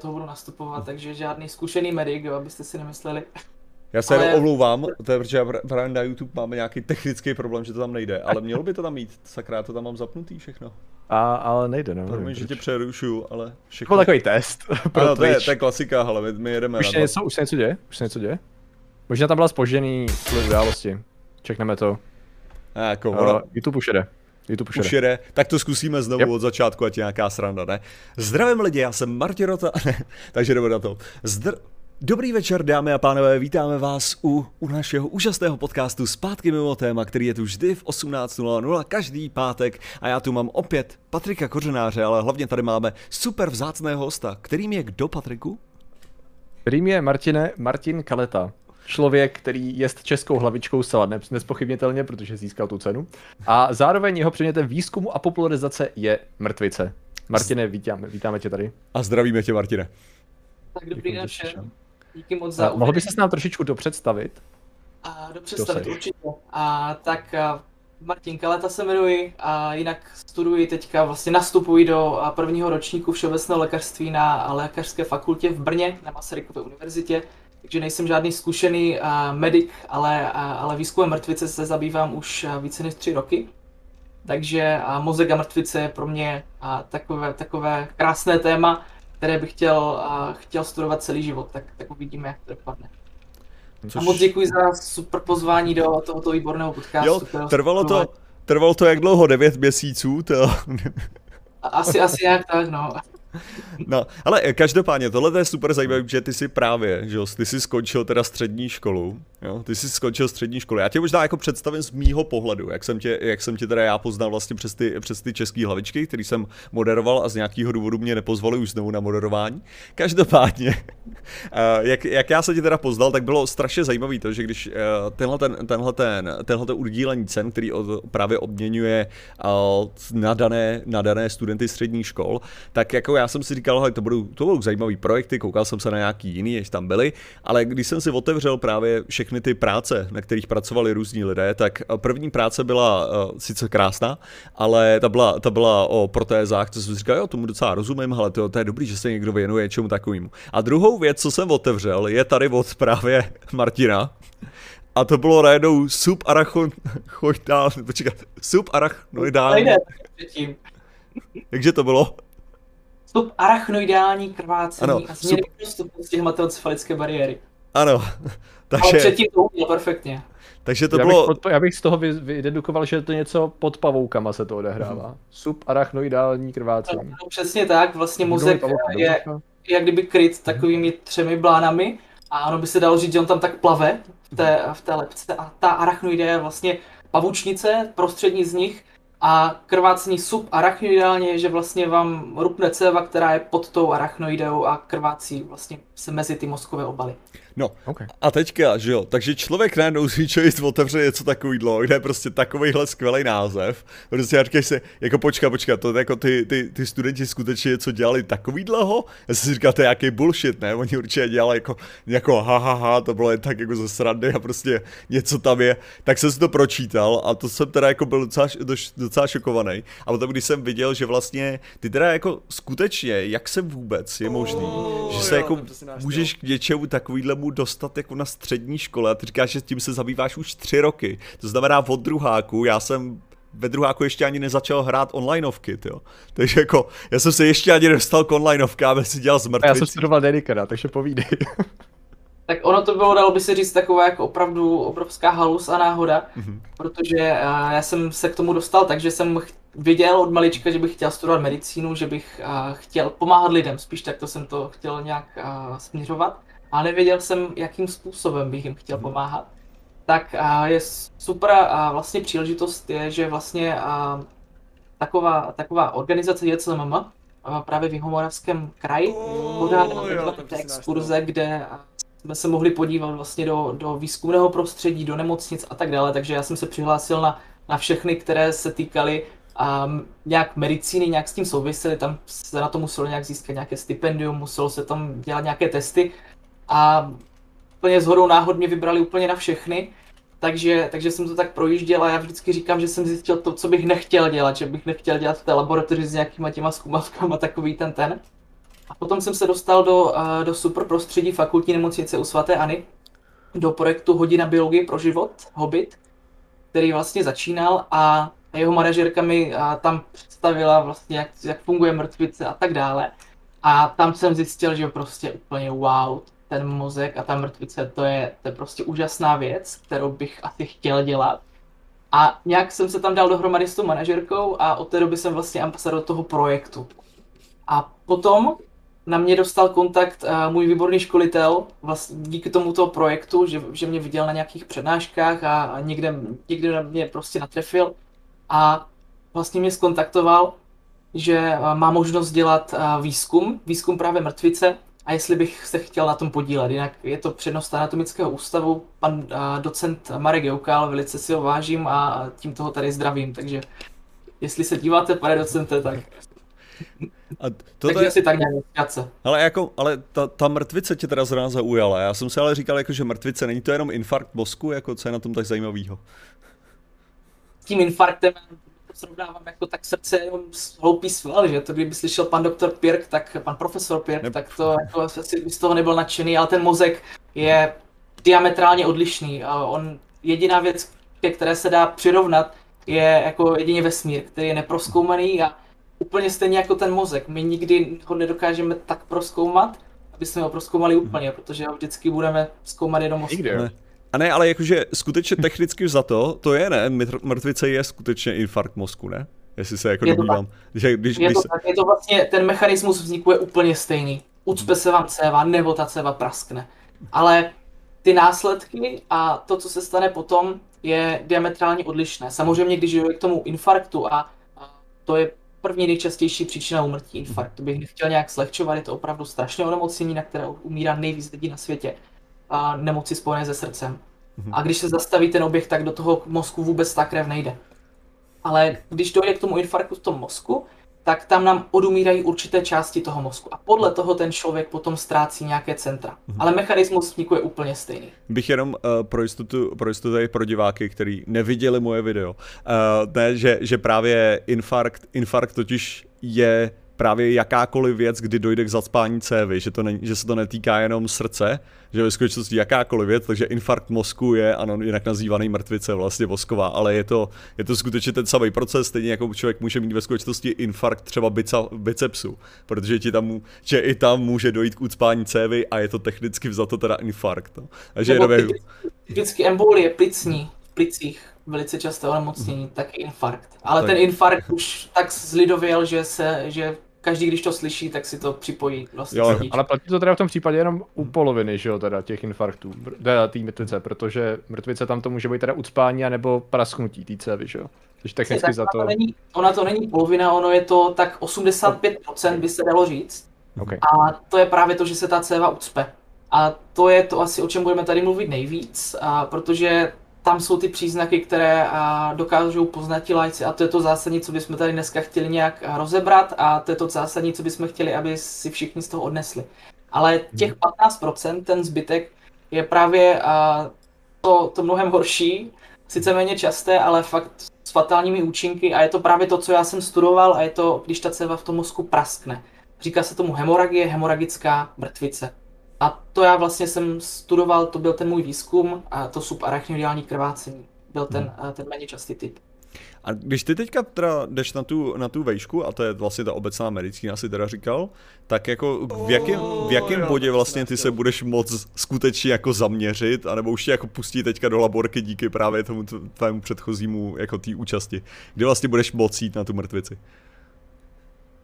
toho budu nastupovat, takže žádný zkušený medic, jo, abyste si nemysleli. Já se ale... jenom omlouvám, to je, protože právě na YouTube máme nějaký technický problém, že to tam nejde, ale mělo by to tam mít, sakra, to tam mám zapnutý všechno. A, ale nejde, no. Promiň, že tě přerušuju, ale všechno... Byl takový test. ano, to je, to je klasika, ale my, my jedeme už na něco, Už se něco děje? Už se něco děje? Možná tam byla spožděný kvůli události. Čekneme to. A jako, uh, YouTube už jede. YouTube už, už jede. Tak to zkusíme znovu yep. od začátku, ať je nějaká sranda, ne? Zdravím lidi, já jsem Martin Rota, ne, takže jdeme na to. Zdr... Dobrý večer, dámy a pánové, vítáme vás u, u našeho úžasného podcastu Zpátky mimo téma, který je tu vždy v 18.00 každý pátek a já tu mám opět Patrika Kořenáře, ale hlavně tady máme super vzácného hosta. Kterým je kdo, Patriku? Kterým je Martine, Martin Kaleta člověk, který jest českou hlavičkou zcela nespochybnitelně, protože získal tu cenu. A zároveň jeho předmětem výzkumu a popularizace je mrtvice. Martine, vítáme, vítáme tě tady. A zdravíme tě, Martine. Tak dobrý den všem. Díky moc za Mohl bys se nám trošičku dopředstavit? A dopředstavit určitě. A tak a Martin Kaleta se jmenuji a jinak studuji teďka, vlastně nastupuji do prvního ročníku všeobecného lékařství na lékařské fakultě v Brně na Masarykově univerzitě takže nejsem žádný zkušený uh, medic, ale, uh, ale výzkumem mrtvice se zabývám už uh, více než tři roky. Takže uh, mozek a mrtvice je pro mě uh, takové, takové krásné téma, které bych chtěl, uh, chtěl studovat celý život, tak, tak uvidíme, jak to dopadne. Což... A moc děkuji za super pozvání do tohoto výborného podcastu. Jo, trvalo to, trvalo to jak dlouho? 9 měsíců? To... Asi, asi jak tak, no. No, ale každopádně, tohle je super zajímavé, že ty si právě, že jo, ty jsi skončil teda střední školu, jo, ty jsi skončil střední školu. Já tě možná jako představím z mýho pohledu, jak jsem tě, jak jsem tě teda já poznal vlastně přes ty, přes ty české hlavičky, který jsem moderoval a z nějakého důvodu mě nepozvali už znovu na moderování. Každopádně, jak, jak já se tě teda poznal, tak bylo strašně zajímavé to, že když eh, tenhle ten, tenhle ten, tenhle ten udílení cen, který od, právě obměňuje nadané, nadané studenty středních škol, tak jako já jsem si říkal, to budou, to budou zajímavé projekty, koukal jsem se na nějaký jiný, než tam byly, ale když jsem si otevřel právě všechny ty práce, na kterých pracovali různí lidé, tak první práce byla uh, sice krásná, ale ta byla, ta byla o protézách, to jsem říkal, jo, tomu docela rozumím, ale to, to je dobrý, že se někdo věnuje čemu takovému. A druhou věc, co jsem otevřel, je tady od právě Martina, a to bylo najednou subarachnoidál, počkat, subarachnoidál. Takže to bylo? Vstup arachnoidální krvácení ano, a změny postupu z hematoencefalické bariéry. Ano, takže... Ale předtím to uměl perfektně. Takže to já bylo... Bych pod, já bych z toho vydedukoval, že to něco pod pavoukama se to odehrává. Hmm. Subarachnoidální krvácení. No, no, přesně tak, vlastně mozek je, jak kdyby kryt takovými třemi blánami a ono by se dalo říct, že on tam tak plave v té, v té lepce a ta arachnoidea je vlastně pavučnice, prostřední z nich a krvácení subarachnoidálně je, že vlastně vám rupne céva, která je pod tou arachnoideou a krvácí vlastně se mezi ty mozkové obaly. No okay. a teďka, že jo, takže člověk najednou si člověk otevře něco takovýhle, kde je prostě takovýhle skvělý název, prostě já si, jako počka, počka, to jako ty, ty, ty studenti skutečně něco dělali takový dlouho? Já si říkal, to je nějaký bullshit, ne, oni určitě dělali jako, jako ha, ha, ha, to bylo jen tak jako ze srandy a prostě něco tam je, tak jsem si to pročítal a to jsem teda jako byl docela, docela šokovaný. A potom, když jsem viděl, že vlastně ty teda jako skutečně, jak se vůbec je možný, oh, že se jo, jako můžeš k něčemu takovýhlemu dostat jako na střední škole a ty říkáš, že tím se zabýváš už tři roky. To znamená od druháku, já jsem ve druháku ještě ani nezačal hrát onlineovky, jo. Takže jako, já jsem se ještě ani nedostal k onlineovkám, aby si dělal zmrtvý. Já jsem studoval Dedikera, takže povídej. tak ono to bylo, dalo by se říct, taková jako opravdu obrovská halus a náhoda, mm-hmm. protože uh, já jsem se k tomu dostal, takže jsem věděl od malička, že bych chtěl studovat medicínu, že bych uh, chtěl pomáhat lidem, spíš tak to jsem to chtěl nějak uh, směřovat a nevěděl jsem, jakým způsobem bych jim chtěl mhm. pomáhat, tak je super a vlastně příležitost je, že vlastně taková, taková organizace JCMM právě v Jihomoravském kraji pořádá takové exkurze, kde jsme se mohli podívat vlastně do, do výzkumného prostředí, do nemocnic a tak dále, takže já jsem se přihlásil na, na všechny, které se týkaly a nějak medicíny, nějak s tím souvisely, tam se na to muselo nějak získat nějaké stipendium, muselo se tam dělat nějaké testy a úplně zhodou náhod mě vybrali úplně na všechny, takže, takže jsem to tak projížděl a já vždycky říkám, že jsem zjistil to, co bych nechtěl dělat, že bych nechtěl dělat v té laboratoři s nějakýma těma zkumavkama takový ten ten. A potom jsem se dostal do, do super prostředí fakultní nemocnice u svatéAny, do projektu Hodina biologie pro život, Hobbit, který vlastně začínal a jeho manažerka mi tam představila vlastně, jak, jak funguje mrtvice a tak dále. A tam jsem zjistil, že prostě úplně wow, ten mozek a ta mrtvice, to je, to je prostě úžasná věc, kterou bych asi chtěl dělat. A nějak jsem se tam dal dohromady s tou manažerkou a od té doby jsem vlastně ambasador toho projektu. A potom na mě dostal kontakt uh, můj výborný školitel vlastně díky tomuto projektu, že, že mě viděl na nějakých přednáškách a, a někde, někde na mě prostě natrefil. A vlastně mě skontaktoval, že uh, má možnost dělat uh, výzkum, výzkum právě mrtvice. A jestli bych se chtěl na tom podílet. Jinak je to přednost anatomického ústavu, pan uh, docent Marek Joukal, velice si ho vážím a tím toho tady zdravím, takže jestli se díváte, pane docente, tak a to Takže je... si tak nějak Ale, jako, ale ta, ta mrtvice tě teda zrovna zaujala. Já jsem si ale říkal, jako, že mrtvice není to jenom infarkt mozku, jako co je na tom tak zajímavého. Tím infarktem srovnávám jako tak srdce jenom hloupý sval, že to kdyby slyšel pan doktor Pirk, tak pan profesor Pirk, ne... tak to jako asi z toho nebyl nadšený, ale ten mozek je diametrálně odlišný. A on jediná věc, ke které se dá přirovnat, je jako jedině vesmír, který je neproskoumaný a úplně stejně jako ten mozek. My nikdy ho nedokážeme tak proskoumat, aby jsme ho proskoumali úplně, protože ho vždycky budeme zkoumat jenom mozku. A ne, ale jakože skutečně technicky za to, to je ne, mrtvice je skutečně infarkt mozku, ne? Jestli se jako domnívám. Že když, je, to se... tak, je to vlastně, ten mechanismus vzniku je úplně stejný. Ucpe se vám céva, nebo ta céva praskne. Ale ty následky a to, co se stane potom, je diametrálně odlišné. Samozřejmě, když dojde k tomu infarktu a to je první nejčastější příčina úmrtí infarkt. To bych nechtěl nějak slehčovat, je to opravdu strašné onemocnění, na které umírá nejvíc lidí na světě. A nemoci spojené se srdcem. A když se zastaví ten oběh, tak do toho mozku vůbec ta krev nejde. Ale když dojde k tomu infarktu v tom mozku, tak tam nám odumírají určité části toho mozku. A podle toho ten člověk potom ztrácí nějaké centra. Mm-hmm. Ale mechanismus vzniku je úplně stejný. Bych jenom uh, pro jistotu, pro jistotu tady pro diváky, kteří neviděli moje video, uh, ne, že, že právě infarkt, infarkt totiž je právě jakákoliv věc, kdy dojde k zacpání cévy, že, to ne, že se to netýká jenom srdce, že ve skutečnosti jakákoliv věc, takže infarkt mozku je ano, jinak nazývaný mrtvice vlastně mozková, ale je to, je to skutečně ten samý proces, stejně jako člověk může mít ve skutečnosti infarkt třeba bica, bicepsu, protože ti tam, že i tam může dojít k ucpání cévy a je to technicky vzato teda infarkt. No. Takže Nebo jenom... Vždycky embolie plicní, v plicích velice často onemocnění, hmm. taky infarkt. Ale tak. ten infarkt už tak zlidověl, že se, že každý, když to slyší, tak si to připojí vlastně. Jo, ale platí to teda v tom případě jenom u poloviny, že jo, teda těch infarktů, teda té mrtvice, protože mrtvice tam to může být teda ucpání nebo prasknutí té cévy, že jo. Takže technicky tak za to... to není, ona to není polovina, ono je to tak 85% by se dalo říct. Okay. A to je právě to, že se ta céva ucpe. A to je to asi, o čem budeme tady mluvit nejvíc, a protože tam jsou ty příznaky, které dokážou poznat ti lajci a to je to zásadní, co bychom tady dneska chtěli nějak rozebrat a to je to zásadní, co bychom chtěli, aby si všichni z toho odnesli. Ale těch 15%, hmm. ten zbytek, je právě to, to mnohem horší, sice méně časté, ale fakt s fatálními účinky a je to právě to, co já jsem studoval a je to, když ta céva v tom mozku praskne. Říká se tomu hemoragie, hemoragická mrtvice. A to já vlastně jsem studoval, to byl ten můj výzkum a to subarachnoidální krvácení byl ten, hmm. ten méně častý typ. A když ty teďka teda jdeš na tu, na tu vejšku, a to je vlastně ta obecná medicína, si teda říkal, tak jako v jakém, v jakém oh, bodě vlastně ty se budeš moc skutečně jako zaměřit, anebo už tě jako pustí teďka do laborky díky právě tomu tvému předchozímu jako té účasti, kdy vlastně budeš moc jít na tu mrtvici?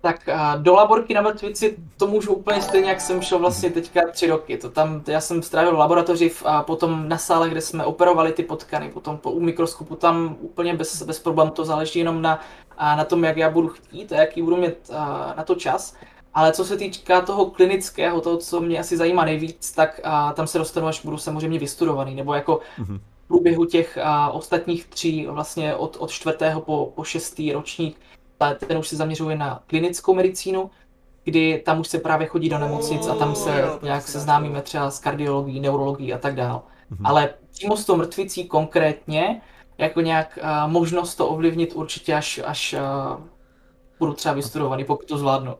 Tak do laborky na mrtvici to můžu úplně stejně, jak jsem šel vlastně teďka tři roky. To tam, já jsem strávil v laboratoři a potom na sále, kde jsme operovali ty potkany, potom po, u mikroskopu, tam úplně bez, bez problémů to záleží jenom na, a na tom, jak já budu chtít a jaký budu mít na to čas. Ale co se týká toho klinického, toho, co mě asi zajímá nejvíc, tak a, tam se dostanu, až budu samozřejmě vystudovaný, nebo jako mm-hmm. v průběhu těch a, ostatních tří, vlastně od, od čtvrtého po, po šestý ročník, ten už se zaměřuje na klinickou medicínu, kdy tam už se právě chodí do nemocnic a tam se nějak seznámíme třeba s kardiologií, neurologií a tak dál. Mhm. Ale přímo s tou mrtvicí konkrétně, jako nějak uh, možnost to ovlivnit určitě až, až uh, budu třeba vystudovaný, pokud to zvládnu.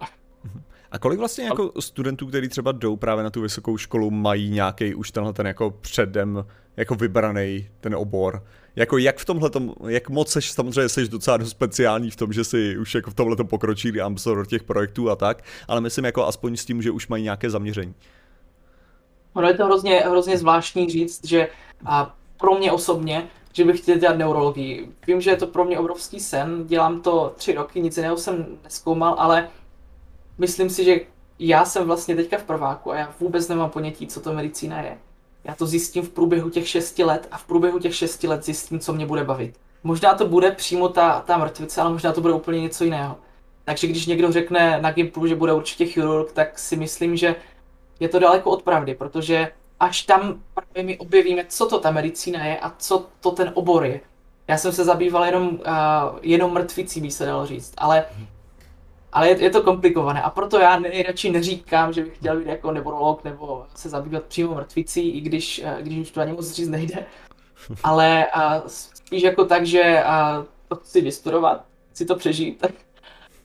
A kolik vlastně jako studentů, kteří třeba jdou právě na tu vysokou školu, mají nějaký už tenhle ten jako předem jako vybraný ten obor? Jako jak v tomhle, jak moc seš, samozřejmě jsi docela dost speciální v tom, že si už jako v tomhle pokročí ambasador těch projektů a tak, ale myslím jako aspoň s tím, že už mají nějaké zaměření. Ono je to hrozně, hrozně zvláštní říct, že a pro mě osobně, že bych chtěl dělat neurologii. Vím, že je to pro mě obrovský sen, dělám to tři roky, nic jiného jsem neskoumal, ale myslím si, že já jsem vlastně teďka v prváku a já vůbec nemám ponětí, co to medicína je. Já to zjistím v průběhu těch šesti let a v průběhu těch šesti let zjistím, co mě bude bavit. Možná to bude přímo ta, ta mrtvice, ale možná to bude úplně něco jiného. Takže když někdo řekne na Gimplu, že bude určitě chirurg, tak si myslím, že je to daleko od pravdy, protože až tam právě my objevíme, co to ta medicína je a co to ten obor je. Já jsem se zabýval jenom, uh, jenom mrtvicí, by se dalo říct, ale, ale je, je to komplikované a proto já nejradši neříkám, že bych chtěl být jako neurolog nebo se zabývat přímo mrtvicí, i když, uh, když už to ani moc říct nejde. Ale uh, spíš jako tak, že uh, to chci vystudovat, chci to přežít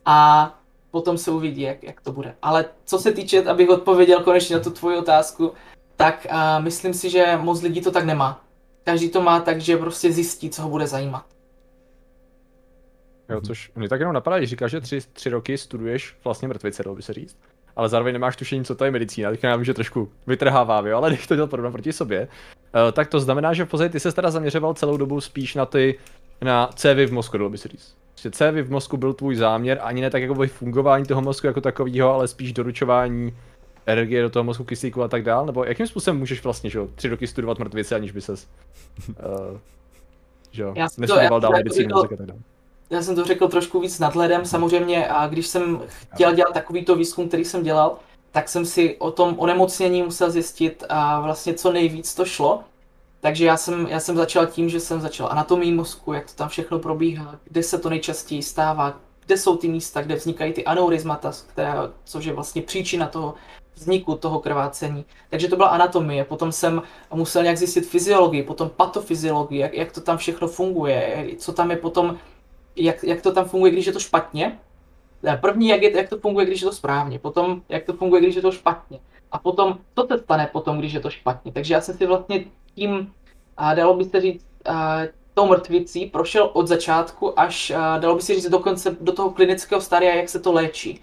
a potom se uvidí, jak, jak to bude. Ale co se týče, abych odpověděl konečně na tu tvoji otázku, tak uh, myslím si, že moc lidí to tak nemá. Každý to má tak, že prostě zjistí, co ho bude zajímat. Jo, což mě tak jenom napadá, když říkáš, že tři, tři roky studuješ vlastně mrtvice, dalo by se říct. Ale zároveň nemáš tušení, co to je medicína, tak já vím, že trošku vytrhávám, jo, ale když to dělat podobně proti sobě, uh, tak to znamená, že v podstatě ty se teda zaměřoval celou dobu spíš na ty, na cévy v mozku, dalo by se říct. Prostě cévy v mozku byl tvůj záměr, ani ne tak jako fungování toho mozku jako takového, ale spíš doručování energie do toho mozku, kyslíku a tak dál? Nebo jakým způsobem můžeš vlastně, že jo, tři roky studovat mrtvice, aniž by ses, uh, že jo, nestudoval dál medicínu, a tak dále? Já jsem to řekl trošku víc nadhledem, samozřejmě, a když jsem chtěl dělat takovýto výzkum, který jsem dělal, tak jsem si o tom onemocnění musel zjistit a vlastně co nejvíc to šlo. Takže já jsem, já jsem začal tím, že jsem začal anatomii mozku, jak to tam všechno probíhá, kde se to nejčastěji stává, kde jsou ty místa, kde vznikají ty aneurizmata, která, což je vlastně příčina toho vzniku toho krvácení. Takže to byla anatomie, potom jsem musel nějak zjistit fyziologii, potom patofyziologii, jak, jak to tam všechno funguje, co tam je potom, jak, jak to tam funguje, když je to špatně. První, jak, je, jak to funguje, když je to správně, potom, jak to funguje, když je to špatně. A potom, co se stane potom, když je to špatně. Takže já jsem si vlastně tím, a dalo by se říct, a, tou mrtvicí prošel od začátku až, a, dalo by se říct, dokonce do toho klinického stadia, jak se to léčí.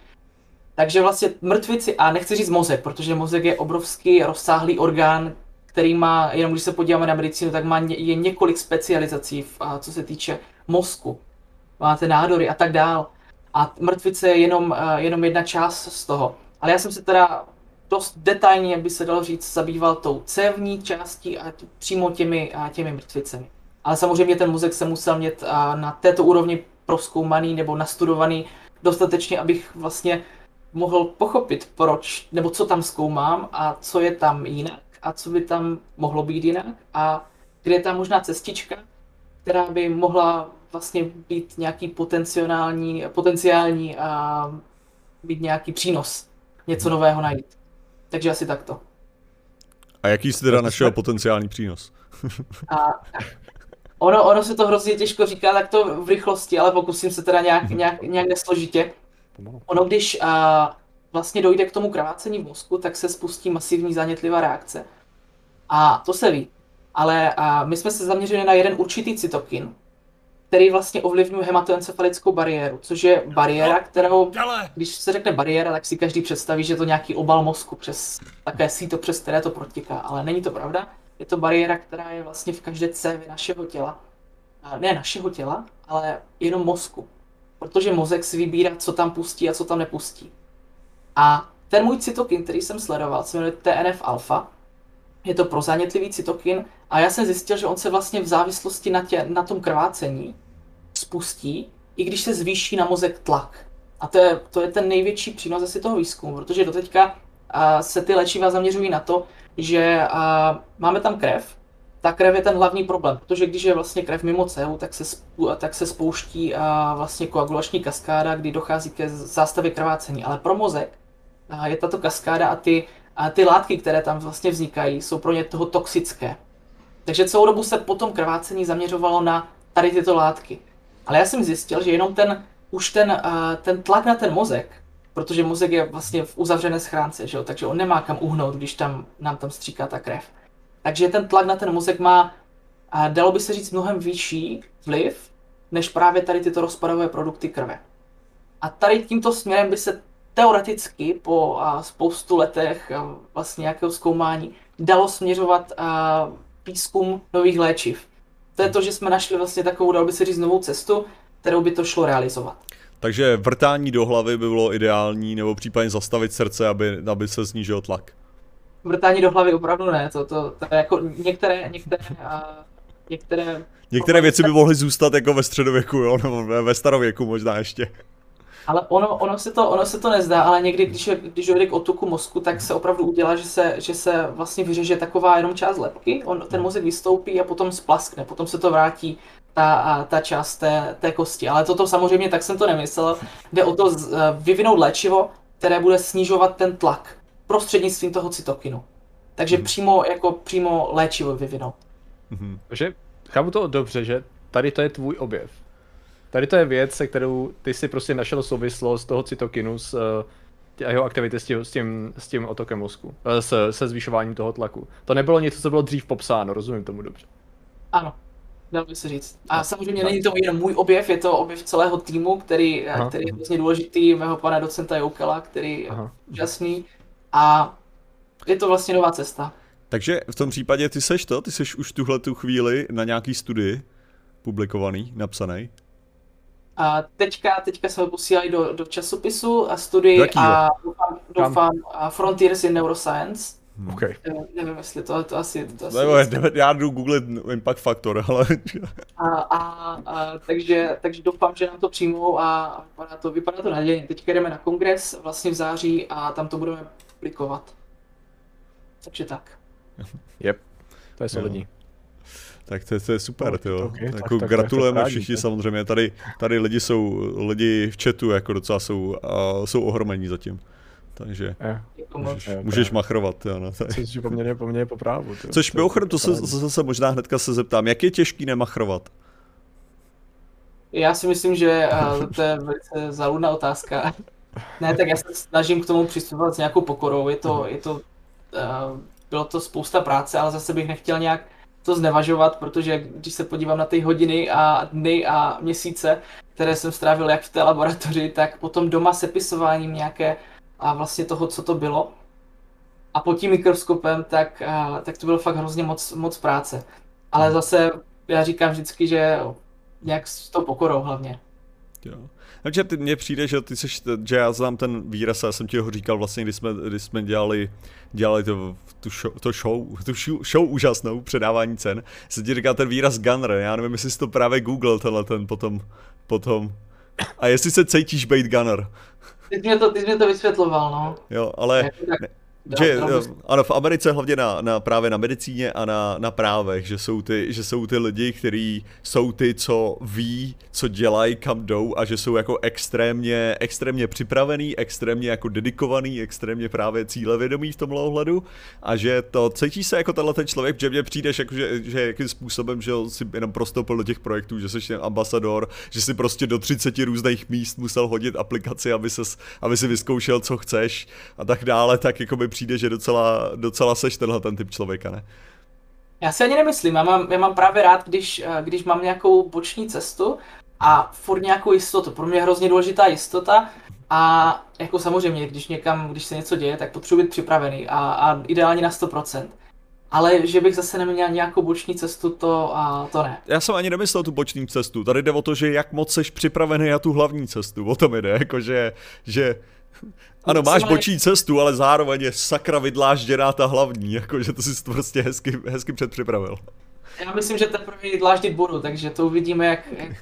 Takže vlastně mrtvici, a nechci říct mozek, protože mozek je obrovský rozsáhlý orgán, který má, jenom když se podíváme na medicínu, tak má je několik specializací, v, a co se týče mozku. Máte nádory a tak dál. A mrtvice je jenom, jenom jedna část z toho. Ale já jsem se teda dost detailně, by se dalo říct, zabýval tou cévní částí a přímo těmi, a těmi mrtvicemi. Ale samozřejmě ten mozek se musel mít na této úrovni proskoumaný nebo nastudovaný dostatečně, abych vlastně mohl pochopit, proč, nebo co tam zkoumám a co je tam jinak a co by tam mohlo být jinak a kde je tam možná cestička, která by mohla vlastně být nějaký potenciální, potenciální a být nějaký přínos, něco nového najít. Takže asi takto. A jaký jsi teda našel potenciální přínos? a ono, ono se to hrozně těžko říká tak to v rychlosti, ale pokusím se teda nějak, mhm. nějak, nějak nesložitě. Ono, když uh, vlastně dojde k tomu krvácení v mozku, tak se spustí masivní zánětlivá reakce. A to se ví. Ale uh, my jsme se zaměřili na jeden určitý cytokin, který vlastně ovlivňuje hematoencefalickou bariéru, což je bariéra, no, kterou, když se řekne bariéra, tak si každý představí, že je to nějaký obal mozku, přes také síto, přes které to protiká, ale není to pravda. Je to bariéra, která je vlastně v každé cévě našeho těla. Ne našeho těla, ale jenom mozku protože mozek si vybírá, co tam pustí a co tam nepustí. A ten můj cytokin, který jsem sledoval, se jmenuje TNF-alfa, je to prozánětlivý cytokin a já jsem zjistil, že on se vlastně v závislosti na, tě, na tom krvácení spustí, i když se zvýší na mozek tlak. A to je, to je ten největší přínos asi toho výzkumu, protože doteďka uh, se ty léčiva zaměřují na to, že máme tam krev, ta krev je ten hlavní problém, protože když je vlastně krev mimo cévu, tak se, tak se spouští a vlastně koagulační kaskáda, kdy dochází ke zástavě krvácení. Ale pro mozek a je tato kaskáda a ty, a ty látky, které tam vlastně vznikají, jsou pro ně toho toxické. Takže celou dobu se po tom krvácení zaměřovalo na tady tyto látky. Ale já jsem zjistil, že jenom ten, už ten, ten tlak na ten mozek protože mozek je vlastně v uzavřené schránce, že jo? takže on nemá kam uhnout, když tam, nám tam stříká ta krev. Takže ten tlak na ten mozek má, dalo by se říct, mnohem vyšší vliv, než právě tady tyto rozpadové produkty krve. A tady tímto směrem by se teoreticky po spoustu letech vlastně nějakého zkoumání dalo směřovat výzkum nových léčiv. To je to, že jsme našli vlastně takovou, dalo by se říct, novou cestu, kterou by to šlo realizovat. Takže vrtání do hlavy by bylo ideální, nebo případně zastavit srdce, aby, aby se snížil tlak. Vrtání do hlavy opravdu ne, to, to, to je jako některé, některé, a, některé... Některé věci by mohly zůstat jako ve středověku, jo, nebo ve starověku možná ještě. Ale ono, ono, se to, ono se to nezdá, ale někdy, když, je, když dojde k otoku mozku, tak se opravdu udělá, že se, že se vlastně vyřeže taková jenom část lepky, on, ten mozek vystoupí a potom splaskne, potom se to vrátí ta, ta část té, té kosti. Ale toto samozřejmě, tak jsem to nemyslel, jde o to z, vyvinout léčivo, které bude snižovat ten tlak prostřednictvím toho cytokinu. Takže hmm. přímo, jako přímo léčivo vyvinout. Hmm. Takže chápu to dobře, že tady to je tvůj objev. Tady to je věc, se kterou ty si prostě našel souvislost toho cytokinu s a jeho aktivity s tím, s tím, s tím otokem mozku, eh, se, se zvyšováním toho tlaku. To nebylo něco, co bylo dřív popsáno, rozumím tomu dobře. Ano, dalo by se říct. A no, samozřejmě není to jen můj objev, je to objev celého týmu, který, aha, který je vlastně důležitý, mého pana docenta Joukela, který je úžasný. A je to vlastně nová cesta. Takže v tom případě ty seš to? Ty seš už tuhle tu chvíli na nějaký studii publikovaný, napsaný? A teďka, teďka jsme posílali do, do časopisu a studii a doufám, doufám a Frontiers in Neuroscience. Hmm. Okay. Nevím, jestli to, to asi... To asi Nebo, já jdu googlit impact factor, ale... a, a, a, takže, takže doufám, že nám to přijmou a vypadá to, vypadá to nadějně. Teď jdeme na kongres vlastně v září a tam to budeme publikovat. Takže tak. Yep, to je solidní. Tak to, to je super, no, jo. Okay, jako tak, gratulujeme tak všichni samozřejmě, tady, tady lidi jsou, lidi v chatu jako docela jsou, uh, jsou ohromení zatím. Takže můžeš, můžeš machrovat. Jo, no, Což je poměrně, poměrně po právu. Tyjo. Což mimochodem, to se zase možná hnedka se zeptám, jak je těžký nemachrovat? Já si myslím, že uh, to je velice záludná otázka. ne, tak já se snažím k tomu přistupovat s nějakou pokorou. Je to, je to, uh, bylo to spousta práce, ale zase bych nechtěl nějak to znevažovat, protože když se podívám na ty hodiny a dny a měsíce, které jsem strávil jak v té laboratoři, tak potom doma sepisováním nějaké a vlastně toho, co to bylo. A pod tím mikroskopem, tak, a, tak to bylo fakt hrozně moc, moc práce. Ale hmm. zase já říkám vždycky, že nějak s tou pokorou hlavně. Jo. Takže ty, mně přijde, že ty seš, že já znám ten výraz, já jsem ti ho říkal vlastně, když jsme, když jsme dělali, dělali to, tu, show, to show, tu show, show úžasnou, předávání cen, se ti říká ten výraz gunner, já nevím, jestli jsi to právě googlil tenhle ten potom, potom. A jestli se cítíš být gunner. Ty jsi mě to, ty jsi to vysvětloval, no. Jo, ale... Ne, že, ano, v Americe hlavně na, na, právě na medicíně a na, na právech, že jsou, ty, že jsou ty lidi, kteří jsou ty, co ví, co dělají, kam jdou a že jsou jako extrémně, extrémně připravený, extrémně jako dedikovaný, extrémně právě cílevědomý v tomhle ohledu a že to cítí se jako tenhle ten člověk, že mě přijdeš jako, že, že jakým způsobem, že si jenom prostoupil do těch projektů, že jsi ten ambasador, že si prostě do 30 různých míst musel hodit aplikaci, aby, ses, aby si vyzkoušel, co chceš a tak dále, tak jako by přijde, že docela, docela seš tenhle ten typ člověka, ne? Já si ani nemyslím, já mám, já mám právě rád, když, eh, když mám nějakou boční cestu a furt nějakou jistotu. Pro mě je hrozně důležitá jistota a jako samozřejmě, když někam, když se něco děje, tak potřebuji být připravený a, a ideálně na 100%. Ale že bych zase neměl nějakou boční cestu, to, a to ne. Já jsem ani nemyslel tu boční cestu. Tady jde o to, že jak moc seš připravený na tu hlavní cestu. O tom jde, jakože, že ano, máš bočí cestu, ale zároveň je sakra vydlážděná ta hlavní, jakože to si to prostě hezky, hezky předpřipravil. Já myslím, že teprve dláždit budu, takže to uvidíme, jak, jak,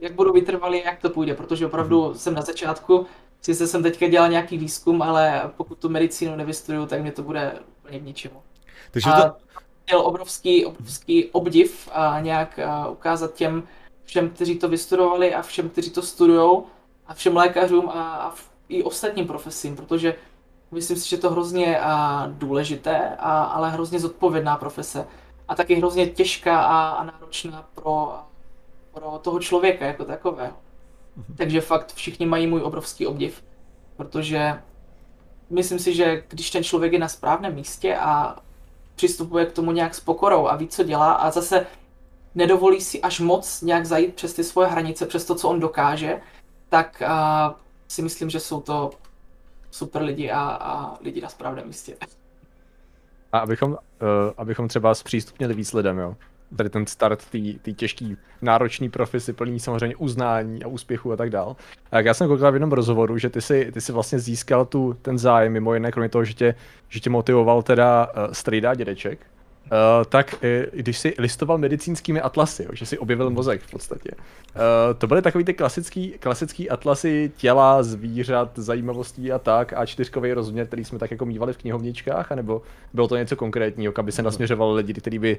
jak budu vytrvalý, jak to půjde, protože opravdu mm-hmm. jsem na začátku, sice jsem teďka dělal nějaký výzkum, ale pokud tu medicínu nevystuduju, tak mě to bude úplně k ničemu. Takže to... Měl obrovský, obrovský obdiv a nějak a ukázat těm všem, kteří to vystudovali a všem, kteří to studujou a všem lékařům a, a i ostatním profesím, protože myslím si, že to hrozně a, důležité, a, ale hrozně zodpovědná profese a taky hrozně těžká a, a náročná pro, pro toho člověka jako takového. Mhm. Takže fakt všichni mají můj obrovský obdiv. protože myslím si, že když ten člověk je na správném místě a přistupuje k tomu nějak s pokorou a ví, co dělá a zase nedovolí si až moc nějak zajít přes ty svoje hranice, přes to, co on dokáže, tak uh, si myslím, že jsou to super lidi a, a lidi na správném místě. A abychom, uh, abychom třeba zpřístupnili víc lidem, jo. Tady ten start té těžký, náročný profesy, plný samozřejmě uznání a úspěchu a tak dál. A jak já jsem koukal v jednom rozhovoru, že ty si, ty si vlastně získal tu, ten zájem, mimo jiné, kromě toho, že tě, že tě motivoval teda uh, strejda dědeček, Uh, tak uh, když si listoval medicínskými atlasy, jo, že si objevil mozek v podstatě. Uh, to byly takový ty klasický, klasický atlasy těla, zvířat, zajímavostí a tak, a čtyřkový rozměr, který jsme tak jako mývali v knihovničkách, anebo bylo to něco konkrétního, aby se nasměřoval lidi, kteří by,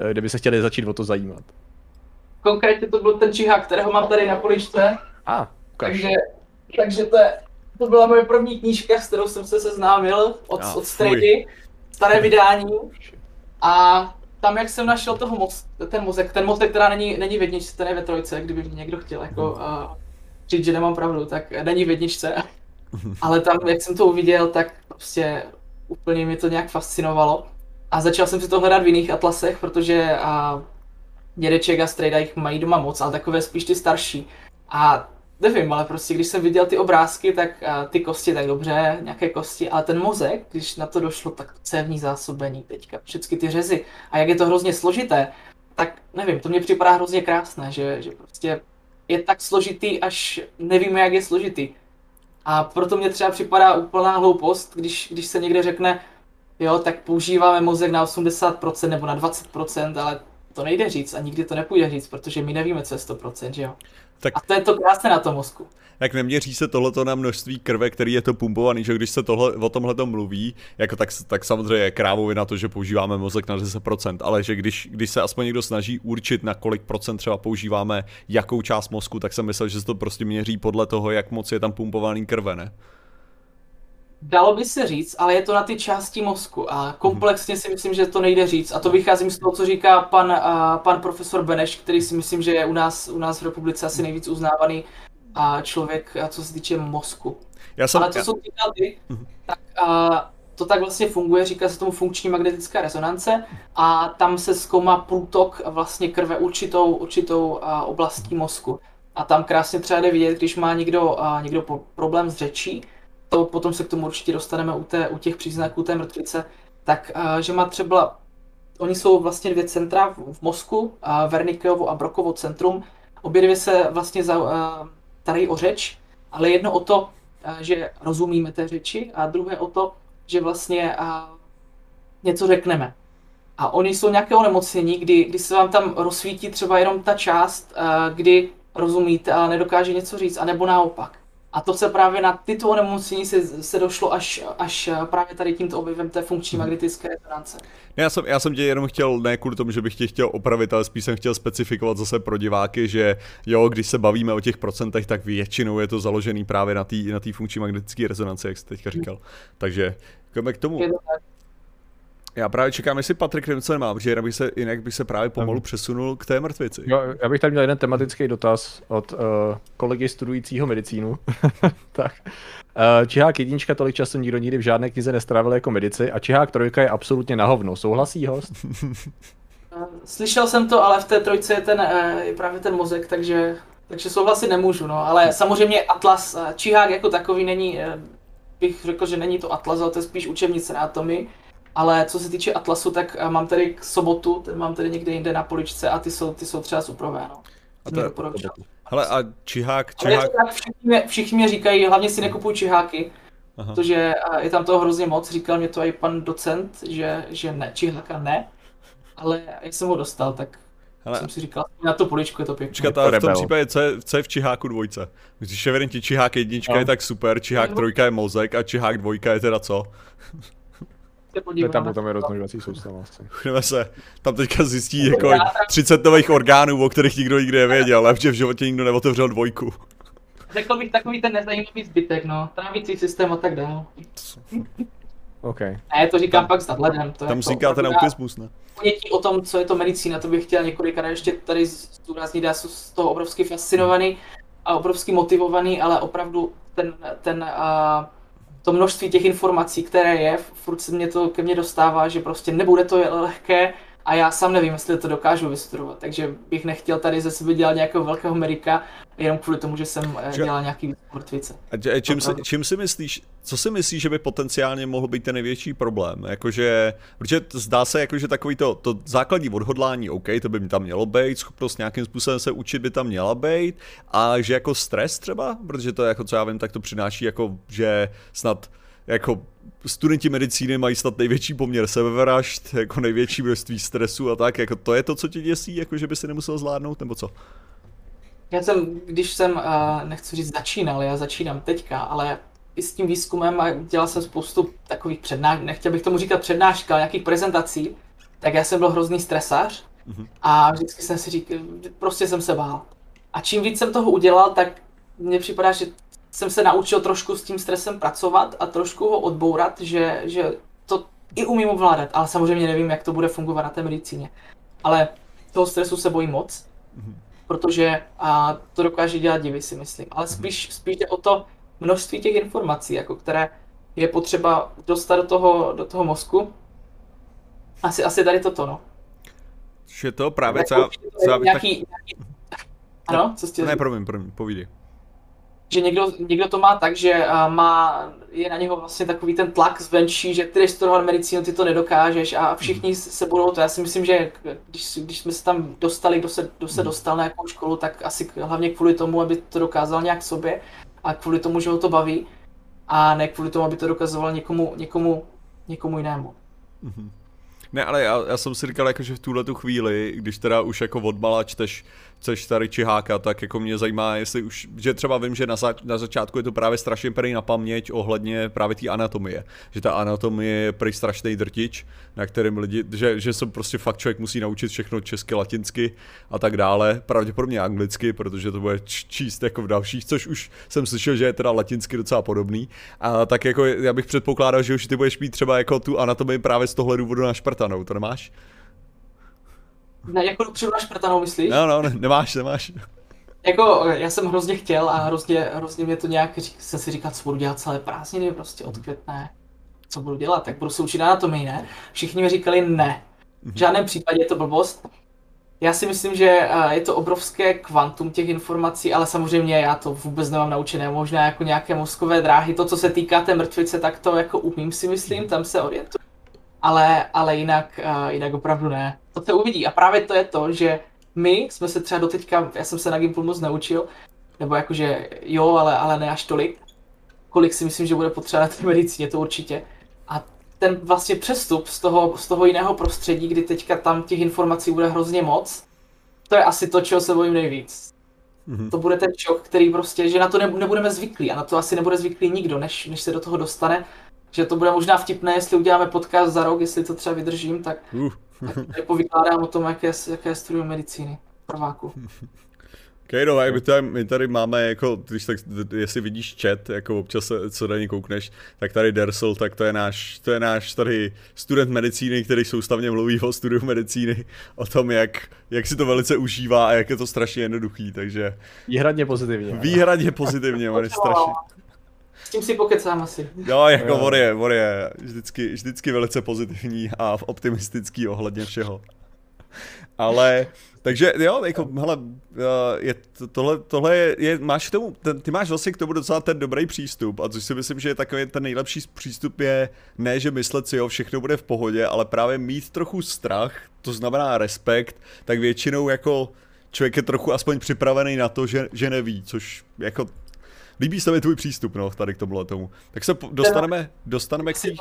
uh, kdyby se chtěli začít o to zajímat? Konkrétně to byl ten čihák, kterého mám tady na poličce. A, ah, takže, takže to, je, to byla moje první knížka, s kterou jsem se seznámil od, oh, od Strady, staré vydání. A tam, jak jsem našel toho moz, ten mozek, ten mozek, která není, není v jedničce, ten je ve trojce, kdyby mě někdo chtěl jako uh, říct, že nemám pravdu, tak není v jedničce. Ale tam, jak jsem to uviděl, tak prostě úplně mě to nějak fascinovalo. A začal jsem si to hledat v jiných atlasech, protože uh, dědeček a strejda jich mají doma moc, ale takové spíš ty starší. A nevím, ale prostě když jsem viděl ty obrázky, tak uh, ty kosti tak dobře, nějaké kosti, ale ten mozek, když na to došlo, tak cévní zásobení teďka, všechny ty řezy a jak je to hrozně složité, tak nevím, to mě připadá hrozně krásné, že, že prostě je tak složitý, až nevíme, jak je složitý. A proto mě třeba připadá úplná hloupost, když, když se někde řekne, jo, tak používáme mozek na 80% nebo na 20%, ale to nejde říct a nikdy to nepůjde říct, protože my nevíme, co je 100%, že jo. Tak, a to je to krásné na tom mozku. Jak neměří se tohleto na množství krve, který je to pumpovaný, že když se tohle, o tomhle mluví, jako tak, tak samozřejmě je krávově na to, že používáme mozek na 10%, ale že když, když se aspoň někdo snaží určit, na kolik procent třeba používáme jakou část mozku, tak jsem myslel, že se to prostě měří podle toho, jak moc je tam pumpovaný krve, ne? Dalo by se říct, ale je to na ty části mozku a komplexně si myslím, že to nejde říct. A to vycházím z toho, co říká pan, uh, pan profesor Beneš, který si myslím, že je u nás, u nás v republice asi nejvíc uznávaný uh, člověk, co se týče mozku. Já jsem, ale co já... jsou ty tak uh, to tak vlastně funguje, říká se tomu funkční magnetická rezonance a tam se zkoumá průtok vlastně krve určitou, určitou uh, oblastí mozku. A tam krásně třeba jde vidět, když má někdo, někdo problém s řečí, to potom se k tomu určitě dostaneme u, té, u těch příznaků té mrtvice, tak uh, že má třeba, oni jsou vlastně dvě centra v, v mozku, uh, Vernikeovo a Brokovo centrum, obě dvě se vlastně za, uh, tarají o řeč, ale jedno o to, že rozumíme té řeči a druhé o to, že vlastně něco řekneme. A oni jsou nějaké onemocnění, kdy, kdy se vám tam rozsvítí třeba jenom ta část, kdy rozumíte a nedokáže něco říct, anebo naopak. A to se právě na tyto onemocnění se, se došlo až, až právě tady tímto objevem té funkční mhm. magnetické rezonance. Ne, já, jsem, já jsem tě jenom chtěl, ne kvůli tomu, že bych tě chtěl opravit, ale spíš jsem chtěl specifikovat zase pro diváky, že jo, když se bavíme o těch procentech, tak většinou je to založený právě na té na funkční magnetické rezonanci, jak jsi teďka říkal. Takže jdeme k tomu. Já právě čekám, jestli Patrik něco nemá, protože jinak bych se, jinak bych se právě pomalu přesunul k té mrtvici. Jo, já bych tady měl jeden tematický dotaz od uh, kolegy studujícího medicínu. tak. Uh, Čihák jednička tolik času nikdo nikdy v žádné knize nestrávil jako medici a Čihák trojka je absolutně na hovno. Souhlasí host? Slyšel jsem to, ale v té trojce je, ten, eh, je právě ten mozek, takže, takže souhlasit nemůžu. No. Ale samozřejmě Atlas, Čihák jako takový není, bych řekl, že není to Atlas, ale to je spíš učebnice na atomii. Ale co se týče Atlasu, tak eh, mám tady k sobotu, ten mám tady někde jinde na poličce a ty jsou, ty jsou třeba suprové, no. A to, hele, a čihák, čihák... Ale všichni, mě, všichni mě říkají, hlavně si nekupuj čiháky, Aha. protože eh, je tam toho hrozně moc, říkal mě to i pan docent, že, že ne, čiháka ne, ale jak jsem ho dostal, tak Hele. jsem si říkal, na to poličku je to pěkné. Ale v tom případě, co je, co je v Čiháku dvojce? Když evidentně Čihák jednička no. je tak super, Čihák trojka je mozek a Čihák dvojka je teda co? Se podíváme. Tam, tam je rozmnožovací soustava. Budeme se, tam teďka zjistí jako 30 nových orgánů, o kterých nikdo nikdy nevěděl, ale že v životě nikdo neotevřel dvojku. Řekl bych takový ten nezajímavý zbytek, no, trávicí systém a tak dále. OK. Ne, to říkám pak s nadhledem. To Tam říká ten autismus, ne? Ponětí o tom, co je to medicína, to bych chtěl několikrát ještě tady zdůraznit, já jsem z toho obrovsky fascinovaný a obrovsky motivovaný, ale opravdu ten, ten uh, to množství těch informací, které je, furt se mě to ke mně dostává, že prostě nebude to lehké a já sám nevím, jestli to dokážu vystudovat, takže bych nechtěl tady ze sebe dělat nějakého velkého Amerika, jenom kvůli tomu, že jsem eh, že... dělal nějaký mrtvice. A čím, si, čím si myslíš, co si myslíš, že by potenciálně mohl být ten největší problém? Jakože, protože zdá se, jako, že takový to, to základní odhodlání, OK, to by mi tam mělo být, schopnost nějakým způsobem se učit by tam měla být, a že jako stres třeba, protože to jako, co já vím, tak to přináší jako, že snad jako studenti medicíny mají snad největší poměr sebevražd, jako největší množství stresu a tak, jako to je to, co tě děsí, jako že by si nemusel zvládnout, nebo co? Já jsem, když jsem, uh, nechci říct začínal, já začínám teďka, ale i s tím výzkumem a dělal jsem spoustu takových přednášek, nechtěl bych tomu říkat přednáška, ale nějakých prezentací, tak já jsem byl hrozný stresař mm-hmm. a vždycky jsem si říkal, prostě jsem se bál. A čím víc jsem toho udělal, tak mně připadá, že jsem se naučil trošku s tím stresem pracovat a trošku ho odbourat, že, že to i umím ovládat, ale samozřejmě nevím, jak to bude fungovat na té medicíně. Ale toho stresu se bojím moc, mm-hmm. protože a to dokáže dělat divy, si myslím. Ale mhm. spíš, spíš jde o to množství těch informací, jako které je potřeba dostat do toho, do toho mozku. Asi, asi tady toto, no. Že to právě, co já, co já bych nějaký, tak... nějaký... Ano, co jste Ne, promiň, promiň, povídej že někdo, někdo to má tak, že má, je na něho vlastně takový ten tlak zvenčí, že ty jdeš studovat medicínu, ty to nedokážeš a všichni se budou to. Já si myslím, že když, když jsme se tam dostali, kdo se, kdo se dostal na jakou školu, tak asi hlavně kvůli tomu, aby to dokázal nějak sobě a kvůli tomu, že ho to baví a ne kvůli tomu, aby to dokazoval někomu, někomu, někomu jinému. Mm-hmm. Ne, ale já, já jsem si říkal, jako, že v tuhle tu chvíli, když teda už jako odmala čteš chceš tady čiháka, tak jako mě zajímá, jestli už, že třeba vím, že na, za, na začátku je to právě strašně prý na paměť ohledně právě té anatomie, že ta anatomie je prý strašný drtič, na kterým lidi, že, že se prostě fakt člověk musí naučit všechno česky, latinsky a tak dále, pravděpodobně anglicky, protože to bude číst jako v dalších, což už jsem slyšel, že je teda latinsky docela podobný, a tak jako já bych předpokládal, že už ty budeš mít třeba jako tu anatomii právě z tohle důvodu našprtanou, to nemáš? Ne, jako dopředu na šprtanou, myslíš? No, no, ne, nemáš, nemáš. Jako, já jsem hrozně chtěl a hrozně, hrozně mě to nějak, jsem si říkal, co budu dělat celé prázdniny, prostě od květné. Co budu dělat, tak budu se učit anatomii, ne? Všichni mi říkali ne. V žádném případě je to blbost. Já si myslím, že je to obrovské kvantum těch informací, ale samozřejmě já to vůbec nemám naučené. Možná jako nějaké mozkové dráhy, to, co se týká té mrtvice, tak to jako umím si myslím, tam se orientuji ale, ale jinak, uh, jinak opravdu ne. To se uvidí a právě to je to, že my jsme se třeba doteďka, já jsem se na Gimplu moc naučil, nebo jakože jo, ale, ale ne až tolik, kolik si myslím, že bude potřeba na té medicíně, to určitě. A ten vlastně přestup z toho, z toho jiného prostředí, kdy teďka tam těch informací bude hrozně moc, to je asi to, čeho se bojím nejvíc. Mm-hmm. To bude ten šok, který prostě, že na to nebudeme zvyklí a na to asi nebude zvyklý nikdo, než, než se do toho dostane že to bude možná vtipné, jestli uděláme podcast za rok, jestli to třeba vydržím, tak, uh. tak povykládám o tom, jaké, jaké studium medicíny prváku. Okay, no, my tady, my tady máme jako, když tak, jestli vidíš chat, jako občas se, co na ně koukneš, tak tady Dersel, tak to je náš, to je náš tady student medicíny, který soustavně mluví o studiu medicíny, o tom, jak, jak si to velice užívá a jak je to strašně jednoduchý, takže... Výhradně pozitivně. Výhradně pozitivně, on je strašně, s tím si pokecám asi. Jo, jako on je, on je vždycky, vždycky velice pozitivní a optimistický ohledně všeho. Ale, takže jo, jako, hele, eh, je, tohle, tohle je, je, máš k tomu, ten, ty máš vlastně k tomu docela ten dobrý přístup a což si myslím, že je takový ten nejlepší přístup je ne, že myslet si, jo, všechno bude v pohodě, ale právě mít trochu strach, to znamená respekt, tak většinou jako člověk je trochu aspoň připravený na to, že, že neví, což jako Líbí se mi tvůj přístup, no, tady k tomuhle tomu. Tak se dostaneme, dostaneme k tý...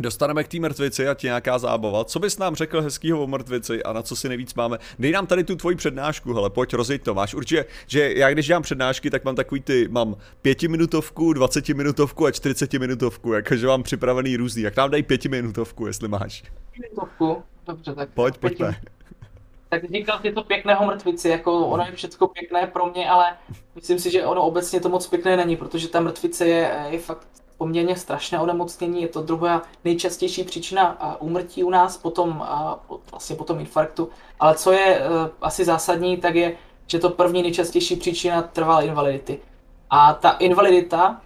Dostaneme k té mrtvici a ti nějaká zábava. Co bys nám řekl hezkýho o mrtvici a na co si nejvíc máme? Dej nám tady tu tvoji přednášku, hele, pojď rozjeď to. Máš určitě, že já když dělám přednášky, tak mám takový ty, mám pětiminutovku, dvacetiminutovku a čtyřicetiminutovku, jakože mám připravený různý. Jak nám dej pětiminutovku, jestli máš. Pětiminutovku, dobře, tak. Pojď, pojďme tak říkal ty to pěkného mrtvici, jako ono je všechno pěkné pro mě, ale myslím si, že ono obecně to moc pěkné není, protože ta mrtvice je, je fakt poměrně strašné onemocnění, je to druhá nejčastější příčina úmrtí u nás, potom, vlastně potom infarktu. Ale co je e, asi zásadní, tak je, že to první nejčastější příčina trvalé invalidity. A ta invalidita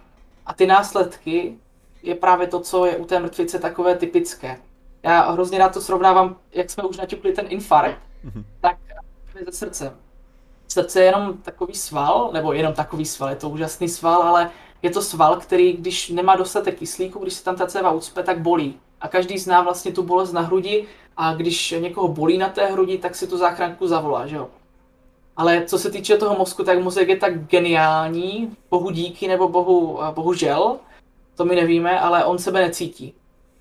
a ty následky je právě to, co je u té mrtvice takové typické. Já hrozně rád to srovnávám, jak jsme už naťukli ten infarkt, mm-hmm. tak ze srdcem. Srdce je jenom takový sval, nebo jenom takový sval, je to úžasný sval, ale je to sval, který, když nemá dostatek kyslíku, když se tam ta céva ucpe, tak bolí. A každý zná vlastně tu bolest na hrudi a když někoho bolí na té hrudi, tak si tu záchranku zavolá, že jo. Ale co se týče toho mozku, tak mozek je tak geniální, bohu díky nebo bohu, bohužel, to my nevíme, ale on sebe necítí.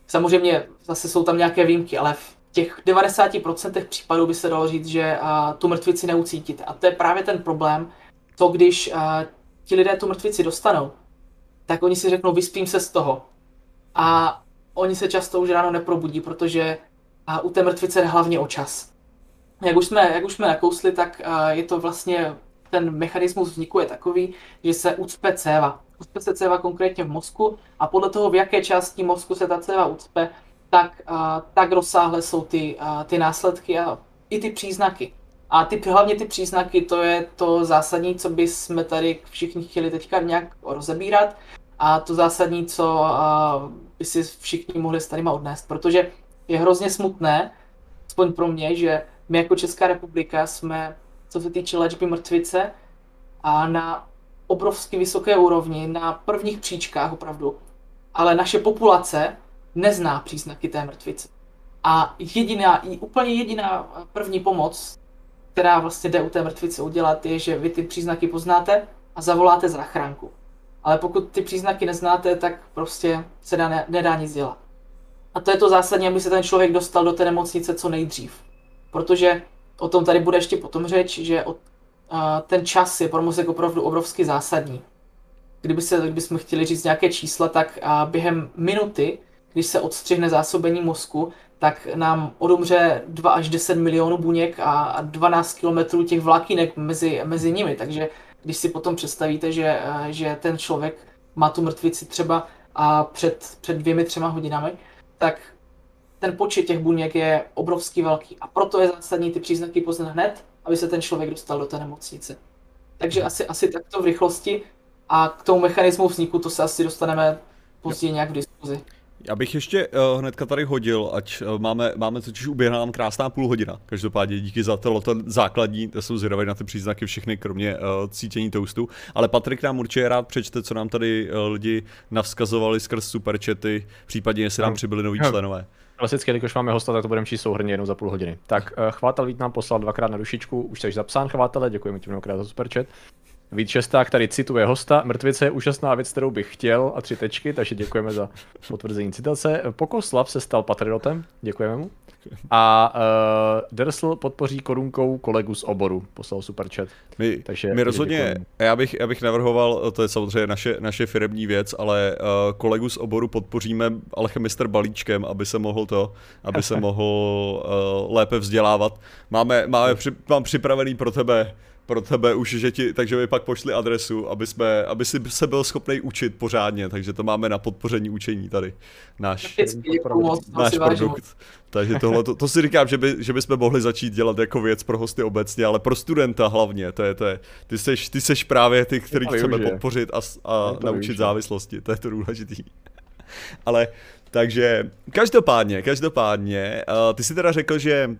Samozřejmě zase jsou tam nějaké výjimky, ale v těch 90% případů by se dalo říct, že uh, tu mrtvici neucítíte. A to je právě ten problém, to když uh, ti lidé tu mrtvici dostanou, tak oni si řeknou, vyspím se z toho. A oni se často už ráno neprobudí, protože uh, u té mrtvice jde hlavně o čas. Jak už jsme, jak už jsme nakousli, tak uh, je to vlastně, ten mechanismus vzniku je takový, že se ucpe céva. Ucpe se céva konkrétně v mozku a podle toho, v jaké části mozku se ta céva ucpe, tak, tak rozsáhlé jsou ty, ty následky a i ty příznaky. A ty, hlavně ty příznaky, to je to zásadní, co by jsme tady všichni chtěli teďka nějak rozebírat. A to zásadní, co by si všichni mohli s tadyma odnést, protože je hrozně smutné, aspoň pro mě, že my jako Česká republika jsme, co se týče léčby mrtvice, a na obrovsky vysoké úrovni, na prvních příčkách opravdu, ale naše populace nezná příznaky té mrtvice. A jediná, úplně jediná první pomoc, která vlastně jde u té mrtvice udělat, je, že vy ty příznaky poznáte a zavoláte záchranku. Ale pokud ty příznaky neznáte, tak prostě se dá, ne, nedá nic dělat. A to je to zásadní, aby se ten člověk dostal do té nemocnice co nejdřív. Protože o tom tady bude ještě potom řeč, že od, a, ten čas je pro mozek opravdu obrovsky zásadní. Kdyby se, kdybychom chtěli říct nějaké čísla, tak a během minuty když se odstřihne zásobení mozku, tak nám odumře 2 až 10 milionů buněk a 12 kilometrů těch vlákinek mezi, mezi nimi. Takže když si potom představíte, že, že ten člověk má tu mrtvici třeba a před, před dvěmi, třema hodinami, tak ten počet těch buněk je obrovský velký. A proto je zásadní ty příznaky poznat hned, aby se ten člověk dostal do té nemocnice. Takže asi, asi takto v rychlosti a k tomu mechanismu vzniku to se asi dostaneme později nějak v diskuzi. Já bych ještě uh, hnedka tady hodil, ať uh, máme, máme totiž uběhla nám krásná půl hodina. Každopádně díky za to, ten základní, to jsou zvědavé na ty příznaky všechny, kromě uh, cítění toastu. Ale Patrik nám určitě rád přečte, co nám tady uh, lidi navzkazovali skrz superčety, případně jestli nám přibyli noví členové. Klasicky, když máme hosta, tak to budeme číst souhrně jenom za půl hodiny. Tak uh, Chvátal Vít nám poslal dvakrát na dušičku, už jsi zapsán Chvátele, děkujeme ti mnohokrát za superchat. Vít Šesták tady cituje hosta. Mrtvice je úžasná věc, kterou bych chtěl a tři tečky, takže děkujeme za potvrzení citace. Pokoslav se stal patriotem, děkujeme mu. A uh, Dersl podpoří korunkou kolegu z oboru, poslal super chat. My, takže my rozhodně, já bych, já bych navrhoval, to je samozřejmě naše, naše firmní věc, ale uh, kolegu z oboru podpoříme alchemister balíčkem, aby se mohl to, aby se mohl uh, lépe vzdělávat. Máme, máme při, mám připravený pro tebe pro tebe už, že ti, takže mi pak pošli adresu, aby, jsme, aby si se byl schopný učit pořádně, takže to máme na podpoření učení tady, náš, náš produkt. Takže tohle, to, to si říkám, že, by, že bychom mohli začít dělat jako věc pro hosty obecně, ale pro studenta hlavně, to je, to je, ty, seš, ty seš právě ty, který chceme podpořit a, a naučit využije. závislosti, to je to důležitý. ale takže každopádně, každopádně, uh, ty si teda řekl, že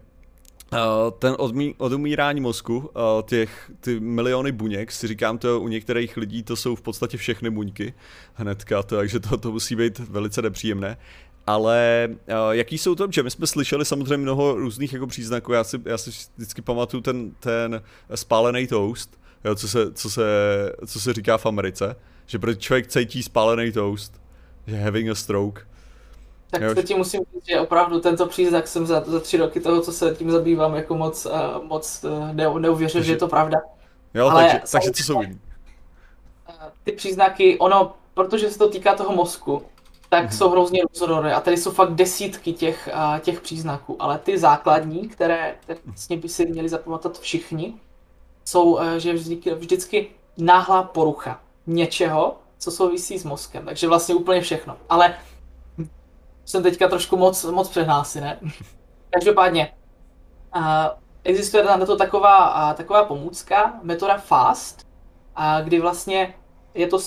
ten odmí, odumírání mozku, uh, těch ty miliony buněk, si říkám to u některých lidí, to jsou v podstatě všechny buňky hnedka, to, takže to, to musí být velice nepříjemné. Ale uh, jaký jsou to, že my jsme slyšeli samozřejmě mnoho různých jako příznaků, já si, já si vždycky pamatuju ten, ten spálený toast, jo, co, se, co, se, co se říká v Americe, že protože člověk cítí spálený toast, že having a stroke, tak jo. ti musím říct, že opravdu tento příznak jsem za, za tři roky toho, co se tím zabývám, jako moc, uh, moc uh, ne, neuvěřil, že je to pravda. Jo, Ale takže, takže co jsou jiný? Ty příznaky, ono, protože se to týká toho mozku, tak mm-hmm. jsou hrozně různorodé a tady jsou fakt desítky těch, uh, těch příznaků, ale ty základní, které, které vlastně by si měli zapamatovat všichni, jsou, uh, že vždycky, vždycky náhlá porucha něčeho, co souvisí s mozkem, takže vlastně úplně všechno. Ale jsem teďka trošku moc, moc přehnásy, ne? Každopádně, uh, existuje na to taková, uh, taková pomůcka, metoda FAST, uh, kdy vlastně je to,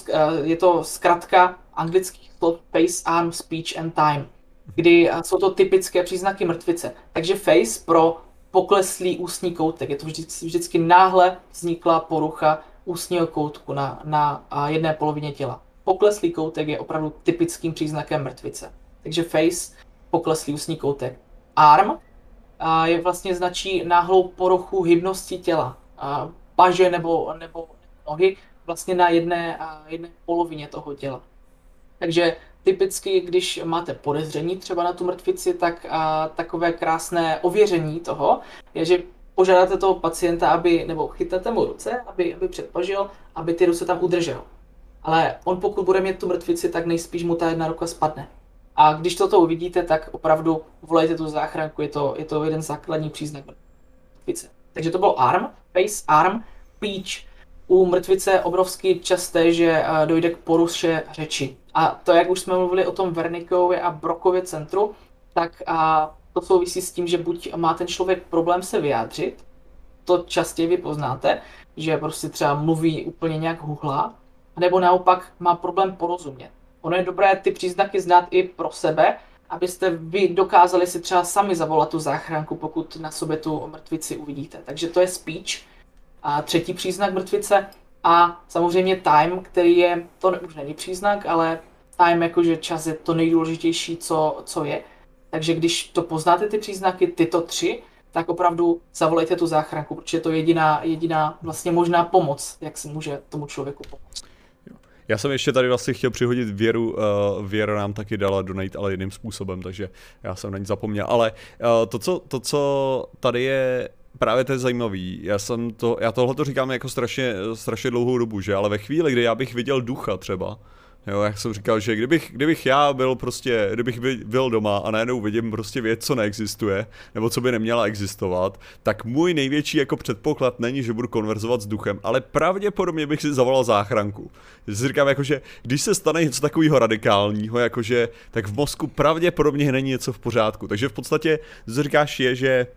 je to zkratka anglických slov face, arm, speech and time, kdy jsou to typické příznaky mrtvice. Takže face pro pokleslý ústní koutek. Je to vždycky, vždycky náhle vzniklá porucha ústního koutku na, na jedné polovině těla. Pokleslý koutek je opravdu typickým příznakem mrtvice. Takže face, pokleslý ústní koutek. Arm a je vlastně značí náhlou poruchu hybnosti těla. A paže nebo, nebo nohy vlastně na jedné, jedné polovině toho těla. Takže typicky, když máte podezření třeba na tu mrtvici, tak a, takové krásné ověření toho je, že požádáte toho pacienta, aby, nebo chytáte mu ruce, aby, aby předpažil, aby ty ruce tam udržel. Ale on pokud bude mít tu mrtvici, tak nejspíš mu ta jedna ruka spadne. A když toto uvidíte, tak opravdu volejte tu záchranku, je to, je to jeden základní příznak mrtvice. Takže to byl arm, face, arm, peach. U mrtvice obrovsky časté, že dojde k poruše řeči. A to, jak už jsme mluvili o tom Vernikově a Brokově centru, tak a to souvisí s tím, že buď má ten člověk problém se vyjádřit, to častěji vy poznáte, že prostě třeba mluví úplně nějak huhlá, nebo naopak má problém porozumět. Ono je dobré ty příznaky znát i pro sebe, abyste vy dokázali si třeba sami zavolat tu záchranku, pokud na sobě tu mrtvici uvidíte. Takže to je speech. A třetí příznak mrtvice a samozřejmě time, který je, to už není příznak, ale time jakože čas je to nejdůležitější, co, co je. Takže když to poznáte ty příznaky, tyto tři, tak opravdu zavolejte tu záchranku, protože je to jediná, jediná vlastně možná pomoc, jak se může tomu člověku pomoct. Já jsem ještě tady vlastně chtěl přihodit Věru, uh, Věra nám taky dala donate, ale jiným způsobem, takže já jsem na ní zapomněl. Ale uh, to, co, to, co tady je právě to je zajímavý. Já jsem to, já tohle to říkám jako strašně, strašně dlouhou dobu, že? Ale ve chvíli, kdy já bych viděl ducha třeba, Jo, jak jsem říkal, že kdybych, kdybych já byl prostě, kdybych byl doma a najednou vidím prostě věc, co neexistuje, nebo co by neměla existovat, tak můj největší jako předpoklad není, že budu konverzovat s duchem, ale pravděpodobně bych si zavolal záchranku. Já si říkám, jakože když se stane něco takového radikálního, jakože, tak v mozku pravděpodobně není něco v pořádku. Takže v podstatě, co říkáš, je, že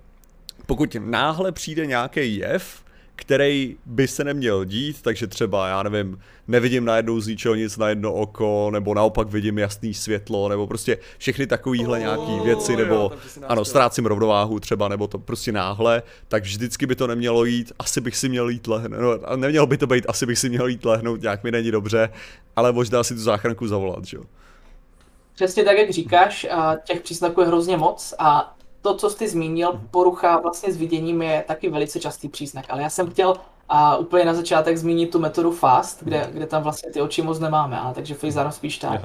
pokud náhle přijde nějaký jev, který by se neměl dít, takže třeba, já nevím, nevidím najednou z ničeho nic na jedno oko, nebo naopak vidím jasný světlo, nebo prostě všechny takovýhle oh, nějaký věci, nebo jo, ano, ztrácím rovnováhu třeba, nebo to prostě náhle, tak vždycky by to nemělo jít, asi bych si měl jít lehnout, no, nemělo by to být, asi bych si měl jít lehnout, nějak mi není dobře, ale možná si tu záchranku zavolat, že jo. Přesně tak, jak říkáš, těch příznaků je hrozně moc a to, co jsi zmínil, mhm. porucha vlastně s viděním je taky velice častý příznak, ale já jsem chtěl a úplně na začátek zmínit tu metodu FAST, kde, mhm. kde tam vlastně ty oči moc nemáme, ale takže arm spíš tak.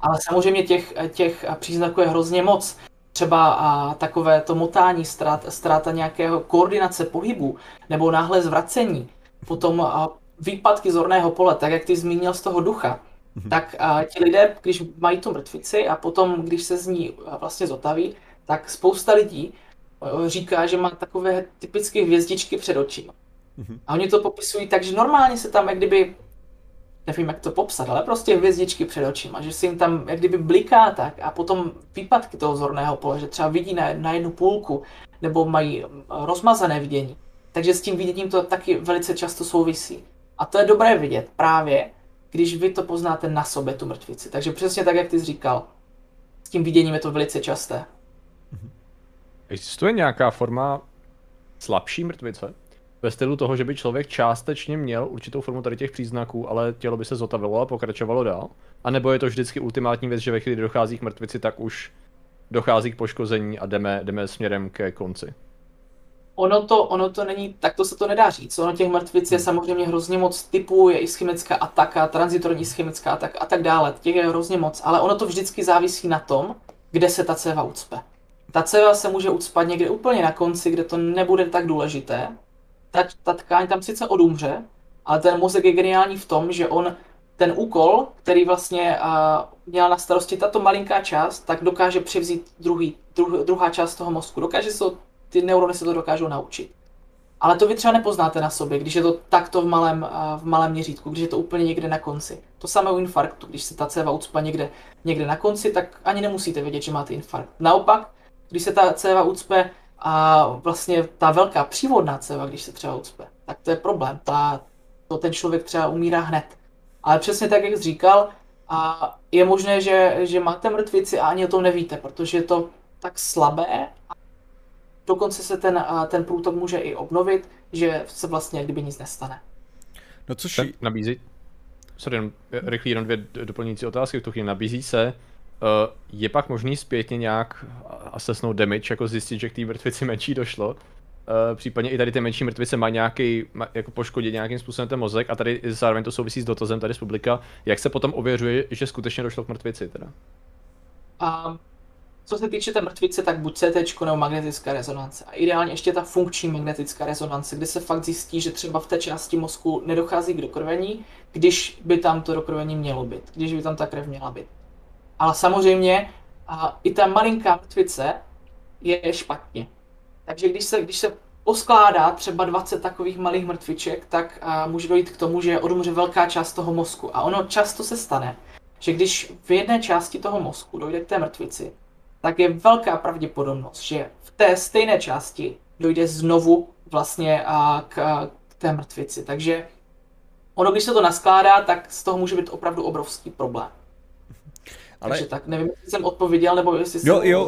Ale samozřejmě těch, těch příznaků je hrozně moc. Třeba a, takové to motání, ztrát, ztráta nějakého koordinace pohybu, nebo náhle zvracení, potom a, výpadky zorného pole, tak jak ty zmínil z toho ducha. Mhm. Tak a, ti lidé, když mají tu mrtvici a potom, když se z ní vlastně zotaví, tak spousta lidí eh, říká, že má takové typické hvězdičky před očima. Mm-hmm. A oni to popisují tak, že normálně se tam jak kdyby, nevím jak to popsat, ale prostě hvězdičky před očima, že se jim tam jak kdyby bliká tak a potom výpadky toho zorného pole, že třeba vidí na, na jednu půlku, nebo mají eh, rozmazané vidění. Takže s tím viděním to taky velice často souvisí. A to je dobré vidět právě, když vy to poznáte na sobě, tu mrtvici. Takže přesně tak, jak ty jsi říkal, s tím viděním je to velice časté. Existuje nějaká forma slabší mrtvice? Ve stylu toho, že by člověk částečně měl určitou formu tady těch příznaků, ale tělo by se zotavilo a pokračovalo dál? A nebo je to vždycky ultimátní věc, že ve chvíli, kdy dochází k mrtvici, tak už dochází k poškození a jdeme, jdeme směrem ke konci? Ono to, ono to není, tak to se to nedá říct. Ono těch mrtvic je hmm. samozřejmě hrozně moc typů, je ischemická ataka, transitorní ischemická ataka a tak dále. Těch je hrozně moc, ale ono to vždycky závisí na tom, kde se ta céva ucpe. Ta céva se může ucpat někde úplně na konci, kde to nebude tak důležité. Ta, ta tkáň tam sice odumře, ale ten mozek je geniální v tom, že on ten úkol, který vlastně uh, měl na starosti tato malinká část, tak dokáže převzít druhý, druh, druhá část toho mozku. Dokáže se ty neurony se to dokážou naučit. Ale to vy třeba nepoznáte na sobě, když je to takto v malém, v malém měřítku, když je to úplně někde na konci. To samé u infarktu, když se ta céva ucpa někde, někde na konci, tak ani nemusíte vědět, že máte infarkt. Naopak, když se ta céva ucpe a vlastně ta velká přívodná céva, když se třeba ucpe, tak to je problém. Ta, to ten člověk třeba umírá hned. Ale přesně tak, jak jsi říkal, a je možné, že, že máte mrtvici a ani o tom nevíte, protože je to tak slabé a dokonce se ten, ten průtok může i obnovit, že se vlastně kdyby nic nestane. No což jí... nabízí, sorry, jenom, rychlý jenom dvě doplňující otázky v tu chvíli. Nabízí se, uh, je pak možný zpětně nějak assessnout damage, jako zjistit, že k té mrtvici menší došlo? Uh, případně i tady ty menší mrtvice mají nějaký, má, jako poškodit nějakým způsobem ten mozek a tady zároveň to souvisí s dotazem tady z publika. Jak se potom ověřuje, že skutečně došlo k mrtvici teda? Um, co se týče té mrtvice, tak buď CT nebo magnetická rezonance. A ideálně ještě ta funkční magnetická rezonance, kde se fakt zjistí, že třeba v té části mozku nedochází k dokrvení, když by tam to dokrvení mělo být, když by tam ta krev měla být. Ale samozřejmě a i ta malinká mrtvice je špatně. Takže když se, když se poskládá třeba 20 takových malých mrtviček, tak a, může dojít k tomu, že odumře velká část toho mozku. A ono často se stane, že když v jedné části toho mozku dojde k té mrtvici, tak je velká pravděpodobnost, že v té stejné části dojde znovu vlastně a, k, a, k té mrtvici. Takže ono, když se to naskládá, tak z toho může být opravdu obrovský problém. Ale... Takže tak, nevím, jestli jsem odpověděl, nebo jestli jsem... Jo, jo,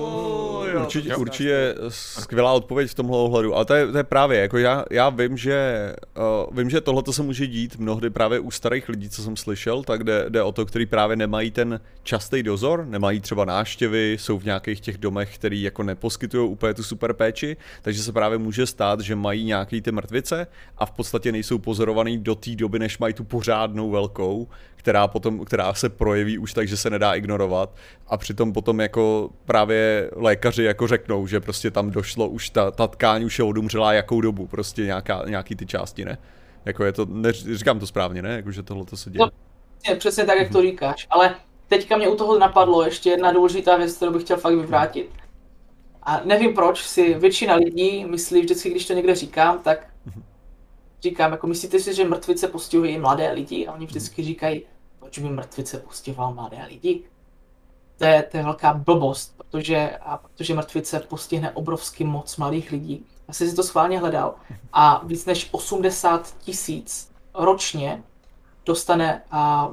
jo, určitě, jo. určitě skvělá odpověď v tomhle ohledu, ale to je, to je právě, jako já, já vím, že uh, vím, že tohle se může dít mnohdy právě u starých lidí, co jsem slyšel, tak jde, jde o to, který právě nemají ten častý dozor, nemají třeba náštěvy, jsou v nějakých těch domech, který jako neposkytují úplně tu super péči, takže se právě může stát, že mají nějaký ty mrtvice a v podstatě nejsou pozorovaný do té doby, než mají tu pořádnou velkou, která potom, která se projeví už tak, že se nedá ignorovat a přitom potom jako právě lékaři jako řeknou, že prostě tam došlo už ta, ta tkáň už je odumřela jakou dobu, prostě nějaká, nějaký ty části, ne? Jako je to, ne, říkám to správně, ne? Jako, že tohle to se děje. No, je, přesně tak, jak to říkáš, ale teďka mě u toho napadlo ještě jedna důležitá věc, kterou bych chtěl fakt vyvrátit. A nevím proč si většina lidí myslí vždycky, když to někde říkám, tak mhm. říkám, jako myslíte si, že mrtvice postihují mladé lidi? A oni vždycky říkají, proč by mrtvice postihoval mladé lidi? To je, to je velká blbost, protože, a protože mrtvice postihne obrovský moc mladých lidí. Já jsem si to schválně hledal a víc než 80 tisíc ročně dostane a,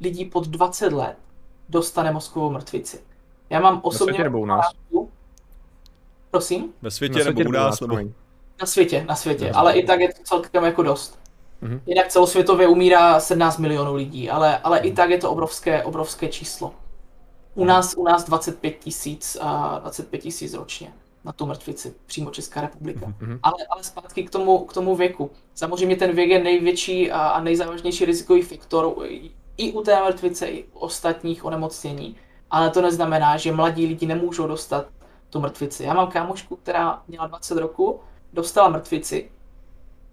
lidí pod 20 let dostane mozkovou mrtvici. Já mám osobně... Na nebo u nás? Prosím? Ve světě, na světě nebo u nás? Nebo... Na světě, na světě, ale i tak je to celkem jako dost. Mm-hmm. Jinak celosvětově umírá 17 milionů lidí, ale, ale i tak je to obrovské, obrovské číslo. U nás, u nás 25 tisíc, 25 tisíc ročně na tu mrtvici, přímo Česká republika. Mm-hmm. Ale, ale zpátky k tomu, k tomu věku. Samozřejmě ten věk je největší a, a nejzávažnější rizikový faktor i u té mrtvice, i u ostatních onemocnění. Ale to neznamená, že mladí lidi nemůžou dostat tu mrtvici. Já mám kámošku, která měla 20 roku, dostala mrtvici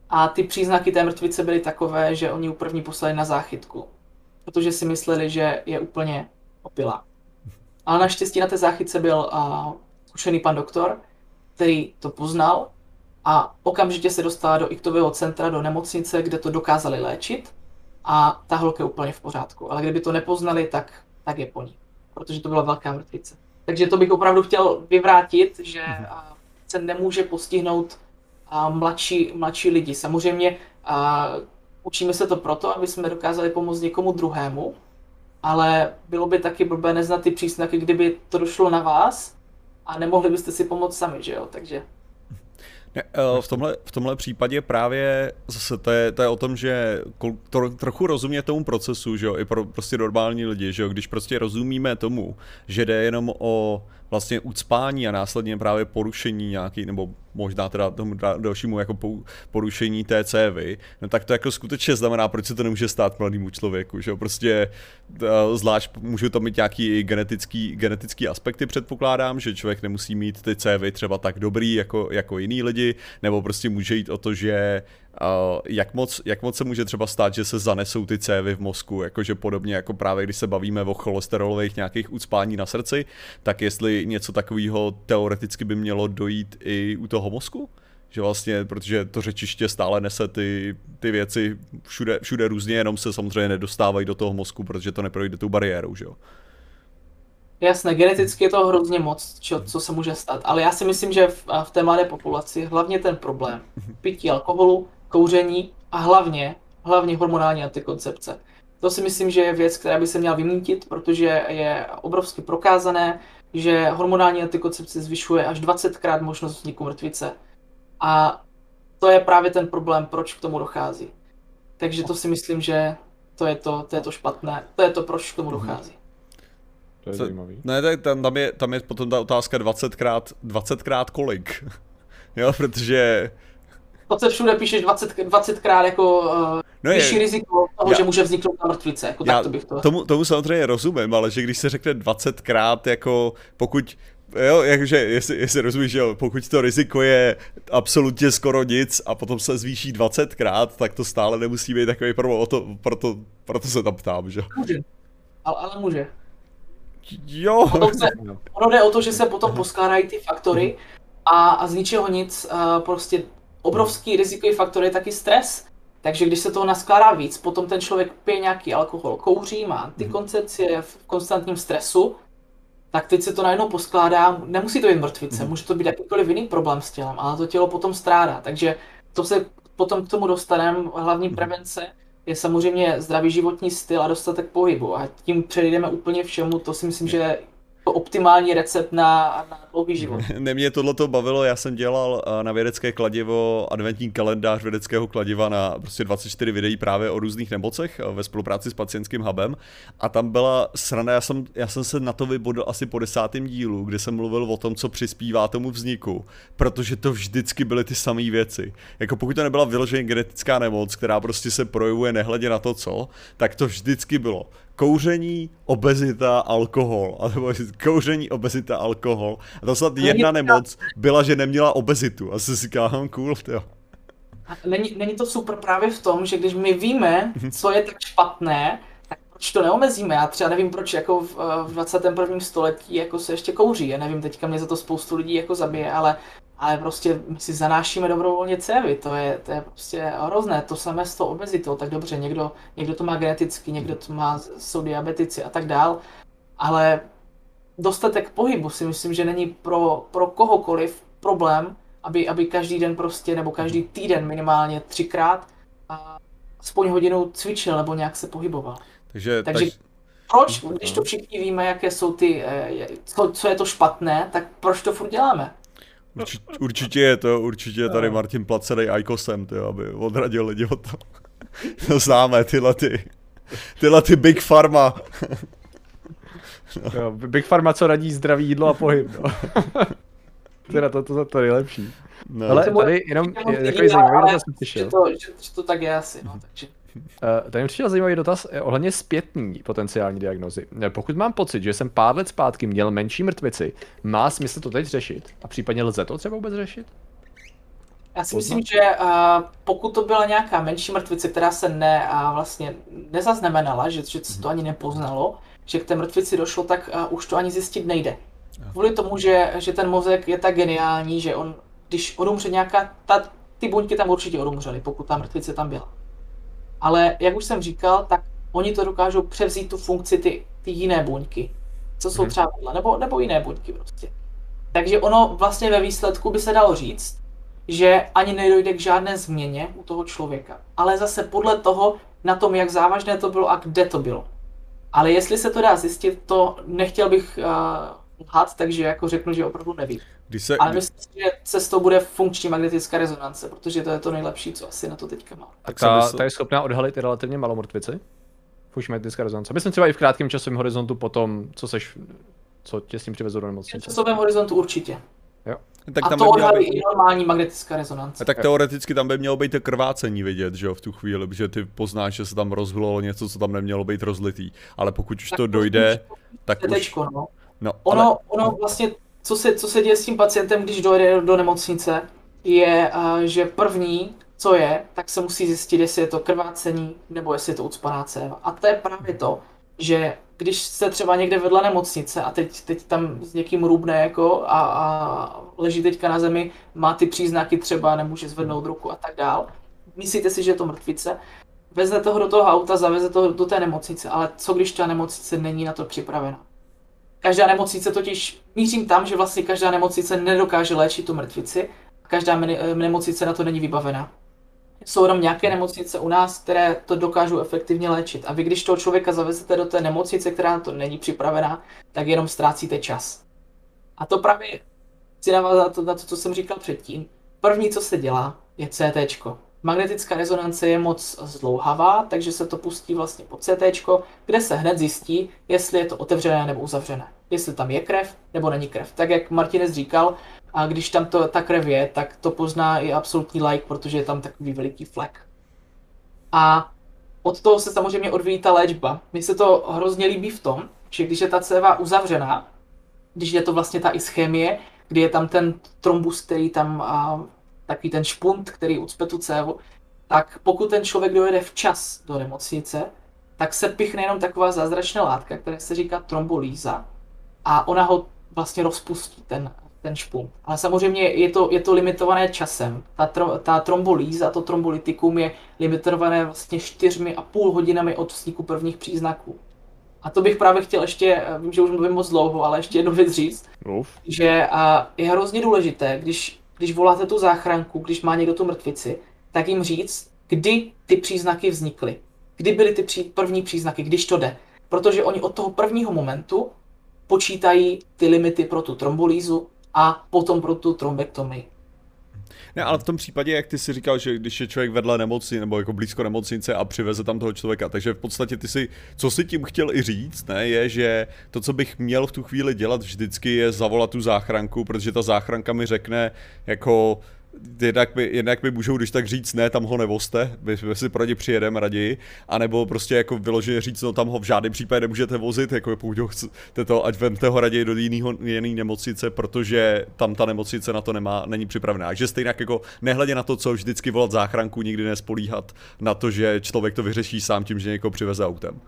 a ty příznaky té mrtvice byly takové, že oni u první poslali na záchytku, protože si mysleli, že je úplně opila. Ale naštěstí na té záchytce byl uh, zkušený pan doktor, který to poznal a okamžitě se dostala do iktového centra, do nemocnice, kde to dokázali léčit a ta holka je úplně v pořádku. Ale kdyby to nepoznali, tak, tak je po ní, protože to byla velká mrtvice. Takže to bych opravdu chtěl vyvrátit, že se nemůže postihnout a mladší, mladší lidi. Samozřejmě a učíme se to proto, aby jsme dokázali pomoct někomu druhému, ale bylo by taky blbé neznat ty příznaky, kdyby to došlo na vás a nemohli byste si pomoct sami, že jo, takže... Ne, eh, v, tomhle, v tomhle případě právě zase to je, to je o tom, že to, trochu rozumě tomu procesu, že jo, i pro prostě normální lidi, že jo, když prostě rozumíme tomu, že jde jenom o vlastně ucpání a následně právě porušení nějaký, nebo možná teda tomu dalšímu jako porušení té cévy, no tak to jako skutečně znamená, proč se to nemůže stát mladému člověku, že jo, prostě eh, zvlášť můžu to mít nějaký genetický, genetický aspekty předpokládám, že člověk nemusí mít ty cévy třeba tak dobrý jako, jako jiný lidi, nebo prostě může jít o to, že Uh, jak, moc, jak moc se může třeba stát, že se zanesou ty cévy v mozku, jakože podobně jako právě když se bavíme o cholesterolových nějakých ucpání na srdci, tak jestli něco takového teoreticky by mělo dojít i u toho mozku? Že vlastně, protože to řečiště stále nese ty, ty věci všude, všude různě, jenom se samozřejmě nedostávají do toho mozku, protože to neprojde tou bariérou, že jo? Jasné, geneticky je to hrozně moc, čo, co se může stát, ale já si myslím, že v, v té mladé populaci hlavně ten problém pití alkoholu, kouření a hlavně, hlavně hormonální antikoncepce. To si myslím, že je věc, která by se měla vymítit, protože je obrovsky prokázané, že hormonální antikoncepce zvyšuje až 20krát možnost vzniku mrtvice. A to je právě ten problém, proč k tomu dochází. Takže to si myslím, že to je to, to, je to špatné, to je to, proč k tomu mhm. dochází. To je Co, zajímavý. Ne, tak tam, tam, je, tam je potom ta otázka 20krát, 20krát kolik. jo, protože to se všude píšeš 20, 20 krát jako uh, no vyšší je, riziko toho, já, že může vzniknout na mrtvice. Jako já, tak to bych to... Tomu, tomu samozřejmě rozumím, ale že když se řekne 20 krát, jako pokud Jo, jakože, jestli, jestli rozumíš, jo, pokud to riziko je absolutně skoro nic a potom se zvýší 20 krát, tak to stále nemusí být takový problém, to, proto, proto se tam ptám, že? Může, ale, ale může. Jo. se, ono jde o to, že se potom poskládají ty faktory a, a z ničeho nic uh, prostě obrovský rizikový faktor je taky stres. Takže když se toho naskládá víc, potom ten člověk pije nějaký alkohol, kouří, má antikoncepci, je v konstantním stresu, tak teď se to najednou poskládá, nemusí to být mrtvice, může to být jakýkoliv jiný problém s tělem, ale to tělo potom strádá. Takže to se potom k tomu dostaneme, hlavní prevence je samozřejmě zdravý životní styl a dostatek pohybu. A tím přejdeme úplně všemu, to si myslím, že optimální recept na, na dlouhý život. Ne, mě tohle to bavilo, já jsem dělal eh, na vědecké kladivo adventní kalendář vědeckého kladiva na prostě 24 videí právě o různých nemocech eh, ve spolupráci s pacientským hubem a tam byla srana, já jsem, já jsem se na to vybodl asi po desátém dílu, kde jsem mluvil o tom, co přispívá tomu vzniku, protože to vždycky byly ty samé věci. Jako pokud to nebyla vyloženě genetická nemoc, která prostě se projevuje nehledě na to, co, tak to vždycky bylo kouření, obezita, alkohol. A nebo kouření, obezita, alkohol. A to snad jedna nemoc byla, že neměla obezitu. A si říkal, hm, cool, jo. Není, není to super právě v tom, že když my víme, mhm. co je tak špatné, tak proč to neomezíme? Já třeba nevím, proč jako v, v 21. století jako se ještě kouří. Já nevím, teďka mě za to spoustu lidí jako zabije, ale ale prostě my si zanášíme dobrovolně cévy, to je, to je prostě hrozné, to samé s tou obezitou, tak dobře, někdo, někdo to má geneticky, někdo to má, jsou diabetici a tak dál, ale dostatek pohybu si myslím, že není pro, pro kohokoliv problém, aby, aby každý den prostě, nebo každý týden minimálně třikrát aspoň hodinu cvičil nebo nějak se pohyboval. Takže, Takže tak... proč, když to všichni víme, jaké jsou ty, eh, co, co je to špatné, tak proč to furt děláme? Určitě, určitě je to, určitě je tady Martin placený Aikosem, ty, aby odradil lidi od toho. To známe, tyhle ty, tyhle ty Big Pharma. Jo, Big Pharma, co radí zdraví jídlo a pohyb. No. teda to, to, to, to nejlepší. No. Ale tady jenom takový zajímavý dotaz jsem Že to, že, že to tak je asi, no, takže. Uh, tady mi přišel zajímavý dotaz eh, ohledně zpětní potenciální diagnozy. Eh, pokud mám pocit, že jsem pár let zpátky měl menší mrtvici, má smysl to teď řešit? A případně lze to třeba vůbec řešit? Já si myslím, že uh, pokud to byla nějaká menší mrtvice, která se ne, uh, vlastně nezaznamenala, že, že se to ani nepoznalo, že k té mrtvici došlo, tak uh, už to ani zjistit nejde. Kvůli tomu, že, že ten mozek je tak geniální, že on, když odumře nějaká, ta, ty buňky tam určitě odumřely, pokud ta mrtvice tam byla ale jak už jsem říkal, tak oni to dokážou převzít tu funkci ty, ty jiné buňky, co jsou mhm. třeba vedle, nebo, nebo jiné buňky prostě. Takže ono vlastně ve výsledku by se dalo říct, že ani nedojde k žádné změně u toho člověka, ale zase podle toho, na tom, jak závažné to bylo a kde to bylo. Ale jestli se to dá zjistit, to nechtěl bych uh, lhat, takže jako řeknu, že opravdu nevím. Když se, Ale myslím si, že cestou bude funkční magnetická rezonance, protože to je to nejlepší, co asi na to teďka má. Tak ta, ta je schopná odhalit i relativně malou mrtvici? Funkční magnetická rezonance. Myslím třeba i v krátkém časovém horizontu potom, co seš, co tě s tím přivezou do nemocnice. V časovém horizontu určitě. Jo. Tak a tam to odhalí být... i normální magnetická rezonance. A tak teoreticky tam by mělo být to krvácení vidět, že jo, v tu chvíli, protože ty poznáš, že se tam rozhulilo něco, co tam nemělo být rozlitý. Ale pokud už tak to dojde, tak už... Tečko, no. No, ono, ale... ono vlastně co se, co se děje s tím pacientem, když dojde do nemocnice, je, uh, že první, co je, tak se musí zjistit, jestli je to krvácení nebo jestli je to ucpaná céva. A to je právě to, že když jste třeba někde vedle nemocnice a teď, teď tam s někým růbne jako a, a leží teďka na zemi, má ty příznaky třeba, nemůže zvednout ruku a tak dál, myslíte si, že je to mrtvice, vezete ho do toho auta, zaveze to do té nemocnice, ale co když ta nemocnice není na to připravena? Každá nemocnice totiž, mířím tam, že vlastně každá nemocnice nedokáže léčit tu mrtvici, každá nemocnice na to není vybavená. jsou jenom nějaké nemocnice u nás, které to dokážou efektivně léčit. A vy, když toho člověka zavezete do té nemocnice, která na to není připravená, tak jenom ztrácíte čas. A to právě chci navázat na to, co jsem říkal předtím. První, co se dělá, je CT. Magnetická rezonance je moc zdlouhavá, takže se to pustí vlastně po CT, kde se hned zjistí, jestli je to otevřené nebo uzavřené. Jestli tam je krev nebo není krev. Tak jak Martinez říkal, a když tam to, ta krev je, tak to pozná i absolutní like, protože je tam takový veliký flek. A od toho se samozřejmě odvíjí ta léčba. Mně se to hrozně líbí v tom, že když je ta céva uzavřená, když je to vlastně ta ischémie, kdy je tam ten trombus, který tam, a, takový ten špunt, který ucpe tu cévu, tak pokud ten člověk dojede včas do nemocnice, tak se pichne jenom taková zázračná látka, která se říká trombolíza a ona ho vlastně rozpustí, ten, ten špunt. Ale samozřejmě je to, je to limitované časem. Ta, tro, ta trombolíza, to trombolytikum je limitované vlastně čtyřmi a půl hodinami od vzniku prvních příznaků. A to bych právě chtěl ještě, eh, vím, že už mluvím moc dlouho, ale ještě jednu věc říct, Uf. že a, je hrozně důležité, když, když voláte tu záchranku, když má někdo tu mrtvici, tak jim říct, kdy ty příznaky vznikly. Kdy byly ty první příznaky, když to jde. Protože oni od toho prvního momentu počítají ty limity pro tu trombolízu a potom pro tu trombektomii. Ne, ale v tom případě, jak ty si říkal, že když je člověk vedle nemoci nebo jako blízko nemocnice a přiveze tam toho člověka, takže v podstatě ty si, co si tím chtěl i říct, ne, je, že to, co bych měl v tu chvíli dělat vždycky, je zavolat tu záchranku, protože ta záchranka mi řekne, jako jednak mi, jednak mi můžou, když tak říct, ne, tam ho nevoste, my, my si pro ně přijedeme raději, anebo prostě jako vyloženě říct, no tam ho v žádném případě nemůžete vozit, jako pokud ho chcete to, ať vemte ho raději do jiného, jiný nemocnice, protože tam ta nemocnice na to nemá, není připravená. Takže stejně jako nehledě na to, co vždycky volat záchranku, nikdy nespolíhat na to, že člověk to vyřeší sám tím, že někoho přiveze autem.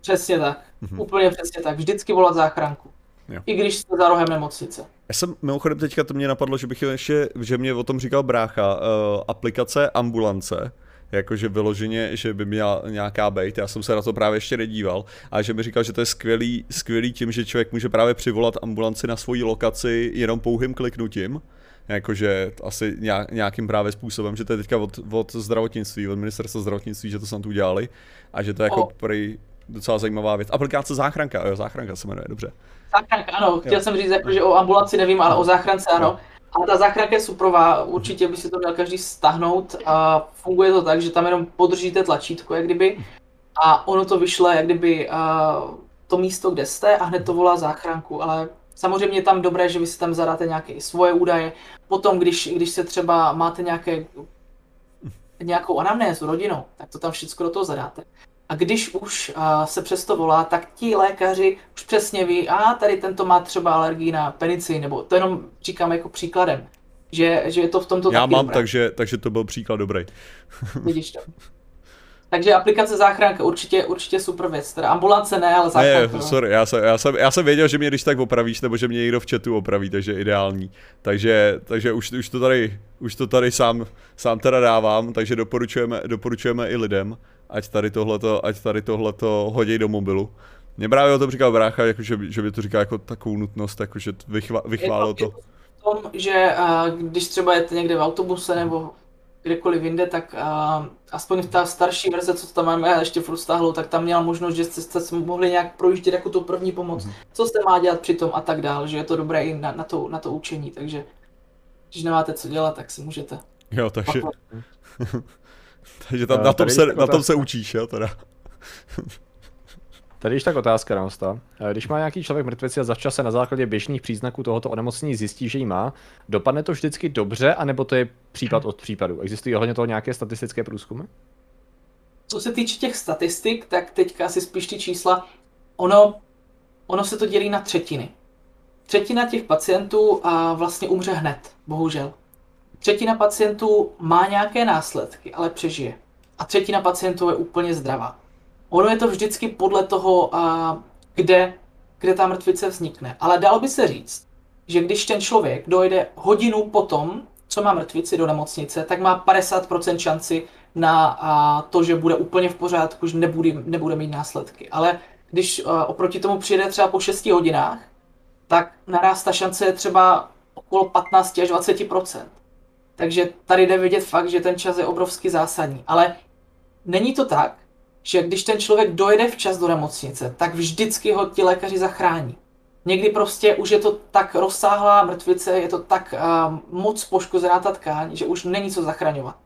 Přesně tak, mm-hmm. úplně přesně tak, vždycky volat záchranku. Jo. I když jste za rohem nemocnice. Já jsem, mimochodem teďka to mě napadlo, že bych ještě, že mě o tom říkal brácha, uh, aplikace ambulance, jakože vyloženě, že by měla nějaká být, já jsem se na to právě ještě nedíval, a že mi říkal, že to je skvělý, skvělý tím, že člověk může právě přivolat ambulanci na svoji lokaci jenom pouhým kliknutím, jakože asi nějakým právě způsobem, že to je teďka od, od zdravotnictví, od ministerstva zdravotnictví, že to tu udělali. A že to je jako prý docela zajímavá věc. Aplikace záchranka, jo, záchranka se jmenuje, dobře. Záchranka, ano, chtěl jo. jsem říct, jako, že o ambulanci nevím, ale o záchrance ano. A ta záchranka je suprová, určitě by si to měl každý stáhnout a funguje to tak, že tam jenom podržíte tlačítko, jak kdyby, a ono to vyšle, jak kdyby to místo, kde jste a hned to volá záchranku, ale samozřejmě je tam dobré, že vy si tam zadáte nějaké svoje údaje, potom když, když se třeba máte nějaké nějakou anamnézu rodinou, tak to tam všechno do toho zadáte. A když už uh, se přesto volá, tak ti lékaři už přesně ví, a tady tento má třeba alergii na penicilin, nebo to jenom říkám jako příkladem, že, že je to v tomto Já mám, takže, takže to byl příklad dobrý. Vidíš to. Takže aplikace záchranka určitě, určitě super věc. Teda ambulance ne, ale záchranka. Ne, sorry, já jsem, já, jsem, já jsem věděl, že mě když tak opravíš, nebo že mě někdo v chatu opraví, takže ideální. Takže, takže už, už, to tady, už to tady sám, sám teda dávám, takže doporučujeme, doporučujeme i lidem ať tady tohleto, ať tady tohleto hodí do mobilu. Mě právě o tom říkal brácha, jako, že, že by to říká jako takovou nutnost, jako, že vychva, vychválil to. V tom, že uh, když třeba jete někde v autobuse nebo kdekoliv jinde, tak uh, aspoň ta starší verze, co tam máme ještě furt stáhlou, tak tam měla možnost, že jste se mohli nějak projíždět jako tu první pomoc, mm. co jste má dělat při tom a tak dál, že je to dobré i na, na, to, na to učení, takže když nemáte co dělat, tak si můžete. Jo, takže... Takže tam, na, tom se, na tom se učíš, jo, teda. Tady je tak otázka na hosta. Když má nějaký člověk mrtvici a zavčas se na základě běžných příznaků tohoto onemocnění zjistí, že ji má, dopadne to vždycky dobře, anebo to je případ od případu? Existují ohledně toho nějaké statistické průzkumy? Co se týče těch statistik, tak teďka asi spíš ty čísla, ono, ono se to dělí na třetiny. Třetina těch pacientů a vlastně umře hned, bohužel. Třetina pacientů má nějaké následky, ale přežije. A třetina pacientů je úplně zdravá. Ono je to vždycky podle toho, kde, kde ta mrtvice vznikne. Ale dalo by se říct, že když ten člověk dojde hodinu potom, co má mrtvici do nemocnice, tak má 50% šanci na to, že bude úplně v pořádku, že nebude, nebude mít následky. Ale když oproti tomu přijede třeba po 6 hodinách, tak naraz ta šance je třeba okolo 15 až 20 Takže tady jde vidět fakt, že ten čas je obrovsky zásadní. Ale není to tak, že když ten člověk dojde včas do nemocnice, tak vždycky ho ti lékaři zachrání. Někdy prostě už je to tak rozsáhlá mrtvice, je to tak uh, moc poškozená ta tkáň, že už není co zachraňovat.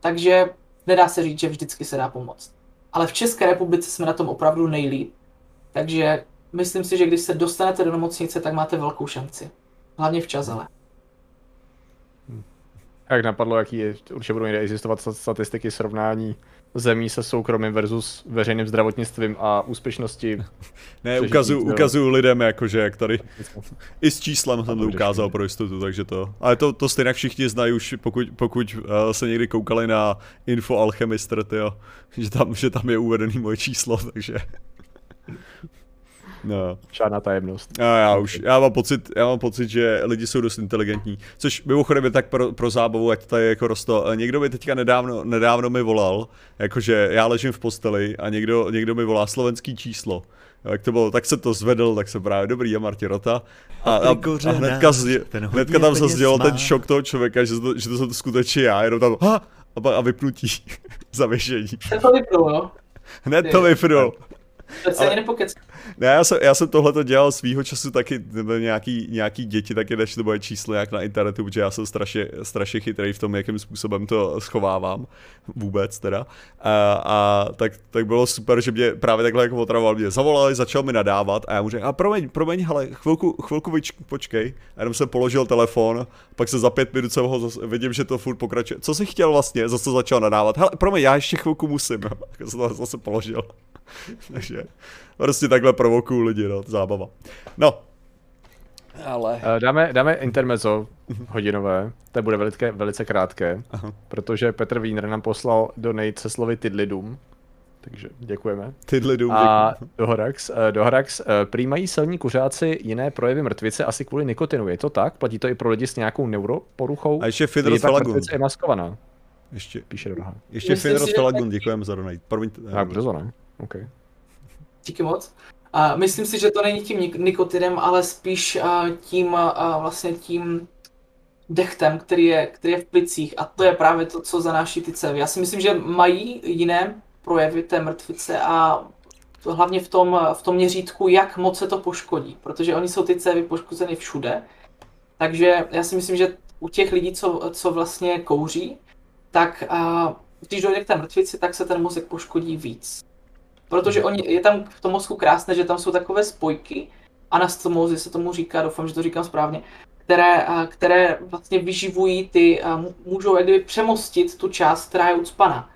Takže nedá se říct, že vždycky se dá pomoct. Ale v České republice jsme na tom opravdu nejlíp. Takže myslím si, že když se dostanete do nemocnice, tak máte velkou šanci. Hlavně včas, ale. Jak napadlo, jaký je, určitě budou někde existovat statistiky srovnání zemí se soukromým versus veřejným zdravotnictvím a úspěšnosti. Ne, ukazuju, ukazuju lidem, jakože jak tady i s číslem jsem to ukázal pro jistotu, takže to. Ale to, to stejně všichni znají už, pokud, pokud uh, se někdy koukali na Info Alchemister, tyjo, že tam, že tam je uvedený moje číslo, takže. No. Žádná tajemnost. A já už, já mám pocit, já mám pocit, že lidi jsou dost inteligentní. Což mimochodem je tak pro, pro zábavu, ať tady jako rosto. Někdo mi teďka nedávno, nedávno mi volal, jakože já ležím v posteli a někdo, někdo mi volá slovenský číslo. Jak to bylo, tak se to zvedl, tak se právě dobrý, je Martin Rota. A, a, a hnedka, zdi, hnedka tam se sdělal ten šok toho člověka, že to, že to jsem skutečně já, jenom tam a, a vypnutí, zavěšení. To vypnul, no. Hned to vypnul. To se ale... Ne, já jsem, já jsem tohle dělal svýho času taky, nějaký, nějaký děti taky než to moje číslo nějak na internetu, protože já jsem strašně, strašně chytrý v tom, jakým způsobem to schovávám, vůbec teda. A, a tak, tak bylo super, že mě právě takhle jako otravoval, mě zavolali, začal mi nadávat a já mu řekl, a promiň, promiň, ale chvilku, chvilku vyč, počkej. A jenom jsem položil telefon, pak se za pět minut jsem ho zase, vidím, že to furt pokračuje. Co jsi chtěl vlastně? Zase začal nadávat. Hele, promiň, já ještě chvilku musím. Tak jsem to zase položil. Takže prostě takhle provokuju lidi, no, zábava. No. Ale... Eh, dáme, dáme intermezzo hodinové, to bude velice, velice krátké, Aha. protože Petr Wiener nám poslal donate se slovy Tidlidum, takže děkujeme. Tidlidum, A Dohorax, uh, Dohorax uh, prý mají silní kuřáci jiné projevy mrtvice asi kvůli nikotinu, je to tak? Platí to i pro lidi s nějakou neuroporuchou? A ještě Fidel Felagun. je maskovaná. Ještě, Píše Doha. Ještě Fidel Felagun, děkujeme za donate. Promiň. Tak, brzo ne? Okay. Díky moc. A myslím si, že to není tím nikotinem, ale spíš tím vlastně tím dechtem, který je, který je v plicích a to je právě to, co zanáší ty cévy. Já si myslím, že mají jiné projevy té mrtvice a to hlavně v tom, v tom měřítku, jak moc se to poškodí, protože oni jsou ty cévy poškozeny všude. Takže já si myslím, že u těch lidí, co, co vlastně kouří, tak a, když dojde k té mrtvici, tak se ten mozek poškodí víc. Protože oni, je tam v tom mozku krásné, že tam jsou takové spojky, anastomózy se tomu říká, doufám, že to říkám správně, které, které vlastně vyživují ty, můžou jak kdyby přemostit tu část, která je ucpaná.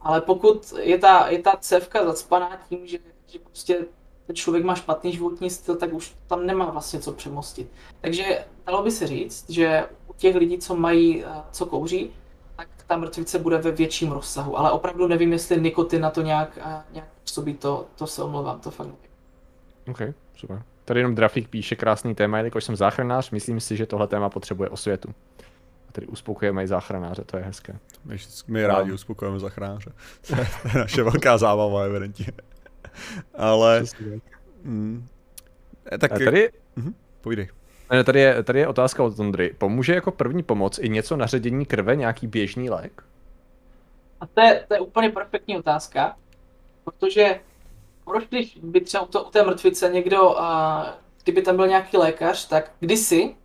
Ale pokud je ta, je ta cévka zacpaná tím, že, že prostě ten člověk má špatný životní styl, tak už tam nemá vlastně co přemostit. Takže dalo by se říct, že u těch lidí, co mají, co kouří, ta mrtvice bude ve větším rozsahu, ale opravdu nevím, jestli nikotin na to nějak, nějak působí, to, to se omlouvám, to fakt nevím. OK, super. Tady jenom Drafik píše krásný téma, jelikož jsem záchranář, myslím si, že tohle téma potřebuje osvětu. A tady uspokojujeme i záchranáře, to je hezké. My, my rádi no. uspokojujeme záchranáře. to je naše velká zábava, evidentně. Ale... Mm, tak... A tady... Mhm, povídej. Tady je, tady je otázka od Tondry. Pomůže jako první pomoc i něco na ředění krve, nějaký běžný lék? A to je, to je úplně perfektní otázka, protože proč když by třeba to, u té mrtvice někdo, a, kdyby tam byl nějaký lékař, tak kdysi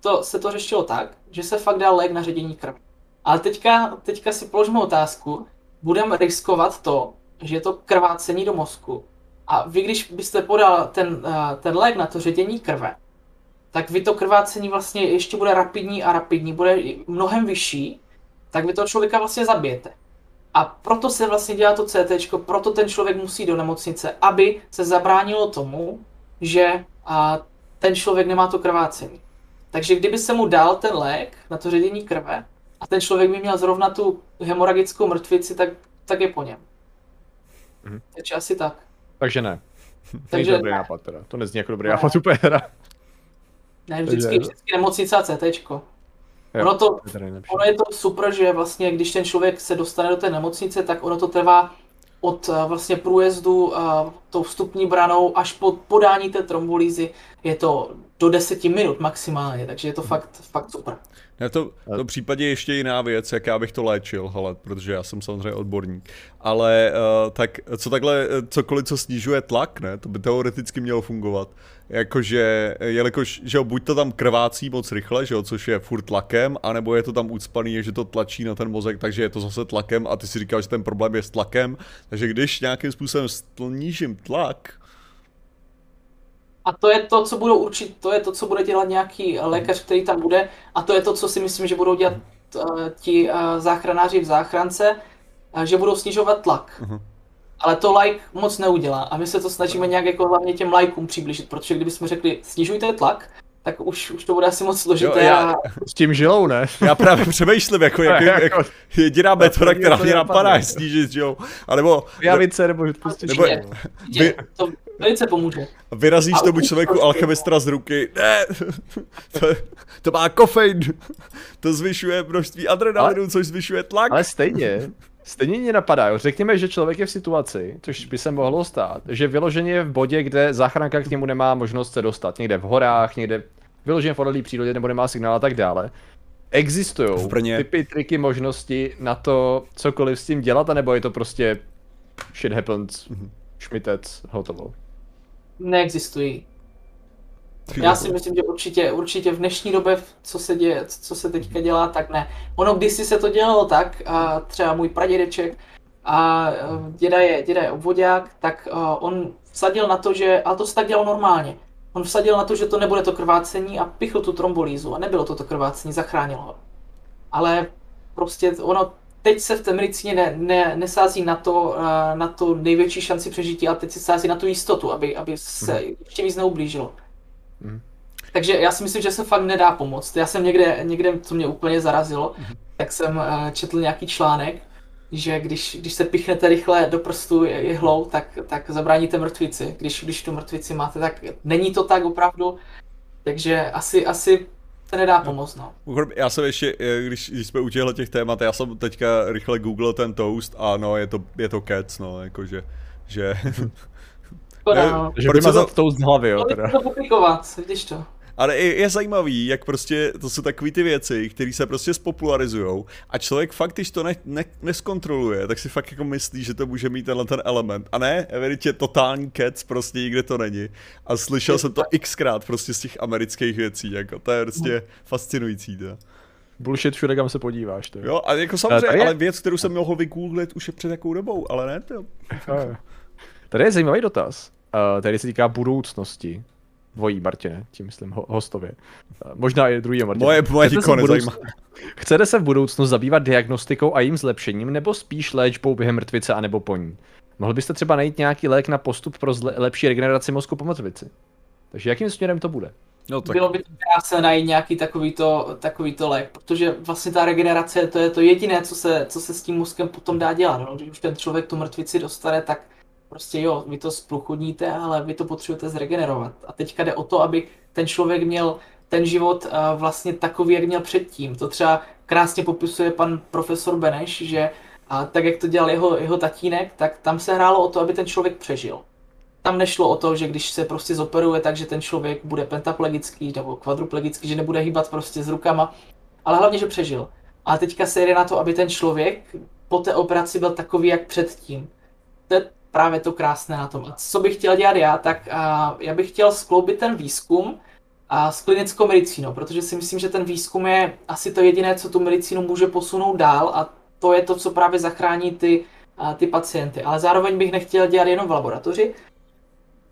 to, se to řešilo tak, že se fakt dal lék na ředění krve. Ale teďka, teďka si položme otázku, budeme riskovat to, že je to krvácení do mozku. A vy, když byste podal ten, ten lék na to ředění krve, tak vy to krvácení vlastně ještě bude rapidní a rapidní, bude mnohem vyšší, tak vy toho člověka vlastně zabijete. A proto se vlastně dělá to CT, proto ten člověk musí do nemocnice, aby se zabránilo tomu, že a, ten člověk nemá to krvácení. Takže kdyby se mu dal ten lék na to ředění krve a ten člověk by měl zrovna tu hemoragickou mrtvici, tak, tak je po něm. Mhm. Takže asi tak. Takže ne. Takže dobrý ne. nápad teda. To nezní jako dobrý ne. nápad úplně teda. Ne, vždycky, vždycky nemocnice a CT. Ono, to, ono je to super, že vlastně, když ten člověk se dostane do té nemocnice, tak ono to trvá od eh, vlastně průjezdu uh, tou vstupní branou až po podání té trombolízy je to do deseti minut maximálně, takže je to fakt, fakt super. Na to, to případě ještě jiná věc, jak já bych to léčil, hele, protože já jsem samozřejmě odborník. Ale uh, tak co takhle, cokoliv, co snižuje tlak, ne, to by teoreticky mělo fungovat. Jakože, jelikož, že jo, buď to tam krvácí moc rychle, že jo, což je furt tlakem, anebo je to tam ucpaný, že to tlačí na ten mozek, takže je to zase tlakem a ty si říkal, že ten problém je s tlakem. Takže když nějakým způsobem snížím tlak, a to je to, co budou určit, to je to, co bude dělat nějaký lékař, který tam bude, a to je to, co si myslím, že budou dělat uh, ti uh, záchranáři v záchrance, uh, že budou snižovat tlak. Uh-huh. Ale to like moc neudělá a my se to snažíme nějak jako hlavně těm lajkům přiblížit, protože kdybychom řekli snižujte tlak, tak už, už to bude asi moc složité. Jo, já, a... S tím žilou, ne? Já právě přemýšlím, jako, jak, jak, jak jediná metoda, která mě napadá, je snížit, jo. A nebo... Javice, nebo prostě nebo, vy, to velice pomůže. Vyrazíš tomu člověku prostě- alchemistra z ruky, ne, to, to má kofein, to zvyšuje množství adrenalinu, ale, což zvyšuje tlak. Ale stejně, Stejně mě napadá, jo. řekněme, že člověk je v situaci, což by se mohlo stát, že vyloženě je v bodě, kde záchranka k němu nemá možnost se dostat, někde v horách, někde vyloženě v odlehlé přírodě nebo nemá signál a tak dále. Existují typy, triky, možnosti na to cokoliv s tím dělat, anebo je to prostě shit happens, mm-hmm. šmitec, hotovo? Neexistují. Já si myslím, že určitě, určitě v dnešní době, co se děje, co se teďka dělá, tak ne. Ono kdysi se to dělalo tak, a třeba můj pradědeček a děda je, děda je obvodák, tak on vsadil na to, že, ale to se tak dělalo normálně. On vsadil na to, že to nebude to krvácení a pichl tu trombolízu a nebylo to to krvácení, zachránil ho. Ale prostě ono teď se v té medicíně ne, ne, nesází na to, na to největší šanci přežití, ale teď se sází na tu jistotu, aby, aby se mm. ještě víc neublížilo. Mm. Takže já si myslím, že se fakt nedá pomoct. Já jsem někde, někde co mě úplně zarazilo, mm. tak jsem četl nějaký článek, že když, když se pichnete rychle do prstu jehlou, tak, tak zabráníte mrtvici. Když, když tu mrtvici máte, tak není to tak opravdu. Takže asi, asi se nedá pomoct, no. Já jsem ještě, eh, když, když jsme u těchto těch témat, já jsem teďka rychle googlil ten toast a no, je to, je to kec, no, jakože, že... Škoda, no. Že vymazat toast z hlavy, jo, teda. to publikovat, vidíš to. Ale je, je zajímavý, jak prostě to jsou takové ty věci, které se prostě spopularizují a člověk fakt, když to ne, ne, neskontroluje, tak si fakt jako myslí, že to může mít tenhle ten element. A ne, evidentně totální kec, prostě nikde to není. A slyšel jsem to xkrát prostě z těch amerických věcí, jako to je prostě fascinující. To. Bullshit všude, kam se podíváš. To. Jo, a jako samozřejmě, ale věc, kterou jsem mohl vygooglit už je před jakou dobou, ale ne to. Tady je zajímavý dotaz. Uh, tady se týká budoucnosti dvojí Martine, tím myslím ho- hostově. Možná i druhý Martin. Moje, moje Chcete, budoucnu... Chcete se v budoucnu zabývat diagnostikou a jím zlepšením, nebo spíš léčbou během mrtvice anebo po ní? Mohl byste třeba najít nějaký lék na postup pro zle- lepší regeneraci mozku po mrtvici? Takže jakým směrem to bude? No, tak... Bylo by to krásné najít nějaký takovýto, takovýto lék, protože vlastně ta regenerace to je to jediné, co se, co se s tím mozkem potom dá dělat. No? Když už ten člověk tu mrtvici dostane, tak Prostě jo, vy to spluchudníte, ale vy to potřebujete zregenerovat. A teďka jde o to, aby ten člověk měl ten život uh, vlastně takový, jak měl předtím. To třeba krásně popisuje pan profesor Beneš, že a tak, jak to dělal jeho, jeho tatínek, tak tam se hrálo o to, aby ten člověk přežil. Tam nešlo o to, že když se prostě zoperuje tak, že ten člověk bude pentaplegický nebo kvadruplegický, že nebude hýbat prostě s rukama, ale hlavně, že přežil. A teďka se jde na to, aby ten člověk po té operaci byl takový, jak předtím. To je právě to krásné na tom. A co bych chtěl dělat já, tak a, já bych chtěl skloubit ten výzkum a s klinickou medicínou, protože si myslím, že ten výzkum je asi to jediné, co tu medicínu může posunout dál a to je to, co právě zachrání ty, a, ty pacienty. Ale zároveň bych nechtěl dělat jenom v laboratoři,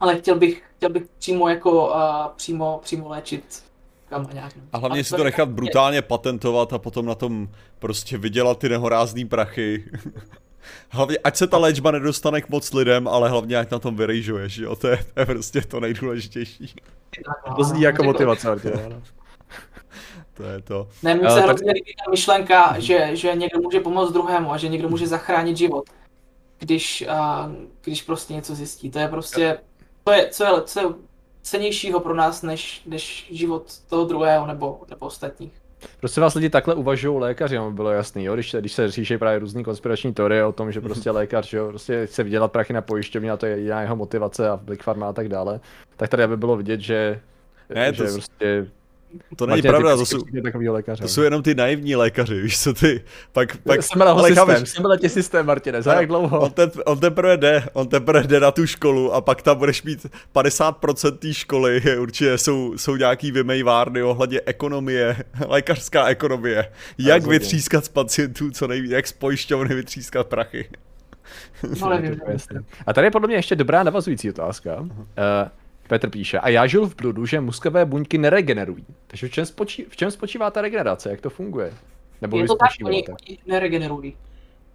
ale chtěl bych, chtěl bych přímo jako a, přímo, přímo léčit kam a nějak. A hlavně a si to nechat brutálně patentovat a potom na tom prostě vydělat ty nehorázný prachy. Hlavně, ať se ta léčba nedostane k moc lidem, ale hlavně ať na tom vyrejžuješ, jo, to je, to je prostě to nejdůležitější. To zní jako motivace, To je to. Ne, mi se hrozně líbí ta myšlenka, že, že někdo může pomoct druhému a že někdo může zachránit život, když, a, když prostě něco zjistí. To je prostě, to je, co je, co je cenějšího pro nás, než, než život toho druhého nebo, nebo ostatních. Prostě vás lidi takhle uvažují lékaři, aby bylo jasný, jo? Když, když se řeší právě různé konspirační teorie o tom, že prostě lékař jo, prostě chce vydělat prachy na pojišťovně a to je jediná jeho motivace a Big Pharma a tak dále, tak tady aby bylo vidět, že Ne, že to- prostě... To není Martin, pravda, to jsou, to jsou jenom ty naivní lékaři, víš co ty, pak, pak, jsem ale systém, chápeš, jsem byl ti systém, Martine, za jak dlouho? On, te, on teprve jde, on teprve jde na tu školu a pak tam budeš mít 50% té školy, určitě jsou, jsou nějaký vymejvárny ohledně ekonomie, lékařská ekonomie, jak Rozhodně. vytřískat z pacientů co nejvíc, jak z pojišťovny vytřískat prachy. No, jasné. A tady je podle mě ještě dobrá navazující otázka. Uh, Petr píše, a já žil v bludu, že mozkové buňky neregenerují. Takže v čem, spočí, v čem spočívá ta regenerace? Jak to funguje? Nebo Je to tak, oni, neregenerují.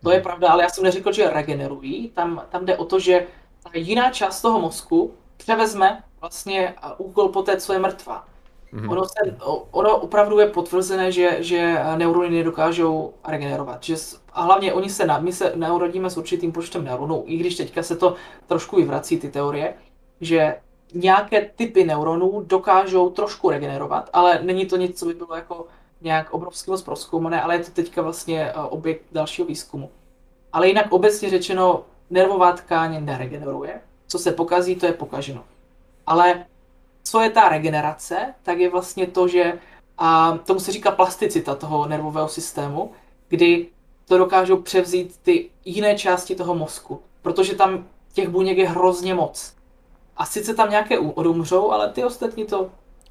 To je pravda, ale já jsem neřekl, že regenerují. Tam, tam jde o to, že ta jiná část toho mozku převezme vlastně úkol po té, co je mrtvá. Mhm. Ono, se, ono opravdu je potvrzené, že, že neurony nedokážou regenerovat. Že, a hlavně oni se, my se narodíme s určitým počtem neuronů, i když teďka se to trošku vyvrací, ty teorie, že nějaké typy neuronů dokážou trošku regenerovat, ale není to nic, co by bylo jako nějak obrovsky moc proskoumané, ale je to teďka vlastně eh, objekt dalšího výzkumu. Ale jinak obecně řečeno, nervová tkáň neregeneruje. Co se pokazí, to je pokaženo. Ale co je ta regenerace, tak je vlastně to, že a tomu se říká plasticita toho nervového systému, kdy to dokážou převzít ty jiné části toho mozku, protože tam těch buněk je hrozně moc. A sice tam nějaké odumřou, ale ty ostatní to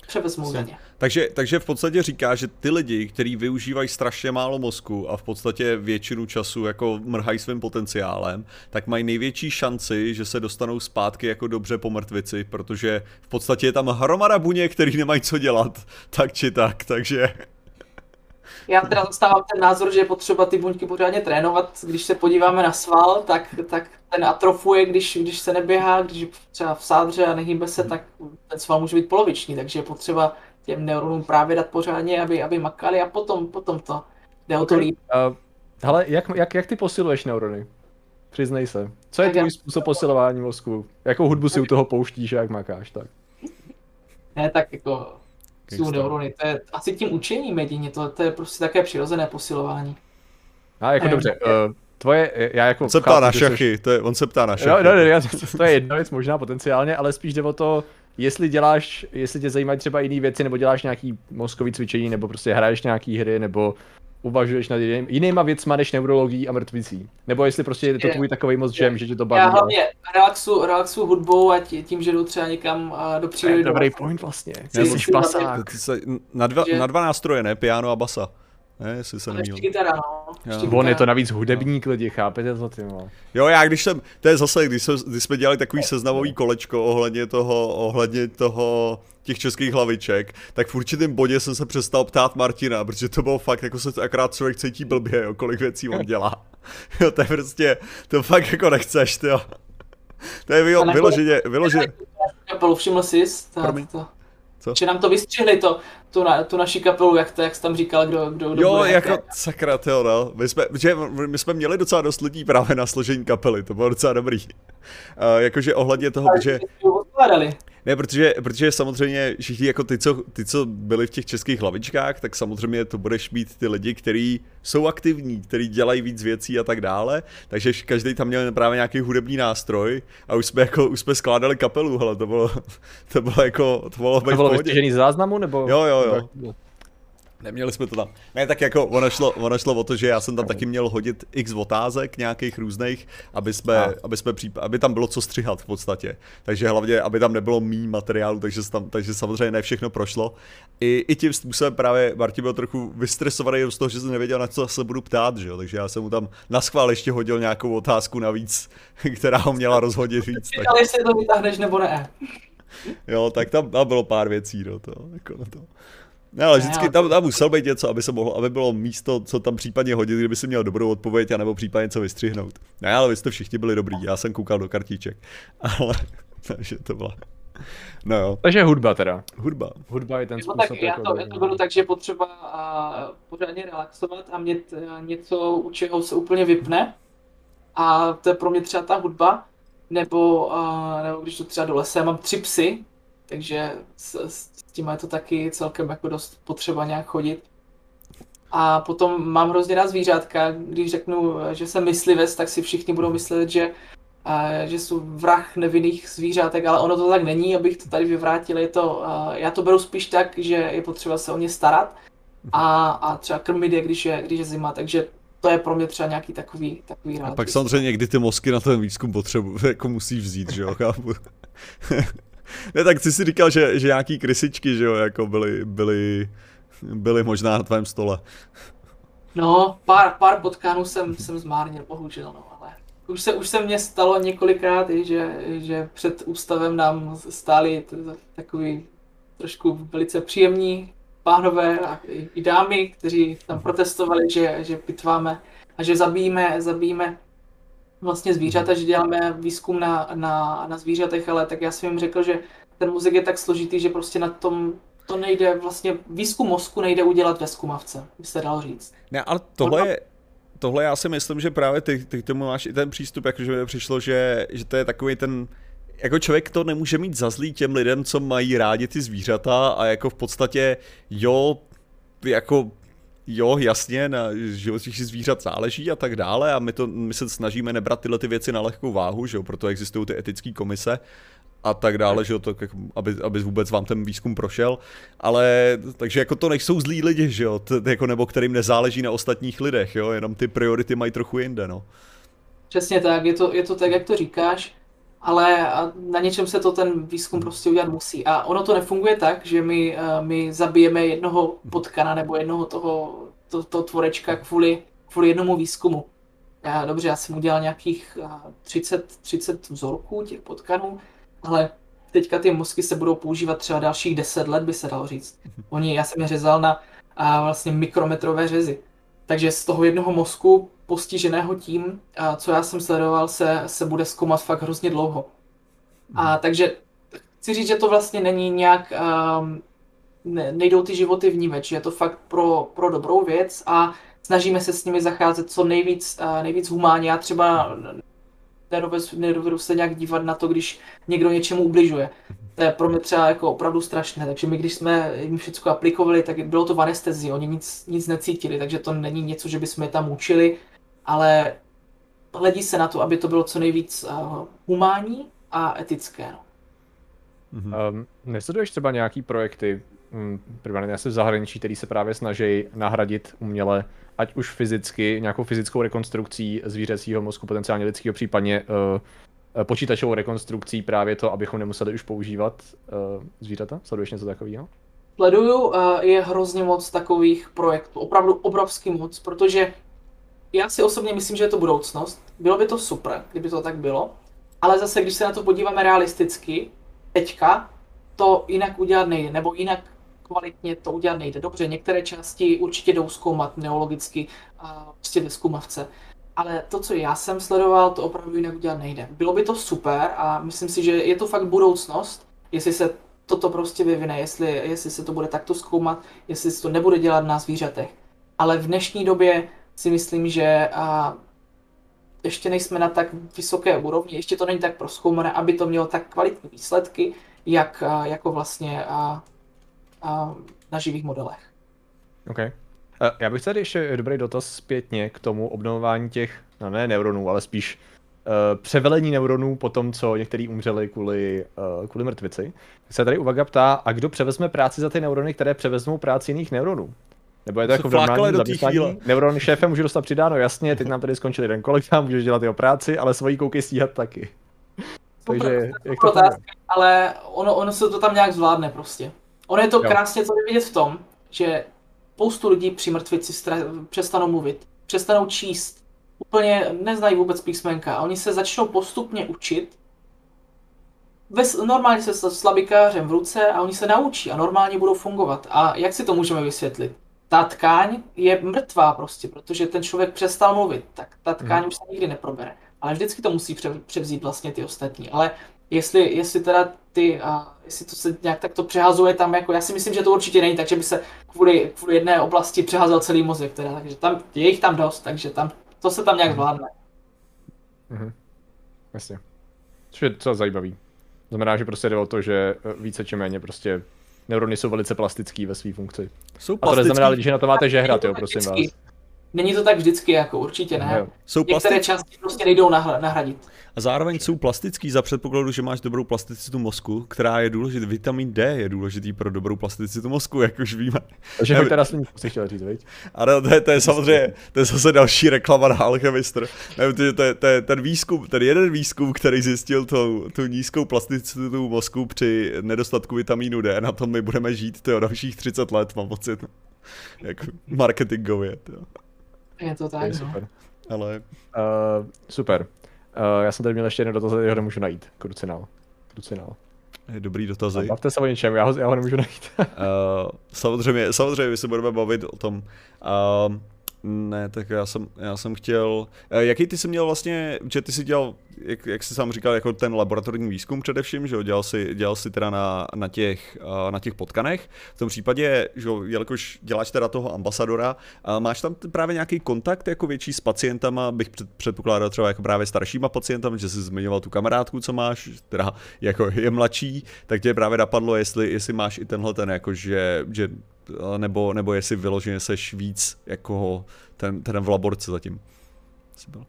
převezmou za ně. Takže, takže v podstatě říká, že ty lidi, kteří využívají strašně málo mozku a v podstatě většinu času jako mrhají svým potenciálem, tak mají největší šanci, že se dostanou zpátky jako dobře po mrtvici, protože v podstatě je tam hromada buněk, který nemají co dělat, tak či tak, takže... Já teda zastávám ten názor, že je potřeba ty buňky pořádně trénovat. Když se podíváme na sval, tak, tak ten atrofuje, když, když se neběhá, když třeba v sádře a nehýbe se, tak ten sval může být poloviční, takže je potřeba těm neuronům právě dát pořádně, aby, aby makali a potom, potom to jde o to líp. Uh, hele, jak, jak, jak ty posiluješ neurony? Přiznej se. Co je Tak já- tvůj způsob posilování mozku? Jakou hudbu si u toho pouštíš a jak makáš? Tak. Ne, tak jako jsou neurony, to je asi tím učením jedině, to, to je prostě také přirozené posilování. A jako Ne. dobře, uh, tvoje, já jako... On se ptá chápu, na že jsi- šachy, to je, on se ptá na šachy. No, no, no, to je jedna věc možná potenciálně, ale spíš jde o to, jestli děláš, jestli tě zajímají třeba jiné věci, nebo děláš nějaký mozkový cvičení, nebo prostě hraješ nějaký hry, nebo uvažuješ nad jiným, jinýma věcma než neurologií a mrtvicí. Nebo jestli prostě je to Je- tvůj takový moc jam, že tě to baví. Já no. hlavně relaxu, relaxu hudbou a tí- tím, že jdu třeba někam a do To přírody. je do dobrý point vlastně. Jsi- Jsi pasák. Ty se, na, dva, na dva nástroje, ne? Piano a basa. Ne, jestli se. Ještě kytara, no. Ještě. On je to navíc hudebník lidi, chápete to ty no. Jo, já když jsem, to je zase, když, jsme, když jsme dělali takový seznamový kolečko ohledně toho, ohledně toho, těch českých hlaviček, tak v určitém bodě jsem se přestal ptát Martina, protože to bylo fakt, jako se akrát člověk cítí blbě, jo, kolik věcí on dělá. Jo, to je prostě, to fakt jako nechceš, ty jo. To je vyloženě, vyloženě, všiml jsi? Promiň. to, Co? Že nám to vystřihli, to, tu, na, tu naši kapelu, jak, to, jak jsi tam říkal, kdo, kdo, kdo Jo, bude jako jaké. sakra, jo, no. My jsme, že my jsme měli docela dost lidí právě na složení kapely, to bylo docela dobrý. Uh, jakože ohledně toho, že... odkládali. Ne, protože, protože samozřejmě všichni jako ty co, ty, co byli v těch českých hlavičkách, tak samozřejmě to budeš mít ty lidi, kteří jsou aktivní, kteří dělají víc věcí a tak dále, takže každý tam měl právě nějaký hudební nástroj a už jsme jako, už jsme skládali kapelu, hele, to bylo, to bylo jako, to bylo To bylo záznamu, nebo? Jo, jo, jo. Neměli jsme to tam. Ne, tak jako ono šlo, ono šlo o to, že já jsem tam taky měl hodit x otázek nějakých různých, aby, jsme, A. aby, jsme příp- aby tam bylo co střihat v podstatě. Takže hlavně, aby tam nebylo mý materiálu, takže, tam, takže samozřejmě ne všechno prošlo. I, I tím způsobem právě Martin byl trochu vystresovaný z toho, že jsem nevěděl, na co se budu ptát, že jo? takže já jsem mu tam na schvál ještě hodil nějakou otázku navíc, která ho měla rozhodit víc. Tak, Ale jestli to vytáhneš nebo ne. jo, tak tam, tam bylo pár věcí, no to, jako na to. Ne, ale vždycky tam, tam musel být něco, aby se mohlo, aby bylo místo, co tam případně hodit, kdyby si měl dobrou odpověď, anebo případně něco vystřihnout. Ne, ale vy jste všichni byli dobrý, já jsem koukal do kartiček. Ale, takže to byla. No jo, Takže hudba teda. hudba. Hudba je ten No způsob. tak já jako to, já to beru tak, že potřeba a, pořádně relaxovat a mít a, něco, u čeho se úplně vypne. A to je pro mě třeba ta hudba, nebo, a, nebo když to třeba do lesa, já mám tři psy, takže s, s tím je to taky celkem jako dost potřeba nějak chodit. A potom mám hrozně rád zvířátka, když řeknu, že jsem myslivec, tak si všichni budou myslet, že a že jsou vrah nevinných zvířátek, ale ono to tak není, abych to tady vyvrátil. Je to, já to beru spíš tak, že je potřeba se o ně starat a, a třeba krmit je, když je, když je zima, takže to je pro mě třeba nějaký takový, takový rád. A pak samozřejmě někdy ty mozky na ten výzkum potřebu, jako musí vzít, že jo, chápu. ne, tak ty si říkal, že, že nějaký krysičky, že jo, jako byly, byly, byly možná na tvém stole. No, pár, pár potkánů jsem, jsem zmárnil, bohužel, no, ale už se, už se mně stalo několikrát, že, že před ústavem nám stáli takový trošku velice příjemní pánové a i dámy, kteří tam protestovali, že, že pitváme a že zabijíme, zabijíme vlastně zvířata, že děláme výzkum na, na, na zvířatech, ale tak já jsem jim řekl, že ten muzik je tak složitý, že prostě na tom to nejde, vlastně výzkum mozku nejde udělat ve zkumavce, by se dalo říct. Ne, ale tohle je, tohle já si myslím, že právě ty, ty k tomu máš i ten přístup, jakože mi přišlo, že, že to je takový ten, jako člověk to nemůže mít za zlý těm lidem, co mají rádi ty zvířata a jako v podstatě jo, jako jo, jasně, na životích zvířat záleží a tak dále a my, to, my se snažíme nebrat tyhle ty věci na lehkou váhu, že jo, proto existují ty etické komise a tak dále, že jo, to, aby, aby vůbec vám ten výzkum prošel, ale takže jako to nejsou zlí lidi, že jo, t, jako nebo kterým nezáleží na ostatních lidech, jo, jenom ty priority mají trochu jinde, no. Přesně tak, je to, je to tak, jak to říkáš, ale na něčem se to ten výzkum prostě udělat musí. A ono to nefunguje tak, že my, eh, my zabijeme jednoho potkana nebo jednoho toho, to, to tvorečka kvůli, kvůli jednomu výzkumu. Já, dobře, já jsem udělal nějakých 30, eh, 30 vzorků těch potkanů, ale teďka ty mozky se budou používat třeba dalších 10 let, by se dalo říct. Oni, já jsem je řezal na a vlastně mikrometrové řezy. Takže z toho jednoho mozku postiženého tím, co já jsem sledoval, se, se bude zkoumat fakt hrozně dlouho. A mhm. takže chci říct, že to vlastně není nějak, um, ne, nejdou ty životy vníveč, je to fakt pro, pro dobrou věc a snažíme se s nimi zacházet co nejvíc, uh, nejvíc humánně. Já třeba nedovedu se nějak dívat na to, když někdo něčemu ubližuje. To je pro mě třeba jako opravdu strašné, takže my když jsme jim všechno aplikovali, tak bylo to v anestezii, oni nic, nic necítili, takže to není něco, že bychom je tam učili, ale hledí se na to, aby to bylo co nejvíc uh, humánní a etické. No. Mm-hmm. Um, nesleduješ třeba nějaký projekty, um, primárně asi v zahraničí, který se právě snaží nahradit uměle, ať už fyzicky, nějakou fyzickou rekonstrukcí zvířecího mozku, potenciálně lidského, případně uh, počítačovou rekonstrukcí právě to, abychom nemuseli už používat uh, zvířata? Sleduješ něco takového? Sleduju, uh, je hrozně moc takových projektů, opravdu obrovský moc, protože já si osobně myslím, že je to budoucnost. Bylo by to super, kdyby to tak bylo. Ale zase, když se na to podíváme realisticky, teďka to jinak udělat nejde, nebo jinak kvalitně to udělat nejde. Dobře, některé části určitě jdou zkoumat neologicky a prostě ve zkumavce. Ale to, co já jsem sledoval, to opravdu jinak udělat nejde. Bylo by to super a myslím si, že je to fakt budoucnost, jestli se toto prostě vyvine, jestli, jestli se to bude takto zkoumat, jestli se to nebude dělat na zvířatech. Ale v dnešní době si myslím, že a, ještě nejsme na tak vysoké úrovni, ještě to není tak proskoumané, aby to mělo tak kvalitní výsledky, jak jako vlastně a, a, na živých modelech. OK. Já bych tady ještě dobrý dotaz zpětně k tomu obnovování těch, no ne neuronů, ale spíš uh, převelení neuronů po tom, co některý umřeli kvůli, uh, kvůli mrtvici. Se tady uvaga ptá, a kdo převezme práci za ty neurony, které převezmou práci jiných neuronů? Nebo je to jako v normálním zaměstnání? Neuron šéfe může dostat přidáno, jasně, teď nám tady skončil jeden kolega, můžeš dělat jeho práci, ale svojí kouky stíhat taky. Takže, jak to otázka, ale ono, ono se to tam nějak zvládne prostě. Ono je to jo. krásně to vidět v tom, že spoustu lidí při mrtvici stra- přestanou mluvit, přestanou číst, úplně neznají vůbec písmenka a oni se začnou postupně učit Ves, normálně se s slabikářem v ruce a oni se naučí a normálně budou fungovat. A jak si to můžeme vysvětlit? Ta tkáň je mrtvá prostě, protože ten člověk přestal mluvit, tak ta tkáň hmm. už se nikdy neprobere. Ale vždycky to musí převzít vlastně ty ostatní. Ale jestli, jestli teda ty, a jestli to se nějak tak to přehazuje tam, jako já si myslím, že to určitě není, takže by se kvůli, kvůli jedné oblasti přeházel celý mozek, teda, takže tam, je jich tam dost, takže tam, to se tam nějak mhm. zvládne. Mhm. Jasně. Což je docela zajímavý. Znamená, že prostě jde o to, že více či méně prostě neurony jsou velice plastický ve své funkci. Jsou. A to neznamená, že na to máte žehrat, jo, prosím vás. Není to tak vždycky, jako určitě ne. Jsou Některé plastič... části prostě nejdou nahradit. A zároveň jsou plastický za předpokladu, že máš dobrou plasticitu mozku, která je důležitá. Vitamin D je důležitý pro dobrou plasticitu mozku, jak už víme. Takže bych teda slím, si chtěl říct, veď? Ano, to je, to je samozřejmě, to je zase další reklama na Alchemistr. Ne, to, je, to, je, to je ten výzkum, ten jeden výzkum, který zjistil tu, tu nízkou plasticitu mozku při nedostatku vitamínu D, na tom my budeme žít to dalších 30 let, mám pocit. Jako marketingově. To. Je to tak, je no. super. Ale... Uh, super. Uh, já jsem tady měl ještě jeden dotaz, ho nemůžu najít. Krucinál. Krucinál. Dobrý dotazy. Bavte se o něčem, já ho, já ho nemůžu najít. uh, samozřejmě, samozřejmě, my se budeme bavit o tom. Uh, ne, tak já jsem, já jsem chtěl, jaký ty jsi měl vlastně, že ty jsi dělal, jak, jak jsi sám říkal, jako ten laboratorní výzkum především, že jo, dělal si, dělal si teda na, na, těch, na těch potkanech, v tom případě, že jo, jelikož děláš teda toho ambasadora, máš tam právě nějaký kontakt jako větší s pacientama, bych před, předpokládal třeba jako právě staršíma pacientama, že jsi zmiňoval tu kamarádku, co máš, teda jako je mladší, tak tě právě napadlo, jestli, jestli máš i tenhle ten, jako že, že nebo, nebo jestli vyloženě seš víc jako ten, ten v laborce zatím. Byl.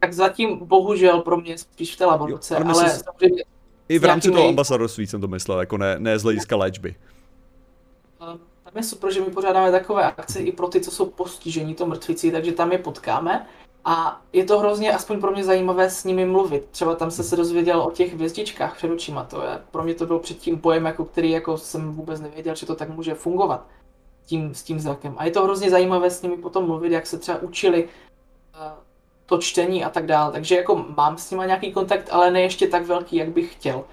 Tak zatím bohužel pro mě spíš v té laborce, jo, ale, ale samozřejmě... I v rámci toho ambasadorství jsem to myslel, jako ne, ne z hlediska léčby. Tam je super, že my pořádáme takové akce i pro ty, co jsou postižení to mrtvici, takže tam je potkáme. A je to hrozně, aspoň pro mě zajímavé s nimi mluvit. Třeba tam se se dozvěděl o těch hvězdičkách před očima. To je, pro mě to byl předtím pojem, jako který jako jsem vůbec nevěděl, že to tak může fungovat tím, s tím zrakem. A je to hrozně zajímavé s nimi potom mluvit, jak se třeba učili uh, to čtení a tak dále. Takže jako mám s nimi nějaký kontakt, ale ne ještě tak velký, jak bych chtěl.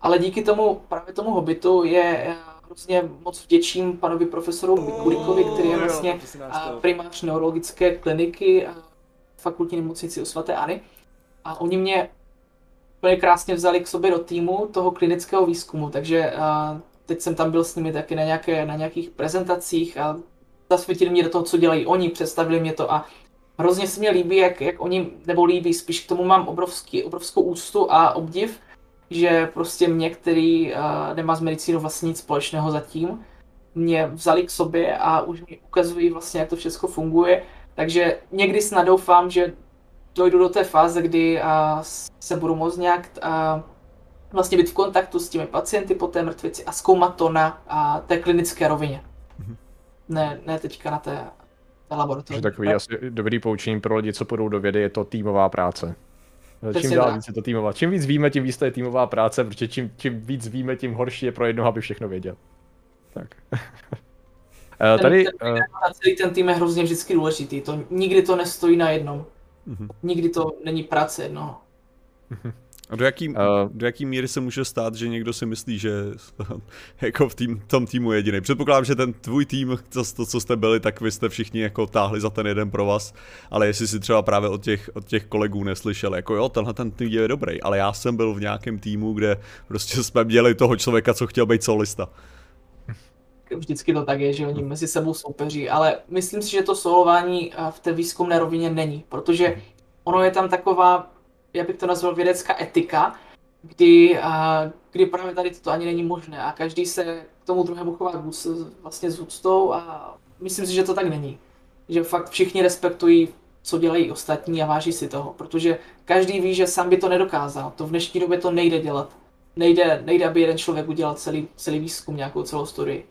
Ale díky tomu, právě tomu hobitu je hrozně moc vděčím panovi profesoru Mikulikovi, který je vlastně primář neurologické kliniky fakultní nemocnici u svatéAny. A oni mě úplně krásně vzali k sobě do týmu toho klinického výzkumu, takže a, teď jsem tam byl s nimi taky na, nějaké, na nějakých prezentacích a zasvětili mě do toho, co dělají oni, představili mě to a hrozně se mi líbí, jak, jak oni, nebo líbí, spíš k tomu mám obrovský, obrovskou úctu a obdiv, že prostě mě, který uh, nemá s medicínou vlastně nic společného zatím, mě vzali k sobě a už mi ukazují vlastně, jak to všechno funguje takže někdy snad doufám, že dojdu do té fáze, kdy a, se budu moct nějak a, vlastně být v kontaktu s těmi pacienty po té mrtvici a zkoumat to na a, té klinické rovině. Mm-hmm. Ne, ne teďka na té, té laboratoři. Takový asi dobrý poučení pro lidi, co půjdou do vědy, je to týmová práce. Čím dál víc je to týmová. Čím víc víme, tím víc to je týmová práce, protože čím, čím víc víme, tím horší je pro jednoho, aby všechno věděl. Tak. Uh, tady, ten, ten, uh... celý ten tým je hrozně vždycky důležitý. To, nikdy to nestojí na jednom. Uh-huh. Nikdy to není práce jednoho. Uh-huh. A do jaký, uh, do jaký míry se může stát, že někdo si myslí, že jako v tým, tom týmu je jediný? Předpokládám, že ten tvůj tým, to, to, co jste byli, tak vy jste všichni jako táhli za ten jeden pro vás, ale jestli si třeba právě od těch, od těch kolegů neslyšel, jako jo, tenhle ten tým je dobrý, ale já jsem byl v nějakém týmu, kde prostě jsme měli toho člověka, co chtěl být solista vždycky to tak je, že oni mezi sebou soupeří, ale myslím si, že to solování v té výzkumné rovině není, protože ono je tam taková, já bych to nazval vědecká etika, kdy, kdy právě tady to ani není možné a každý se k tomu druhému chová vlastně s úctou a myslím si, že to tak není. Že fakt všichni respektují, co dělají ostatní a váží si toho, protože každý ví, že sám by to nedokázal. To v dnešní době to nejde dělat. Nejde, nejde aby jeden člověk udělal celý, celý výzkum, nějakou celou studii.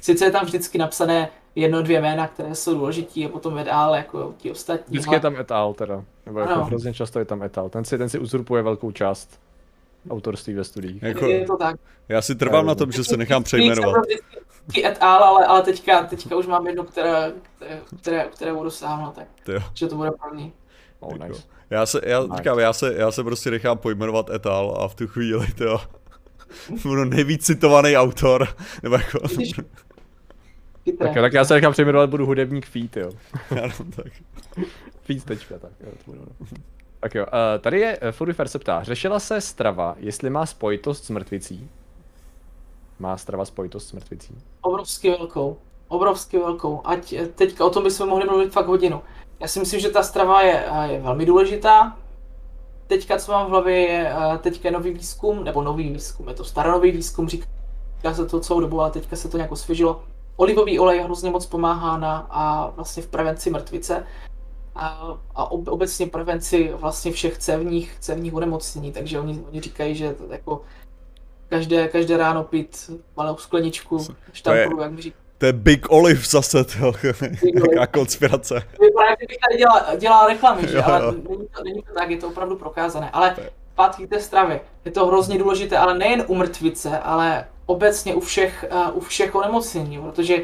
Sice je tam vždycky napsané jedno, dvě jména, které jsou důležitý a potom et al, jako ti ostatní. Vždycky je tam et al teda, nebo jako hrozně často je tam et al. Ten si, ten si uzurpuje velkou část autorství ve studiích. Jako, je to tak. Já si trvám na tom, že se nechám přejmenovat. Et al, ale, ale teďka, teďka už mám jedno, které, které, které budu sáhnout, tak že to bude první. Oh, nice. Já se, já, nice. říkám, já se, já se prostě nechám pojmenovat et al a v tu chvíli, to budu nejvíc citovaný autor, nebo jako... Tak, tak já se nechám přejmenovat, budu hudebník Feet, jo. ano, tak. Feet tečka, tak jo, to budu. Tak jo, uh, tady je uh, Furifer se ptá, řešila se strava, jestli má spojitost s mrtvicí? Má strava spojitost s mrtvicí? Obrovsky velkou, obrovsky velkou, ať eh, teďka o tom bychom mohli mluvit fakt hodinu. Já si myslím, že ta strava je, je velmi důležitá. Teďka, co mám v hlavě, je teďka nový výzkum, nebo nový výzkum, je to staronový výzkum, říká se to celou dobu, ale teďka se to nějak osvěžilo olivový olej hrozně moc pomáhá na a vlastně v prevenci mrtvice a, a ob, obecně prevenci vlastně všech cévních, cévních onemocnění, takže oni, oni říkají, že to jako každé, každé ráno pít malou skleničku štampuru, jak mi říkají. To je Big Olive zase, to jaká konspirace. Vypadá, že bych tady dělal, dělal reklamy, že? ale není to, není to tak, je to opravdu prokázané. Ale zpátky k té stravě. Je to hrozně důležité, ale nejen u mrtvice, ale obecně u všech, uh, u všech onemocnění, protože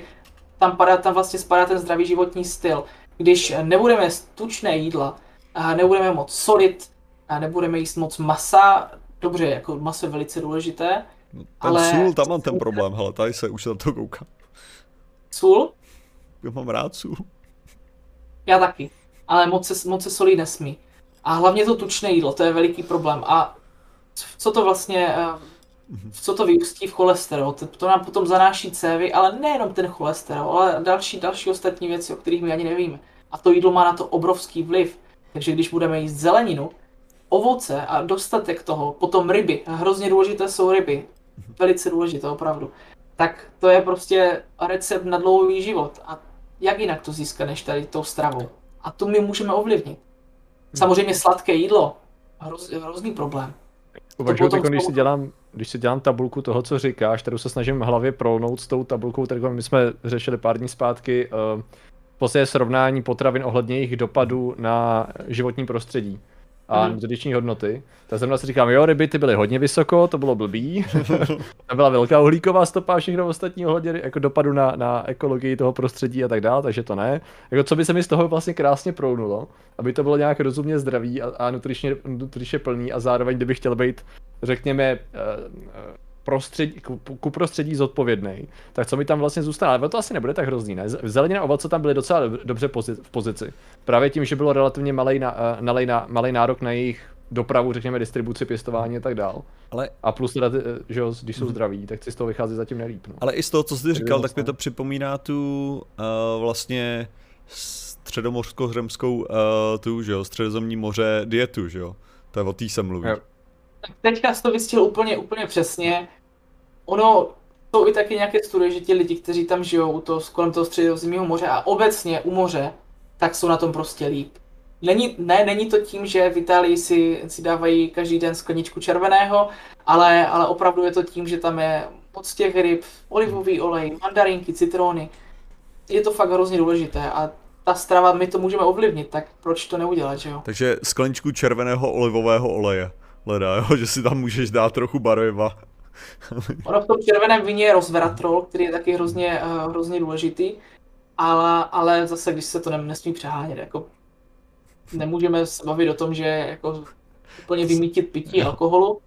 tam, padá, tam vlastně spadá ten zdravý životní styl. Když nebudeme tučné jídla, a nebudeme moc solit, a nebudeme jíst moc masa, dobře, jako maso je velice důležité, no, ten ale... sůl, tam mám ten problém, hele, tady se už na to koukám. Sůl? Já mám rád sůl. Já taky, ale moc se, moc se solí nesmí. A hlavně to tučné jídlo, to je veliký problém. A co to vlastně, eh, co to vyústí v cholesterol? To, nám potom zanáší cévy, ale nejenom ten cholesterol, ale další, další ostatní věci, o kterých my ani nevíme. A to jídlo má na to obrovský vliv. Takže když budeme jíst zeleninu, ovoce a dostatek toho, potom ryby, hrozně důležité jsou ryby, velice důležité opravdu, tak to je prostě recept na dlouhý život. A jak jinak to získat, než tady tou stravou? A to my můžeme ovlivnit. Samozřejmě sladké jídlo, hroz, hrozný problém. Uvažuji, když si dělám, když si dělám tabulku toho, co říkáš, kterou se snažím v hlavě prolnout s tou tabulkou, kterou my jsme řešili pár dní zpátky, uh, v podstatě srovnání potravin ohledně jejich dopadů na životní prostředí a hmm. nutriční hodnoty. Tak zrovna si říkám, jo, ryby ty byly hodně vysoko, to bylo blbý. to byla velká uhlíková stopa a všechno ostatní ohledně jako dopadu na, na ekologii toho prostředí a tak dále, takže to ne. Jako co by se mi z toho vlastně krásně prounulo, aby to bylo nějak rozumně zdravý a, a nutričně, nutričně plný a zároveň, kdyby chtěl být, řekněme, uh, prostředí, ku, ku prostředí zodpovědný, tak co mi tam vlastně zůstane? Ale to asi nebude tak hrozný, ne? Zelenina a ovoce tam byly docela dobře v pozici. Právě tím, že bylo relativně malý, na, eh, malý, na, malý nárok na jejich dopravu, řekněme, distribuci, pěstování a tak dál. Ale... A plus teda, eh, že jo, když jsou mhm. zdraví, tak si z toho vychází zatím nelíp. No. Ale i z toho, co jsi říkal, tak mi to připomíná tu uh, vlastně středomořsko-hřemskou uh, tu, že jo, středozemní moře dietu, že jo. To je o té se mluví. Jo. Teďka jsi to vystihl úplně, úplně přesně. Ono, jsou i taky nějaké studie, že ti lidi, kteří tam žijou to, kolem toho středozemního moře a obecně u moře, tak jsou na tom prostě líp. Není, ne, není to tím, že v Itálii si, si dávají každý den skleničku červeného, ale, ale opravdu je to tím, že tam je moc těch ryb, olivový olej, mandarinky, citrony. Je to fakt hrozně důležité a ta strava, my to můžeme ovlivnit, tak proč to neudělat, že jo? Takže skleničku červeného olivového oleje hledá, jo? že si tam můžeš dát trochu barviva. ono v tom červeném víně je rozveratrol, který je taky hrozně, uh, hrozně důležitý, ale, ale zase, když se to ne, nesmí přehánět, jako nemůžeme se bavit o tom, že jako úplně vymítit pití alkoholu,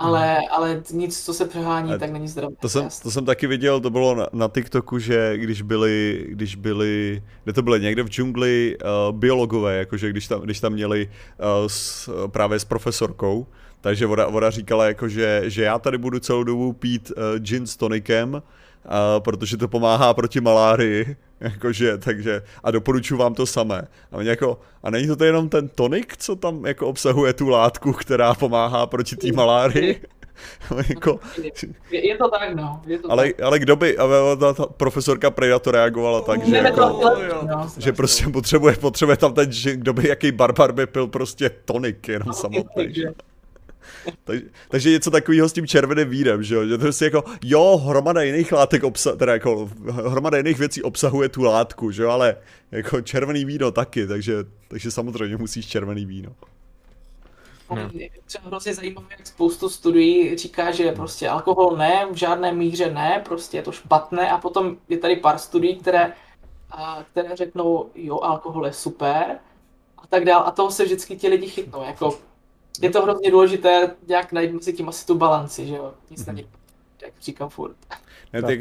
ale, ale nic, co se přehání, tak není zdravé. To jsem, to jsem taky viděl, to bylo na, na TikToku, že když byli, když byli, kde to byly, někde v džungli uh, biologové, jakože když tam, když tam měli uh, s, právě s profesorkou, takže voda, voda říkala, jako, že, že já tady budu celou dobu pít uh, gin s tonikem, uh, protože to pomáhá proti malárii. Jakože, takže, a doporučuji vám to samé. A, jako, a není to jenom ten tonik, co tam jako obsahuje tu látku, která pomáhá proti té malárii? jako, je, je, to tak, no. Je to ale, tak. ale kdo by, ta, ta profesorka Predator reagovala tak, že, jako, no, že prostě potřebuje, potřebuje tam ten, že kdo by, jaký barbar by pil prostě tonik jenom no, samotný. Takže, takže něco takového s tím červeným vínem, že jo? Že to je jako, jo, hromada jiných látek obsa, teda jako, hromada jiných věcí obsahuje tu látku, že jo, ale jako červený víno taky, takže, takže samozřejmě musíš červený víno. Hmm. Třeba hrozně zajímavé, jak spoustu studií říká, že prostě alkohol ne, v žádné míře ne, prostě je to špatné a potom je tady pár studií, které, které řeknou, jo, alkohol je super a tak dál a toho se vždycky ti lidi chytnou, jako je to hrozně důležité nějak najít mezi tím asi tu balanci, že jo, nic mm-hmm. není, jak říkám furt. Ne, tak,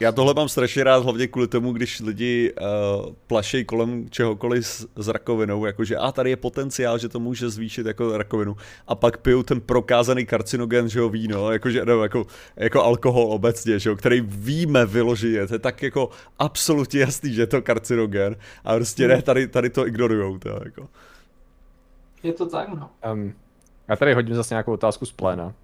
já tohle mám strašně rád, hlavně kvůli tomu, když lidi uh, plašejí kolem čehokoliv s, s rakovinou, jakože a tady je potenciál, že to může zvýšit jako rakovinu. A pak pijou ten prokázaný karcinogen, že jo, víno, jakože, no, jako, jako alkohol obecně, že jo, který víme vyloženě, to je tak jako absolutně jasný, že je to karcinogen. A prostě ne, hmm. tady, tady to ignorujou. To, jako. Je to tak, no. Um, já tady hodím zase nějakou otázku z pléna.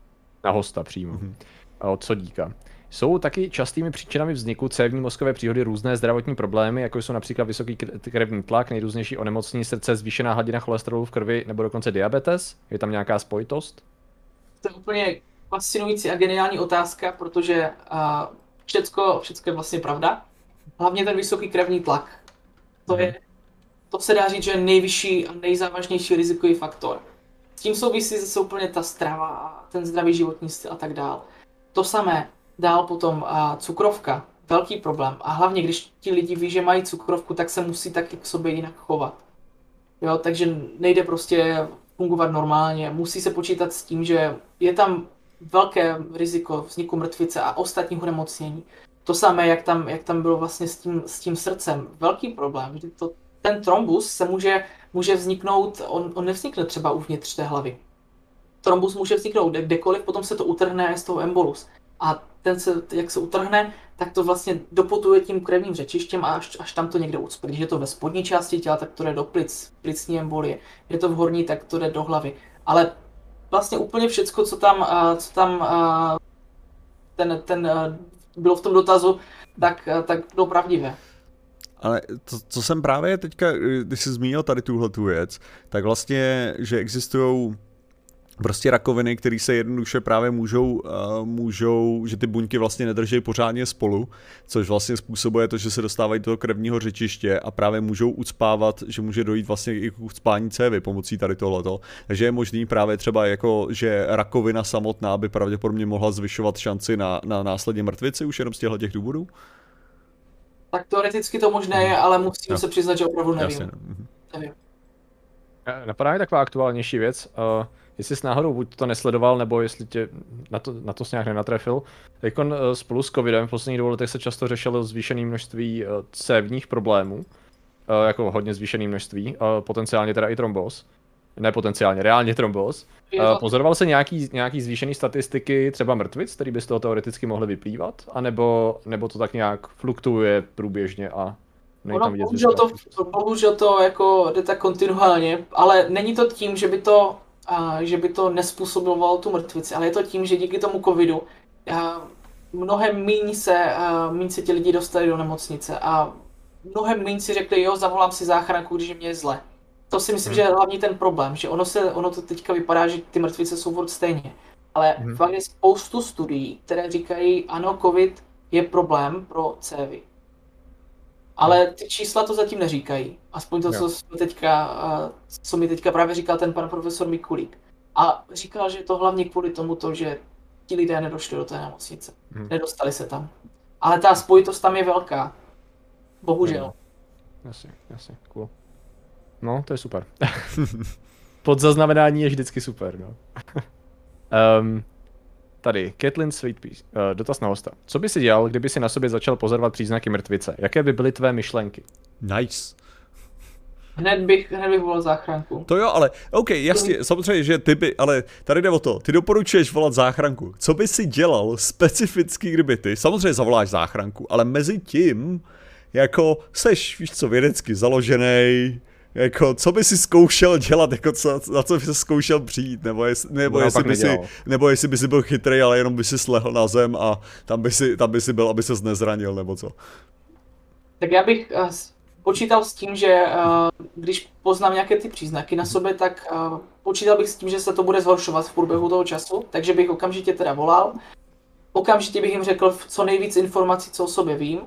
Na hosta přímo. Mm-hmm. Od Sodíka. Jsou taky častými příčinami vzniku cévní mozkové příhody různé zdravotní problémy, jako jsou například vysoký krevní tlak, nejrůznější onemocnění srdce, zvýšená hladina cholesterolu v krvi nebo dokonce diabetes? Je tam nějaká spojitost? To je úplně fascinující a geniální otázka, protože uh, všecko, všecko je vlastně pravda. Hlavně ten vysoký krevní tlak. To, je, mhm. to se dá říct, že je nejvyšší a nejzávažnější rizikový faktor. S tím souvisí zase úplně ta strava a ten zdravý životní styl a tak dál. To samé Dál potom a cukrovka, velký problém. A hlavně, když ti lidi ví, že mají cukrovku, tak se musí taky k sobě jinak chovat. Jo, takže nejde prostě fungovat normálně. Musí se počítat s tím, že je tam velké riziko vzniku mrtvice a ostatních onemocnění. To samé, jak tam, jak tam bylo vlastně s tím, s tím srdcem. Velký problém. To, ten trombus se může, může vzniknout, on, on nevznikne třeba uvnitř té hlavy. Trombus může vzniknout kdekoliv, potom se to utrhne z toho embolus. A ten se, jak se utrhne, tak to vlastně doputuje tím krevním řečištěm a až, až tam to někde ucpe. Když je to ve spodní části těla, tak to jde do plic, plicní embolie. Je to v horní, tak to jde do hlavy. Ale vlastně úplně všecko, co tam, co tam ten, ten bylo v tom dotazu, tak, tak bylo pravdivé. Ale to, co jsem právě teďka, když jsi zmínil tady tuhle tu věc, tak vlastně, že existují prostě rakoviny, které se jednoduše právě můžou, uh, můžou, že ty buňky vlastně nedrží pořádně spolu, což vlastně způsobuje to, že se dostávají do toho krevního řečiště a právě můžou ucpávat, že může dojít vlastně i k ucpání cévy pomocí tady tohleto. Takže je možný právě třeba jako, že rakovina samotná by pravděpodobně mohla zvyšovat šanci na, na následně mrtvici už jenom z těchto těch důvodů? Tak teoreticky to možné je, ale musím no. se přiznat, že opravdu nevím. Jasně, no. Nevím. Napadá mi taková aktuálnější věc. Uh, jestli jsi náhodou buď to nesledoval, nebo jestli tě na to, na to nějak nenatrefil. Teď eh, spolu s covidem v posledních dvou letech se často řešilo zvýšené množství eh, cévních problémů, eh, jako hodně zvýšené množství, potenciálně teda i trombos. Ne potenciálně, reálně trombos. Pozoroval se nějaký, nějaký zvýšený statistiky, třeba mrtvic, který by z toho teoreticky mohly vyplývat? A nebo, nebo to tak nějak fluktuuje průběžně a Ono, bohužel, to, bohužel to jako jde tak kontinuálně, ale není to tím, že by to a, že by to nespůsobovalo tu mrtvici, ale je to tím, že díky tomu covidu a, mnohem méně se, a, méně se ti lidi dostali do nemocnice a mnohem méně si řekli, jo, zavolám si záchranku, když mě je zle. To si myslím, hmm. že je hlavně ten problém, že ono, se, ono to teďka vypadá, že ty mrtvice jsou furt stejně. Ale hmm. fakt je spoustu studií, které říkají, ano, covid je problém pro cévy. Ale ty čísla to zatím neříkají. Aspoň to, co, jsme teďka, co mi teďka právě říkal ten pan profesor Mikulík. A říkal, že je to hlavně kvůli tomu, to, že ti lidé nedošli do té nemocnice. Hmm. Nedostali se tam. Ale ta spojitost tam je velká. Bohužel. Jasně, jasně, cool. No, to je super. Podzaznamenání je vždycky super, no. um, Tady, Kathleen Sweetpeace, uh, dotaz na hosta. Co by si dělal, kdyby si na sobě začal pozorovat příznaky mrtvice? Jaké by byly tvé myšlenky? Nice. Hned bych, hned bych volal záchranku. To jo, ale OK, jasně, samozřejmě, že ty by, ale tady jde o to, ty doporučuješ volat záchranku. Co by si dělal specificky, kdyby ty, samozřejmě zavoláš záchranku, ale mezi tím, jako seš, víš co, vědecky založený, jako, co by si zkoušel dělat, jako co, na co by si zkoušel přijít, nebo, jest, nebo, jestli by si, nebo jestli by si byl chytrý, ale jenom by si slehl na zem a tam by si, tam by si byl, aby se nezranil, nebo co? Tak já bych uh, počítal s tím, že uh, když poznám nějaké ty příznaky na sobě, tak uh, počítal bych s tím, že se to bude zhoršovat v průběhu toho času, takže bych okamžitě teda volal. Okamžitě bych jim řekl co nejvíc informací, co o sobě vím.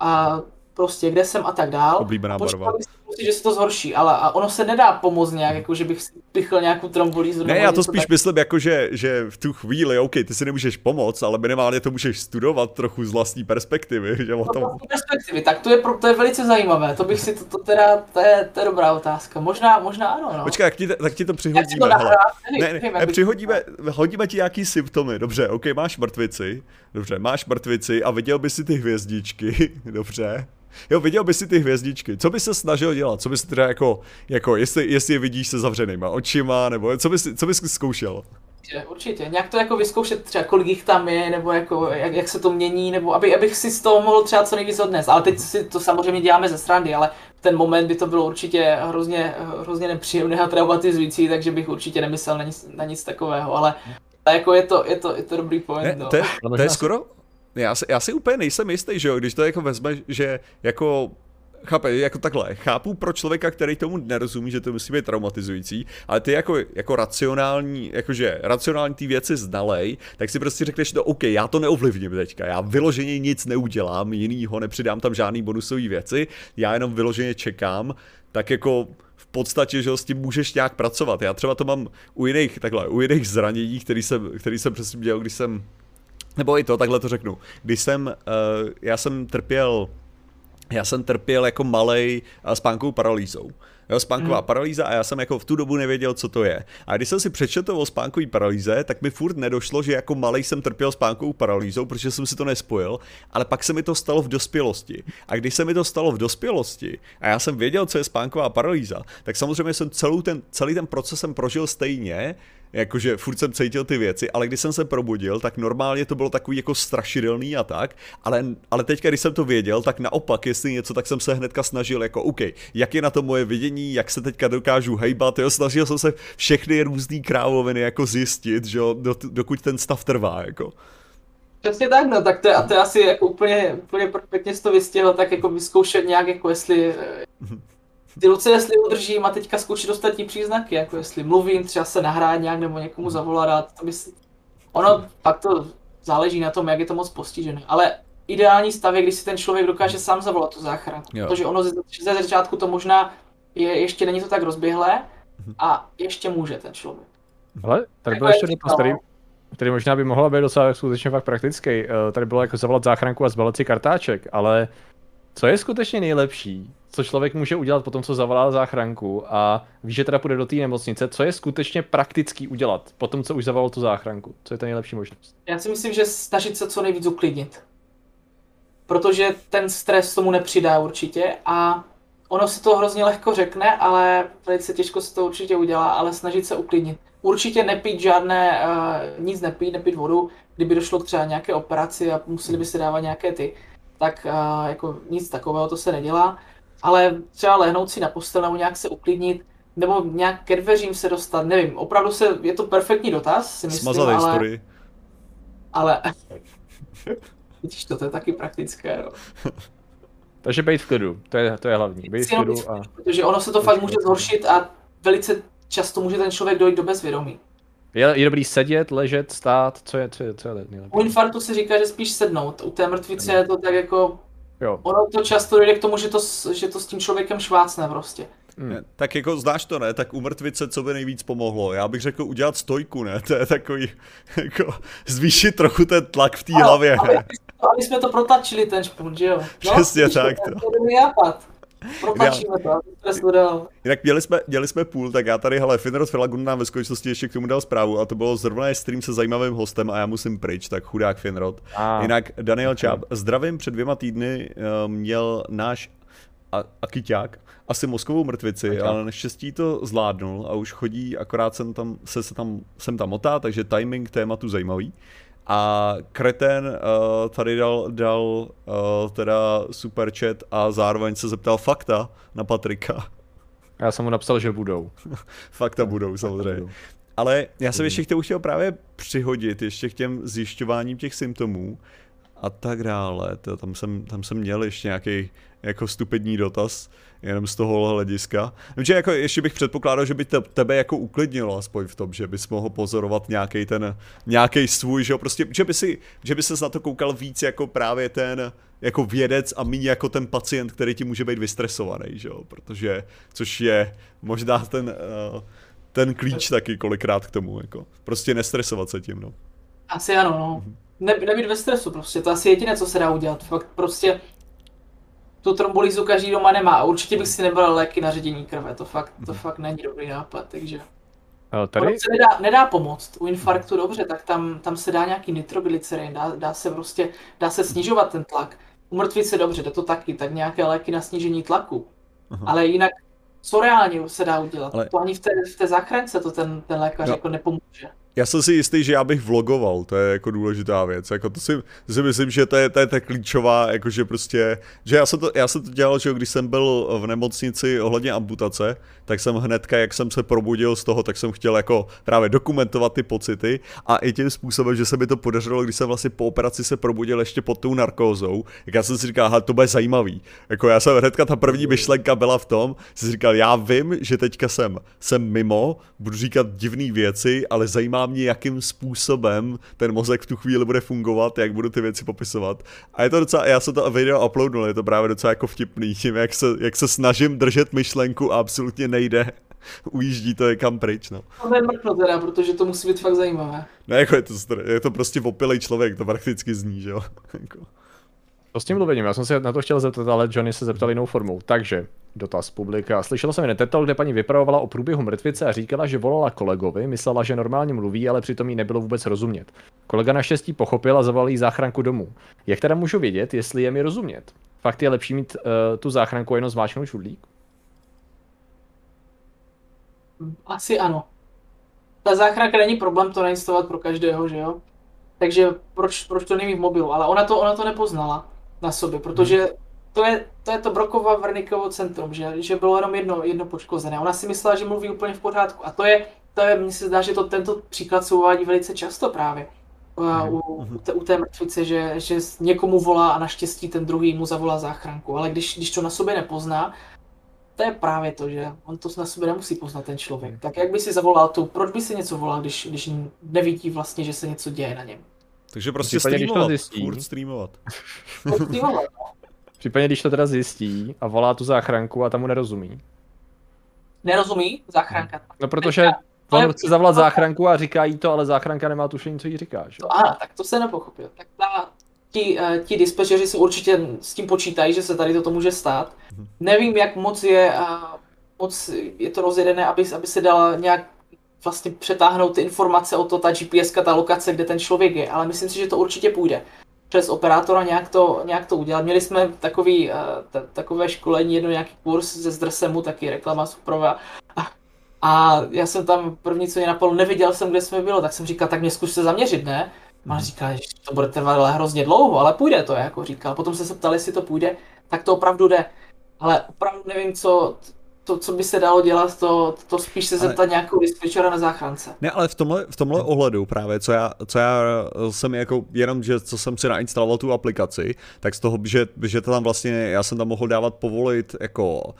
A prostě kde jsem a tak dál. Oblíbená barva. Si, že se to zhorší, ale a ono se nedá pomoct nějak, jako že bych si pichl nějakou trombolízu. Ne, já to spíš tak... myslím, jako že, že v tu chvíli, OK, ty si nemůžeš pomoct, ale minimálně to můžeš studovat trochu z vlastní perspektivy. Že o tom... No, perspektivy, tak to je, to je velice zajímavé, to bych si, to, to teda, to je, to je dobrá otázka, možná, možná ano, no. Počkej, jak ti, tak ti to přihodíme, to nahrát, ne, ne, ne, přihodíme, hodíme ti nějaký symptomy, dobře, OK, máš mrtvici, dobře, máš mrtvici a viděl by si ty hvězdičky, dobře, Jo, viděl by si ty hvězdičky. Co by se snažil dělat? Co bys teda jako, jako jestli, jestli je vidíš se zavřenýma očima, nebo co bys, co bys zkoušel? Určitě, určitě. Nějak to jako vyzkoušet třeba kolik jich tam je, nebo jako jak, jak se to mění, nebo aby, abych si z toho mohl třeba co nejvíc odnes. Ale teď si to samozřejmě děláme ze srandy, ale v ten moment by to bylo určitě hrozně, hrozně nepříjemné a traumatizující, takže bych určitě nemyslel na nic, na nic takového, ale jako je to, je to, je to dobrý point. Ne, no. to, je, to je skoro já si, já si úplně nejsem jistý, že jo, když to jako vezme, že jako Chápe, jako takhle, chápu pro člověka, který tomu nerozumí, že to musí být traumatizující, ale ty jako, jako racionální, jakože racionální ty věci znalej, tak si prostě řekneš, no OK, já to neovlivním teďka, já vyloženě nic neudělám, jinýho, nepřidám tam žádný bonusové věci, já jenom vyloženě čekám, tak jako v podstatě, že s tím můžeš nějak pracovat. Já třeba to mám u jiných, takhle, u jiných zranění, který jsem, který jsem přesně dělal, když jsem, nebo i to, takhle to řeknu, když jsem, uh, já jsem trpěl já jsem trpěl jako malej spánkovou paralýzou. Jo, spánková hmm. paralýza a já jsem jako v tu dobu nevěděl, co to je. A když jsem si přečetl o spánkové paralýze, tak mi furt nedošlo, že jako malej jsem trpěl spánkovou paralýzou, protože jsem si to nespojil, ale pak se mi to stalo v dospělosti. A když se mi to stalo v dospělosti a já jsem věděl, co je spánková paralýza, tak samozřejmě jsem celou ten, celý ten proces jsem prožil stejně, jakože furt jsem cítil ty věci, ale když jsem se probudil, tak normálně to bylo takový jako strašidelný a tak, ale, ale teď, když jsem to věděl, tak naopak, jestli něco, tak jsem se hnedka snažil jako, OK, jak je na to moje vidění, jak se teďka dokážu hejbat, jo, snažil jsem se všechny různé krávoviny jako zjistit, že jo, dokud ten stav trvá, jako. Přesně tak, no, tak to je, a to je asi jako úplně, úplně perfektně to vystihl, tak jako vyzkoušet nějak, jako jestli ty ruce, jestli udržím a teďka zkoušet ostatní příznaky, jako jestli mluvím, třeba se nahrát nějak nebo někomu zavolat, to by si... Ono pak to záleží na tom, jak je to moc postižené, ale ideální stav je, když si ten člověk dokáže sám zavolat tu záchranu, protože ono ze, ze začátku to možná je, ještě není to tak rozběhlé a ještě může ten člověk. Ale tady byl ještě dotaz, který, který možná by mohla být docela skutečně fakt praktický. Eh, tady bylo jako zavolat záchranku a zbalit si kartáček, ale co je skutečně nejlepší? Co člověk může udělat po tom, co zavolá záchranku a ví, že teda půjde do té nemocnice, co je skutečně praktický udělat po tom, co už zavolal tu záchranku? Co je ta nejlepší možnost? Já si myslím, že snažit se co nejvíc uklidnit. Protože ten stres tomu nepřidá určitě a ono si to hrozně lehko řekne, ale velice těžko se to určitě udělá, ale snažit se uklidnit. Určitě nepít žádné, uh, nic nepít, nepít vodu, kdyby došlo k třeba nějaké operaci a museli by se dávat nějaké ty, tak uh, jako nic takového to se nedělá ale třeba lehnout si na postel nebo nějak se uklidnit, nebo nějak ke dveřím se dostat, nevím, opravdu se, je to perfektní dotaz, si myslím, Smazat ale... historii. Ale... Vidíš to, to je taky praktické, no. Takže být v klidu, to je, to je hlavní, být v klidu a... Protože ono se to fakt může zhoršit a velice často může ten člověk dojít do bezvědomí. Je, je dobrý sedět, ležet, stát, co je, co je, co je nejlepší? U infarktu se říká, že spíš sednout, u té mrtvice je to tak jako Jo. Ono to často jde k tomu, že to, že to s tím člověkem švácne prostě. Hmm. Tak jako znáš to, ne? Tak u mrtvice co by nejvíc pomohlo? Já bych řekl udělat stojku, ne? To je takový, jako zvýšit trochu ten tlak v té hlavě. Aby, aby jsme to protlačili ten špunt, že jo? No, Přesně tak. To, to, to. Jinak měli jsme, měli jsme půl, tak já tady, hele, Finrod Filagun nám ve skutečnosti ještě k tomu dal zprávu a to bylo zrovna stream se zajímavým hostem a já musím pryč, tak chudák Finrod. Ah. Jinak Daniel Čáp, zdravím, před dvěma týdny uh, měl náš Akiťák asi mozkovou mrtvici, Aťa. ale naštěstí to zvládnul a už chodí, akorát jsem tam, se, se tam, jsem tam motá, takže timing tématu zajímavý. A Kreten uh, tady dal, dal uh, teda super chat a zároveň se zeptal fakta na Patrika. Já jsem mu napsal, že budou. fakta budou, samozřejmě. Budou. Ale já jsem ještě chtěl, chtěl právě přihodit ještě k těm zjišťováním těch symptomů a tak dále. To, tam, jsem, tam jsem měl ještě nějaký jako stupidní dotaz, jenom z toho hlediska. Takže jako ještě bych předpokládal, že by te, tebe jako uklidnilo aspoň v tom, že bys mohl pozorovat nějaký ten, nějaký svůj, že jo, prostě, že by si, že by se na to koukal víc jako právě ten, jako vědec a méně jako ten pacient, který ti může být vystresovaný, že jo, protože, což je možná ten, uh, ten klíč taky kolikrát k tomu, jako, prostě nestresovat se tím, no. Asi ano, no. Mhm. Ne, nebýt ve stresu prostě, to asi jediné, co se dá udělat. Fakt prostě tu trombolizu každý doma nemá a určitě bych si nebral léky na ředění krve, to fakt, to fakt není dobrý nápad, takže... Tady... se nedá, nedá pomoct. U infarktu dobře, tak tam, tam se dá nějaký nitroglycerin, dá, dá se prostě, dá se snižovat ten tlak. U mrtvice dobře, jde to taky, tak nějaké léky na snížení tlaku. Aha. Ale jinak, co reálně se dá udělat? Ale... To ani v té, v té záchrance to ten, ten lékař no. jako nepomůže. Já jsem si jistý, že já bych vlogoval, to je jako důležitá věc, jako to si, to si myslím, že to je, to je ta klíčová, jakože prostě, že já jsem to, já jsem to dělal, že když jsem byl v nemocnici ohledně amputace, tak jsem hnedka, jak jsem se probudil z toho, tak jsem chtěl jako právě dokumentovat ty pocity a i tím způsobem, že se mi to podařilo, když jsem vlastně po operaci se probudil ještě pod tou narkózou, jak já jsem si říkal, to bude zajímavý. Jako já jsem hnedka, ta první myšlenka byla v tom, jsem si říkal, já vím, že teďka jsem, jsem mimo, budu říkat divné věci, ale zajímá mě, jakým způsobem ten mozek v tu chvíli bude fungovat, jak budu ty věci popisovat. A je to docela, já jsem to video uploadnul, je to právě docela jako vtipný, tím, jak se, jak se snažím držet myšlenku a absolutně nejde. Ujíždí to kam pryč, no. To je mrkno teda, protože to musí být fakt zajímavé. No jako je to, je to prostě opilej člověk, to prakticky zní, že jo. To s tím mluvením, já jsem se na to chtěl zeptat, ale Johnny se zeptal jinou formou. Takže, dotaz publika. Slyšela jsem netetel, kde paní vypravovala o průběhu mrtvice a říkala, že volala kolegovi, myslela, že normálně mluví, ale přitom jí nebylo vůbec rozumět. Kolega naštěstí pochopil a zavolal jí záchranku domů. Jak teda můžu vědět, jestli je mi rozumět? Fakt je lepší mít uh, tu záchranku jenom zmáčknout šudlík? Asi ano. Ta záchranka není problém to nainstalovat pro každého, že jo? Takže proč, proč to není v mobilu? Ale ona to, ona to nepoznala na sobě, protože to je to, je to Brokova Vrnikovo centrum, že, že bylo jenom jedno, jedno poškozené. Ona si myslela, že mluví úplně v pořádku. A to je, to je mně se zdá, že to, tento příklad se uvádí velice často právě. U, u, té, u té mrtvice, že, že někomu volá a naštěstí ten druhý mu zavolá záchranku. Ale když, když to na sobě nepozná, to je právě to, že on to na sobě nemusí poznat ten člověk. Tak jak by si zavolal tu, proč by si něco volal, když, když nevidí vlastně, že se něco děje na něm? Takže prostě Případně, streamovat, když to zjistí, furt streamovat. streamovat Případně, když to teda zjistí a volá tu záchranku a tam mu nerozumí. Nerozumí záchranka? No protože on chce zavolat záchranku a říká jí to, ale záchranka nemá tušení, co jí říká. Že? To, ano, tak to se nepochopil. Tak ta, ti, uh, ti dispečeři si určitě s tím počítají, že se tady toto může stát. Mhm. Nevím, jak moc je, uh, moc je to rozjedené, aby, aby se dala nějak vlastně přetáhnout ty informace o to, ta GPS, ta lokace, kde ten člověk je, ale myslím si, že to určitě půjde přes operátora nějak to, nějak to udělat. Měli jsme takový, uh, t- takové školení, jedno nějaký kurz ze Zdrsemu, taky reklama Suprova. A, a já jsem tam první, co mě napadlo, neviděl jsem, kde jsme bylo, tak jsem říkal, tak mě zkus se zaměřit, ne? Hmm. říká, že to bude trvat hrozně dlouho, ale půjde to, jako říkal. Potom se se ptali, jestli to půjde, tak to opravdu jde. Ale opravdu nevím, co, to, co by se dalo dělat, to, to spíš se zeptat ale... nějakou dispečera na záchrance. Ne, ale v tomhle, v tomhle ohledu právě, co já, co já jsem jako, jenom, že co jsem si nainstaloval tu aplikaci, tak z toho, že, že to tam vlastně, já jsem tam mohl dávat povolit jako uh,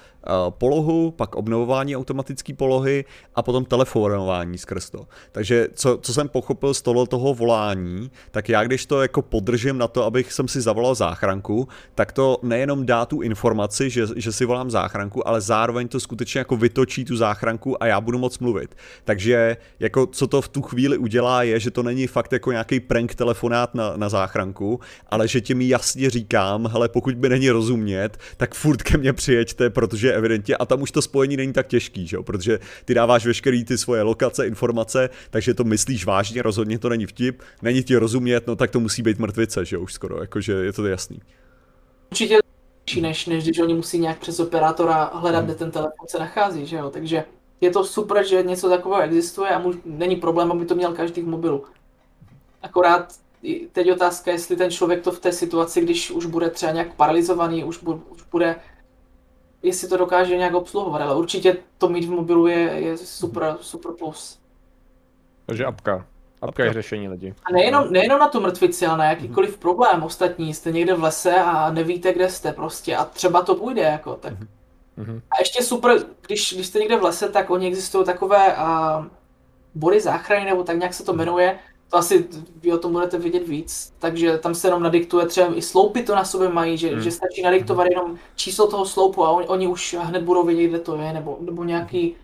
polohu, pak obnovování automatické polohy a potom telefonování skrz to. Takže co, co jsem pochopil z tohle toho volání, tak já když to jako podržím na to, abych jsem si zavolal záchranku, tak to nejenom dá tu informaci, že, že si volám záchranku, ale zároveň to skutečně jako vytočí tu záchranku a já budu moc mluvit. Takže jako co to v tu chvíli udělá je, že to není fakt jako nějaký prank telefonát na, na záchranku, ale že ti mi jasně říkám, hele pokud by není rozumět, tak furt ke mně přijeďte, protože evidentně, a tam už to spojení není tak těžký, že jo? protože ty dáváš veškerý ty svoje lokace, informace, takže to myslíš vážně, rozhodně to není vtip, není ti rozumět, no tak to musí být mrtvice, že jo, už skoro, jakože je to jasný. Určitě než, než když oni musí nějak přes operátora hledat, hmm. kde ten telefon se nachází, že jo, takže je to super, že něco takového existuje a mu, není problém, aby to měl každý v mobilu. Akorát teď otázka, jestli ten člověk to v té situaci, když už bude třeba nějak paralizovaný, už, bu, už bude, jestli to dokáže nějak obsluhovat, ale určitě to mít v mobilu je, je super, super plus. Takže apka. Apka řešení lidi. A nejenom, nejenom na tu mrtvici, ale na jakýkoliv mm-hmm. problém ostatní. Jste někde v lese a nevíte, kde jste prostě a třeba to půjde jako, tak. Mm-hmm. A ještě super, když, když jste někde v lese, tak oni existují takové uh, body záchrany, nebo tak nějak se to jmenuje, to asi vy o tom budete vědět víc, takže tam se jenom nadiktuje, třeba i sloupy to na sobě mají, že, mm. že stačí nadiktovat jenom číslo toho sloupu a on, oni už hned budou vědět, kde to je, nebo, nebo nějaký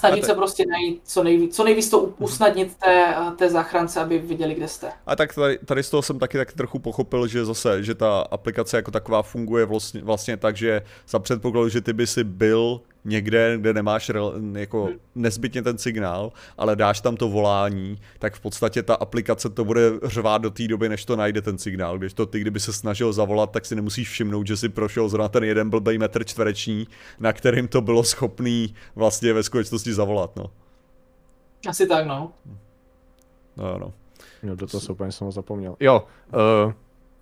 Snažit se prostě najít co nejvíc, co nejvíc to usnadnit té, té záchrance, aby viděli, kde jste. A tak tady, tady z toho jsem taky tak trochu pochopil, že zase, že ta aplikace jako taková funguje vlastně, vlastně tak, že za předpokladu, že ty by si byl někde, kde nemáš jako nezbytně ten signál, ale dáš tam to volání, tak v podstatě ta aplikace to bude řvát do té doby, než to najde ten signál. Když to ty, kdyby se snažil zavolat, tak si nemusíš všimnout, že si prošel zrovna ten jeden blbej metr čtvereční, na kterým to bylo schopný vlastně ve skutečnosti zavolat. No. Asi tak, no. No, no. No, do toho úplně jsem ho zapomněl. Jo, uh,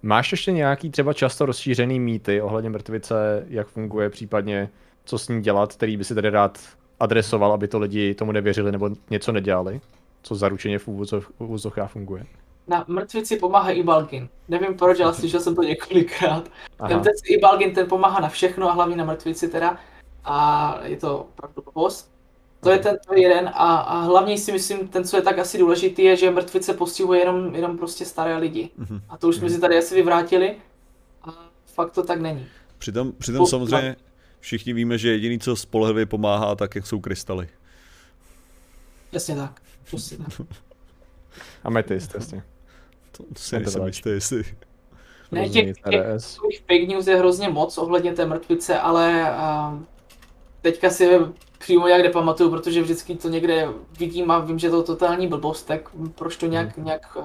máš ještě nějaký třeba často rozšířený mýty ohledně mrtvice, jak funguje, případně co s ní dělat, který by si tady rád adresoval, aby to lidi tomu nevěřili nebo něco nedělali? Co zaručeně v úvozovkách funguje? Na mrtvici pomáhá i Balgin. Nevím proč, ale slyšel jsem to několikrát. Ten, ten i Balgin ten pomáhá na všechno a hlavně na mrtvici teda. A je to opravdu post. To je ten to je jeden a, a hlavně si myslím, ten, co je tak asi důležitý, je, že mrtvice postihuje jenom, jenom prostě staré lidi. Mm-hmm. A to už jsme si tady asi vyvrátili a fakt to tak není. Přitom, přitom samozřejmě všichni víme, že jediný, co spolehlivě pomáhá, tak jak jsou krystaly. Jasně tak. Přesně tak. Ametist, jasně. To, to si nejsem jistý, jestli... Ne, těch, těch fake news je hrozně moc ohledně té mrtvice, ale uh, teďka si přímo jak nepamatuju, protože vždycky to někde vidím a vím, že to je totální blbost, tak proč to nějak, hmm. nějak uh,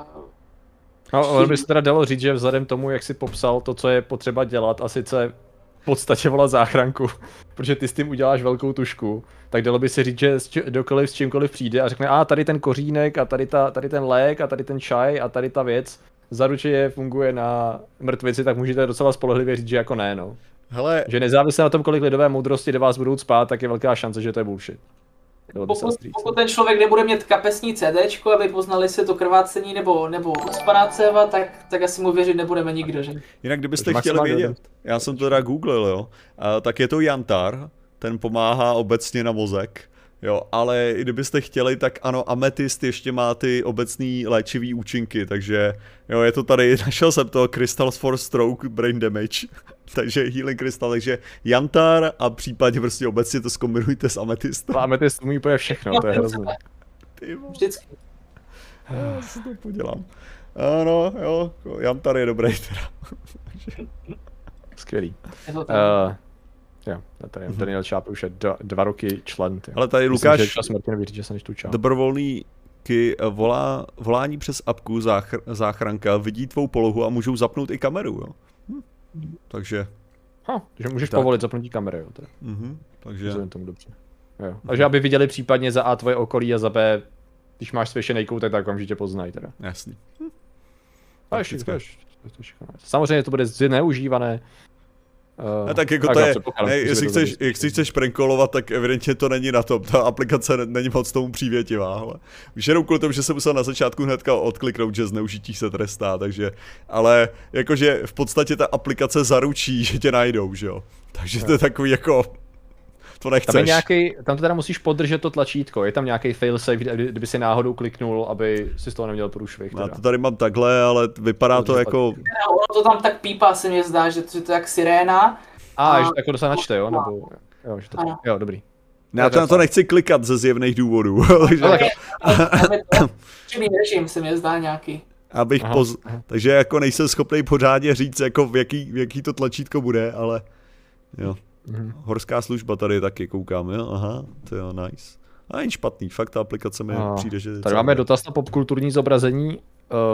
No, ale by se teda dalo říct, že vzhledem tomu, jak si popsal to, co je potřeba dělat, a sice podstatě volat záchranku, protože ty s tím uděláš velkou tušku, tak dalo by se říct, že dokoliv s čímkoliv přijde a řekne, a tady ten kořínek, a tady, ta, tady ten lék, a tady ten čaj, a tady ta věc, zaručeně funguje na mrtvici, tak můžete docela spolehlivě říct, že jako ne, no. Hele. Že nezávisle na tom, kolik lidové moudrosti do vás budou spát, tak je velká šance, že to je bullshit. Pokud, pokud ten člověk nebude mít kapesní CD, aby poznali se to krvácení nebo, nebo uspaná céva, tak, tak asi mu věřit nebudeme nikdo, že? Jinak kdybyste chtěli vědět, já jsem to teda googlil, jo, a, tak je to Jantar, ten pomáhá obecně na mozek, Jo, ale kdybyste chtěli, tak ano, ametist ještě má ty obecný léčivý účinky, takže jo, je to tady, našel jsem to, Crystals for Stroke Brain Damage, takže Healing Crystal, takže Jantar a případně prostě obecně to zkombinujte s ametistem. Ametist umí úplně všechno, to je hrozné. Vždycky. Já si to podělám. Ano, jo, Jantar je dobrý teda. Skvělý. Je to uh, Jo, tady mm-hmm. Daniel Čáp už je dva, dva roky člen. Tě. Ale tady Lukáš, Myslím, že Martina že se než tu Dobrovolný eh, volá, volání přes apku záchr, záchranka vidí tvou polohu a můžou zapnout i kameru, jo. Hm. Takže... Ha, takže můžeš tak. povolit zapnutí kamery, jo. Teda. Mm-hmm, takže... Vzhledem tomu dobře. Jo. Takže aby viděli případně za A tvoje okolí a za B, když máš svěšený koutek, tak okamžitě poznají teda. Jasný. Hm. A ještě, Samozřejmě to bude zneužívané Uh, a tak jako tak to je, ne, jestli, chceš, jestli chceš prankolovat, tak evidentně to není na tom, ta aplikace není moc tomu přívětivá, ale víš jenom kvůli tomu, že jsem musel na začátku hnedka odkliknout, že zneužití se trestá, takže, ale jakože v podstatě ta aplikace zaručí, že tě najdou, že jo, takže to je takový jako, to nechceš. Tam, je nějaký, tam to teda musíš podržet to tlačítko, je tam nějaký failsafe, kdyby si náhodou kliknul, aby si z toho neměl průšvih. Já to tady mám takhle, ale vypadá to, to jako... ono to tam tak pípá, se mi zdá, že to, je to jak siréna. A, a... že to jako se načte, jo? Nebo... Jo, že to... jo, dobrý. Ne, já to na to nechci klikat ze zjevných důvodů. takže... režim se mi zdá nějaký. Abych aha, poz... aha. Takže jako nejsem schopný pořádně říct, jako v jaký, v jaký to tlačítko bude, ale jo. Mm-hmm. Horská služba tady taky koukám, jo, aha, to je nice. A není špatný, fakt ta aplikace mi a, přijde, že... Tady máme dotaz na popkulturní zobrazení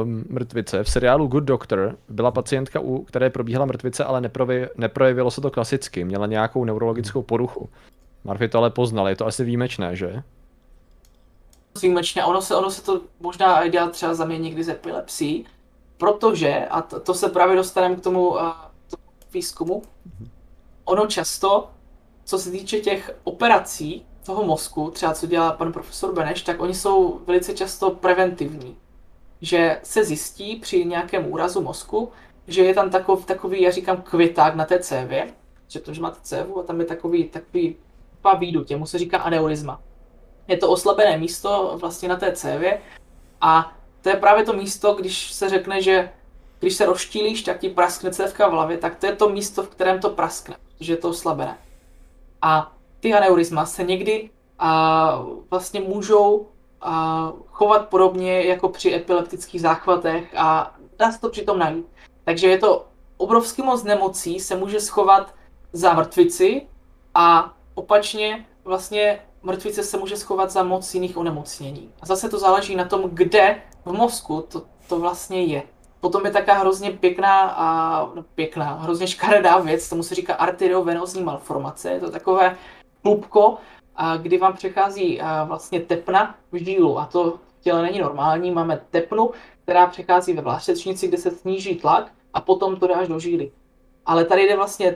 um, mrtvice. V seriálu Good Doctor byla pacientka, u které probíhala mrtvice, ale neprovi, neprojevilo se to klasicky. Měla nějakou neurologickou poruchu. Marfy to ale poznal, je to asi výjimečné, že? Výjimečně, ono se, ono se to možná dělá třeba za mě někdy z epilepsí, protože, a to, to se právě dostaneme k tomu, uh, tomu výzkumu, mm-hmm ono často, co se týče těch operací toho mozku, třeba co dělá pan profesor Beneš, tak oni jsou velice často preventivní. Že se zjistí při nějakém úrazu mozku, že je tam takový, takový já říkám, květák na té cévě, že to, že máte cévu a tam je takový, takový pavídu, těmu se říká aneurisma. Je to oslabené místo vlastně na té cévě a to je právě to místo, když se řekne, že když se rozštílíš, tak ti praskne cévka v hlavě, tak to je to místo, v kterém to praskne že to oslabené. A ty aneurisma se někdy a, vlastně můžou a, chovat podobně jako při epileptických záchvatech a dá se to přitom najít. Takže je to obrovský moc nemocí se může schovat za mrtvici a opačně vlastně mrtvice se může schovat za moc jiných onemocnění. A zase to záleží na tom, kde v mozku to, to vlastně je. Potom je taká hrozně pěkná a no, pěkná, hrozně škaredá věc, tomu se říká arteriovenozní malformace. Je to takové klubko a kdy vám přechází a, vlastně tepna v žílu a to těle není normální. Máme tepnu, která přechází ve vlášečnici, kde se sníží tlak a potom to dáš do žíly. Ale tady jde vlastně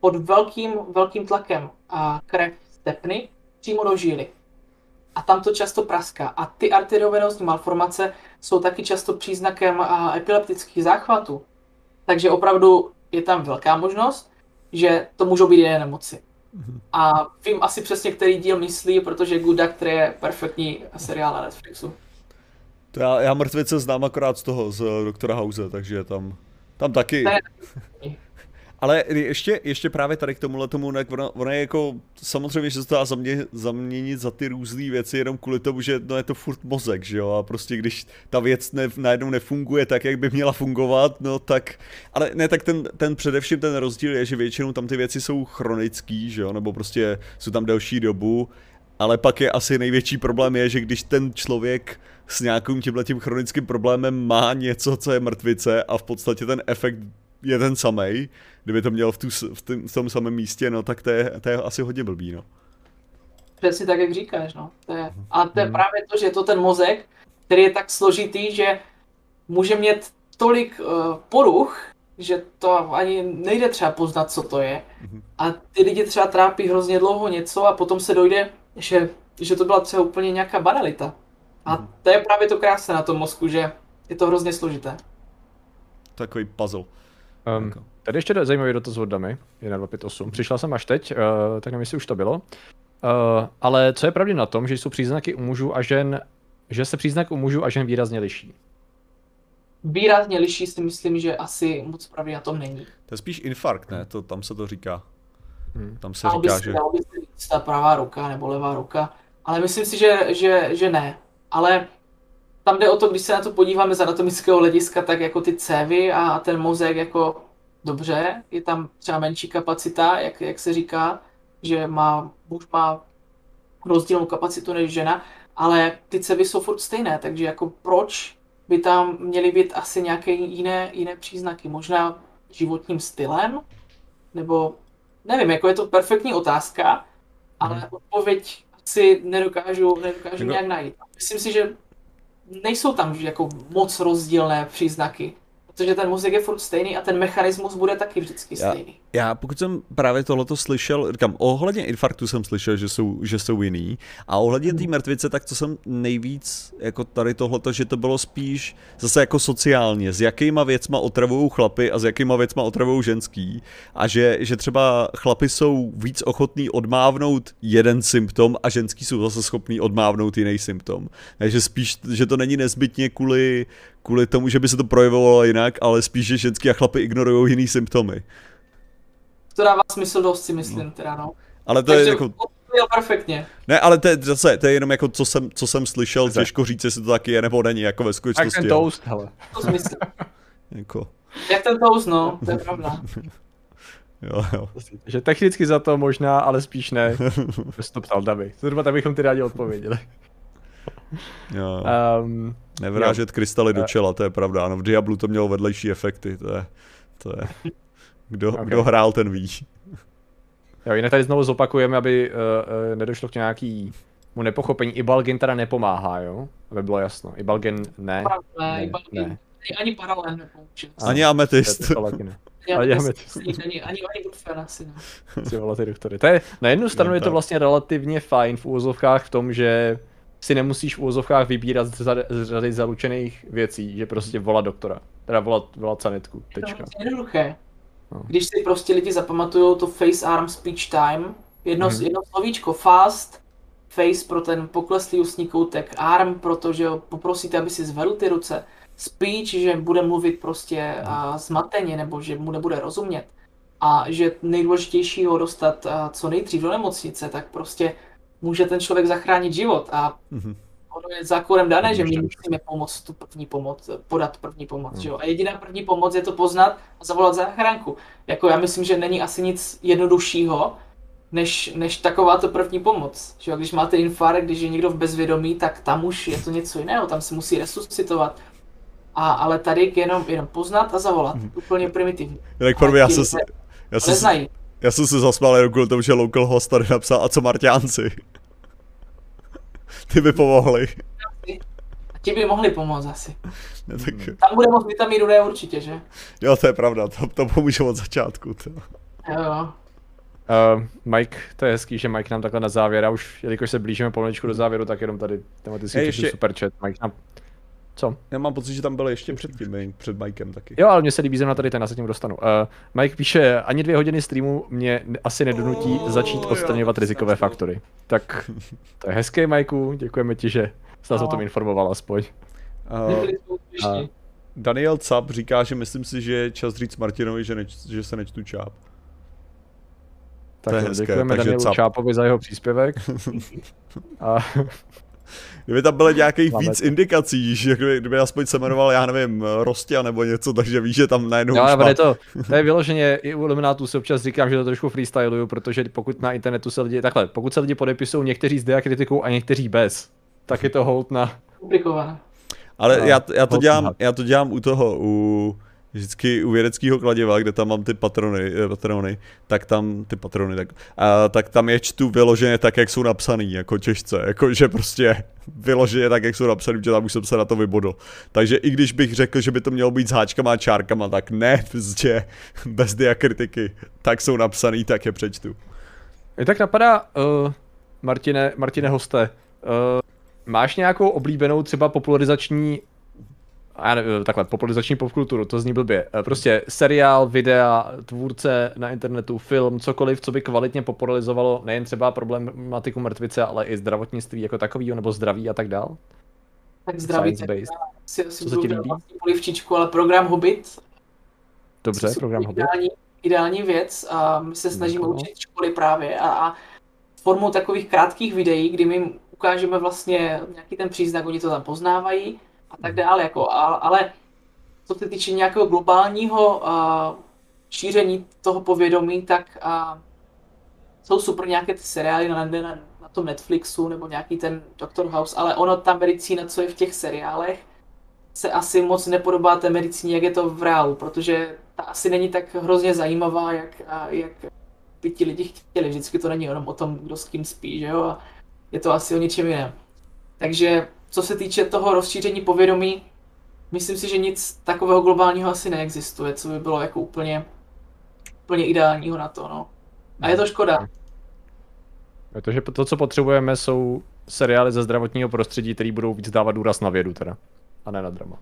pod velkým, velkým tlakem a krev z tepny přímo do žíly. A tam to často praská. A ty arteriovenózní malformace jsou taky často příznakem epileptických záchvatů. Takže opravdu je tam velká možnost, že to můžou být jiné nemoci. A vím asi přesně, který díl myslí, protože Good Doctor je perfektní seriál na Netflixu. To já, já mrtvice znám akorát z toho, z doktora House, takže tam, tam taky. Ale ještě, ještě právě tady k tomuhle tomu, ono, ono je jako, samozřejmě, že se to dá zamě, zaměnit za ty různé věci jenom kvůli tomu, že no je to furt mozek, že jo, a prostě když ta věc ne, najednou nefunguje tak, jak by měla fungovat, no tak, ale ne, tak ten, ten především ten rozdíl je, že většinou tam ty věci jsou chronický, že jo, nebo prostě jsou tam delší dobu, ale pak je asi největší problém je, že když ten člověk s nějakým tímhletím chronickým problémem má něco, co je mrtvice a v podstatě ten efekt je ten samý, kdyby to měl v, tu, v, tým, v tom samém místě, no tak to je, to je asi hodně blbý, no. Přesně tak, jak říkáš, no. To je, a to je hmm. právě to, že je to ten mozek, který je tak složitý, že může mít tolik uh, poruch, že to ani nejde třeba poznat, co to je. Hmm. A ty lidi třeba trápí hrozně dlouho něco a potom se dojde, že, že to byla třeba úplně nějaká banalita. A hmm. to je právě to krásné na tom mozku, že je to hrozně složité. Takový puzzle. Um, tady ještě zajímavý dotaz od Damy, 1258. Přišla jsem až teď, uh, tak nevím, jestli už to bylo. Uh, ale co je pravdě na tom, že jsou příznaky u mužů a žen, že se příznak u mužů a žen výrazně liší? Výrazně liší si myslím, že asi moc pravdy na tom není. To je spíš infarkt, ne? To, tam se to říká. Hmm. Tam se říká, by, že... Dalo by se ta pravá ruka nebo levá ruka, ale myslím si, že, že, že ne. Ale tam jde o to, když se na to podíváme z anatomického hlediska, tak jako ty cévy a ten mozek jako dobře, je tam třeba menší kapacita, jak, jak se říká, že má, muž má rozdílnou kapacitu než žena, ale ty cévy jsou furt stejné, takže jako proč by tam měly být asi nějaké jiné, jiné příznaky, možná životním stylem, nebo nevím, jako je to perfektní otázka, ale hmm. odpověď si nedokážu, nedokážu nějak najít. Myslím si, že nejsou tam jako moc rozdílné příznaky protože ten mozek je furt stejný a ten mechanismus bude taky vždycky stejný. Já, já pokud jsem právě tohleto slyšel, říkám, ohledně infarktu jsem slyšel, že jsou, že jsou jiný a ohledně té hmm. mrtvice, tak to jsem nejvíc, jako tady tohleto, že to bylo spíš zase jako sociálně, s jakýma věcma otravují chlapy a s jakýma věcma otravují ženský a že, že třeba chlapy jsou víc ochotní odmávnout jeden symptom a ženský jsou zase schopní odmávnout jiný symptom. Takže spíš, že to není nezbytně kvůli, kvůli tomu, že by se to projevovalo jinak, ale spíš, že ženský a chlapy ignorují jiný symptomy. To dává smysl dost, si myslím, teda no. Ale to Takže je jako... perfektně. Ne, ale to je zase, to je jenom jako, co jsem, co jsem slyšel, Zde. těžko říct, jestli to taky je nebo není, jako ve skutečnosti. Jak ten toast, hele. To smysl. jako. Jak ten toast, no, to je pravda. Jo, jo. Že technicky za to možná, ale spíš ne. Jsi to ptal Davi. Zhruba tak bychom ty rádi odpověděli. Jo. Um, Nevrážet jo. krystaly do čela, to je pravda. Ano, v Diablu to mělo vedlejší efekty, to je, to je. Kdo, okay. kdo hrál, ten ví. Jo, jinak tady znovu zopakujeme, aby uh, uh, nedošlo k nějaký mu nepochopení. Ibalgin teda nepomáhá, jo? Aby bylo jasno. Ibalgin ne. Ne, ne, Ibalgin. ne. Ani paralel nepomůže. Ani ametist. Ani ametist. Ani, ani, ani asi ne. ty doktory. To je, na jednu stranu je to vlastně relativně fajn v úvozovkách v tom, že si nemusíš v úvozovkách vybírat z řady zaručených věcí, že prostě volat doktora. Teda volat, volat sanitku. Tečka. To je jednoduché. No. Když si prostě lidi zapamatují to face arm speech time, jedno, hmm. jedno slovíčko fast, face pro ten pokleslý ústní koutek, arm, protože poprosíte, aby si zvedl ty ruce, speech, že bude mluvit prostě a, zmateně, nebo že mu nebude rozumět. A že nejdůležitější ho dostat a, co nejdřív do nemocnice, tak prostě může ten člověk zachránit život a mm-hmm. Ono je zákonem dané, že my musíme pomoct tu první pomoc, podat první pomoc, mm. že jo? A jediná první pomoc je to poznat a zavolat záchranku. Jako já myslím, že není asi nic jednoduššího, než, než takováto první pomoc. Že jo? Když máte infarkt, když je někdo v bezvědomí, tak tam už je to něco jiného, tam se musí resuscitovat. A, ale tady jenom, jenom poznat a zavolat. Mm. Úplně primitivní. Tak pro mě, já se, já se, já jsem se zasmál jenom kvůli tomu, že local host tady napsal, a co Marťánci? Ty by pomohly. A ti by mohli pomoct asi. Ne, tak, Tam bude moc vitamínu D určitě, že? jo, to je pravda, to, to pomůže od začátku. To. Jo, jo. Uh, Mike, to je hezký, že Mike nám takhle na závěr, a už jelikož se blížíme pomalečku do závěru, tak jenom tady tematicky ještě... ještě- super chat. Mike nám... Co? Já mám pocit, že tam byl ještě před tím, před Mikem taky. Jo, ale mně se líbí zrovna tady ten, já se tím dostanu. Uh, Mike píše, ani dvě hodiny streamu mě asi nedonutí Oh, začít odstraňovat to rizikové faktory. Tak to je hezké, Majku, děkujeme ti, že jsi nás o No. tom informoval aspoň. Uh, úspěšní. Daniel Cap říká, že myslím si, že je čas říct Martinovi, že, neč, že se nečtu čáp. Tak je jo, hezké, děkujeme takže Danielu cap. Čápovi za jeho příspěvek. A Kdyby tam bylo nějakých Máme víc indikací, že kdyby, kdyby aspoň se jmenoval, já nevím, Rostia nebo něco, takže víš, že tam najednou Jo, už ale to, to je vyloženě, i u Eliminátů si občas říkám, že to trošku freestyluju, protože pokud na internetu se lidi, takhle, pokud se lidi podepisují někteří s diakritikou a někteří bez, tak je to hold na, Komplikované. Ale No, já, já, to dělám, já to dělám u toho, u vždycky u vědeckého kladiva, kde tam mám ty patrony, eh, patrony, tak tam, ty patrony, tak, a, tak tam je čtu vyloženě tak, jak jsou napsaný, jako těžce, jako že prostě vyloženě tak, jak jsou napsaný, že tam už jsem se na to vybodl. Takže i když bych řekl, že by to mělo být s háčkama a čárkama, tak ne, prostě bez diakritiky, tak jsou napsaný, tak je přečtu. Mě tak napadá, uh, Martine, Martine hoste, uh, máš nějakou oblíbenou třeba popularizační, já nevím, takhle, popularizační popkulturu, to zní blbě, Eh, prostě seriál, videa, tvůrce na internetu, film, cokoliv, co by kvalitně popularizovalo nejen třeba problematiku mrtvice, ale i zdravotnictví jako takovýho, nebo zdraví a tak dál? Tak zdraví. Science-based. Si, asi Co se ti líbí? polivčičku, ale program Hobbit. Dobře, program Hobbit. ideální, ideální věc a my se snažíme No. učit školy právě a, a formou takových krátkých videí, kdy my jim ukážeme vlastně nějaký ten příznak, oni to tam poznávají a tak dále, jako, a, ale co se týče nějakého globálního a, šíření toho povědomí, tak a, jsou super nějaké ty seriály na, na, na tom Netflixu nebo nějaký ten Doctor House, ale ono ta medicína, co je v těch seriálech, se asi moc nepodobá té medicíně, jak je to v reálu, protože ta asi není tak hrozně zajímavá, jak, a, jak by ti lidi chtěli. Vždycky to není jenom o tom, kdo s kým spí, že jo? A je to asi o něčem jiném. Takže co se týče toho rozšíření povědomí, myslím si, že nic takového globálního asi neexistuje, co by bylo jako úplně, úplně ideálního na to, no. A je to škoda. Protože to, co potřebujeme, jsou seriály ze zdravotního prostředí, které budou víc dávat důraz na vědu teda, a ne na drama.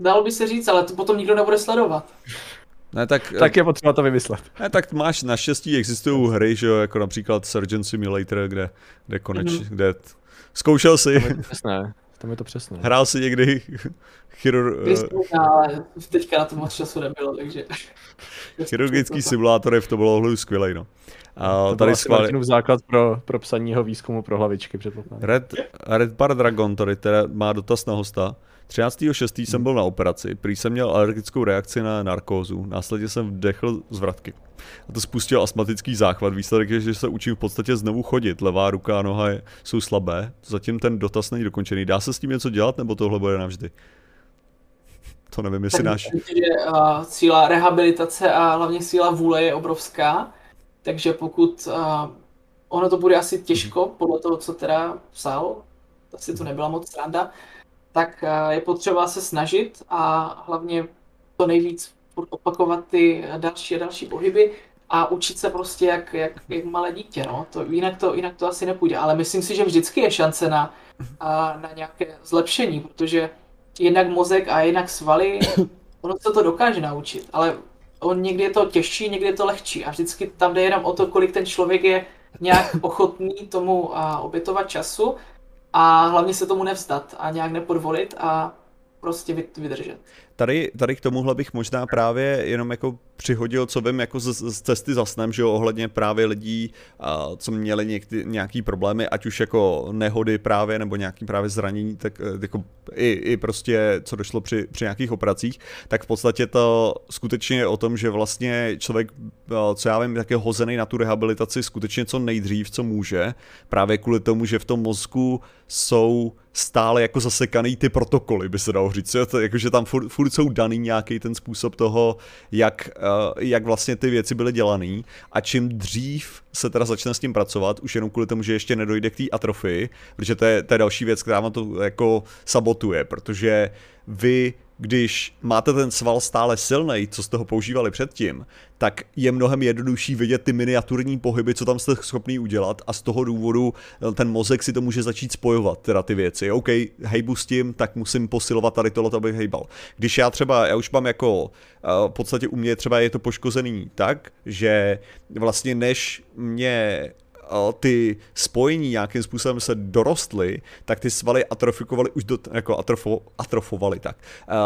Dalo by se říct, ale to potom nikdo nebude sledovat. Ne, tak, Tak je potřeba to vymyslet. ne, tak máš, naštěstí existují hry, že jo, jako například Surgeon Simulator, kde, kde koneč, Mhm. kde zkoušel si, Tam je to přesné. Tam je to přesné. hrál si někdy chirur, ale teďka na to moc času nebylo, takže... chirurgický simulátor je v tom ohledu skvělej, no. A To tady schválně, Martinův základ pro, pro psaní jeho výzkumu pro hlavičky, předpokládám. Red, Red Bar Dragon tady teda má dotaz na hosta. 13.6. jsem byl na operaci, prý jsem měl alergickou reakci na narkózu, následně jsem vdechl z vratky. A to spustil astmatický záchvat. Výsledek je, že se učím v podstatě znovu chodit. Levá ruka a noha je, jsou slabé. Zatím ten dotaz není dokončený. Dá se s tím něco dělat, nebo tohle bude navždy? To nevím, jestli náš... Že uh, síla rehabilitace a hlavně síla vůle je obrovská, takže pokud uh, ono to bude asi těžko, podle toho, co teda psal, asi to nebyla moc sranda, tak uh, je potřeba se snažit a hlavně to nejvíc opakovat ty další a další pohyby a učit se prostě jak, jak, jak malé dítě, no. To, jinak, to, jinak to asi nepůjde, ale myslím si, že vždycky je šance na, na nějaké zlepšení, protože jednak mozek a jednak svaly, ono se to dokáže naučit, ale on někdy je to těžší, někdy je to lehčí a vždycky tam jde jenom o to, kolik ten člověk je nějak ochotný tomu a, obětovat času a hlavně se tomu nevzdat a nějak nepodvolit a prostě vy- vydržet. Tady, tady k tomuhle bych možná právě jenom jako přihodil, co vím jako z, z cesty za snem, že jo, ohledně právě lidí, a, co měli někdy, nějaký problémy, ať už jako nehody právě, nebo nějaký právě zranění, tak eh, jako i, i prostě, co došlo při, při nějakých operacích, tak v podstatě to skutečně je o tom, že vlastně člověk, a, co já vím, tak je hozený na tu rehabilitaci skutečně co nejdřív, co může, právě kvůli tomu, že v tom mozku jsou stále jako zasekaný ty protokoly, by se dalo říct, jakože tam furt, furt jsou daný nějaký ten způsob toho, jak, uh, jak vlastně ty věci byly dělané a čím dřív se teda začne s tím pracovat, už jenom kvůli tomu, že ještě nedojde k té atrofii, protože to je, to je další věc, která vám to jako sabotuje, protože vy když máte ten sval stále silný, co jste ho používali předtím, tak je mnohem jednodušší vidět ty miniaturní pohyby, co tam jste schopný udělat a z toho důvodu eh, ten mozek si to může začít spojovat, teda ty věci. OK, hejbu s tím, tak musím posilovat tady tohle, abych hejbal. Když já třeba, já už mám jako, uh, v podstatě u mě třeba je to poškozený tak, že vlastně než mě ty spojení nějakým způsobem se dorostly, tak ty svaly atrofikovaly už do, jako atrofo, atrofovali tak,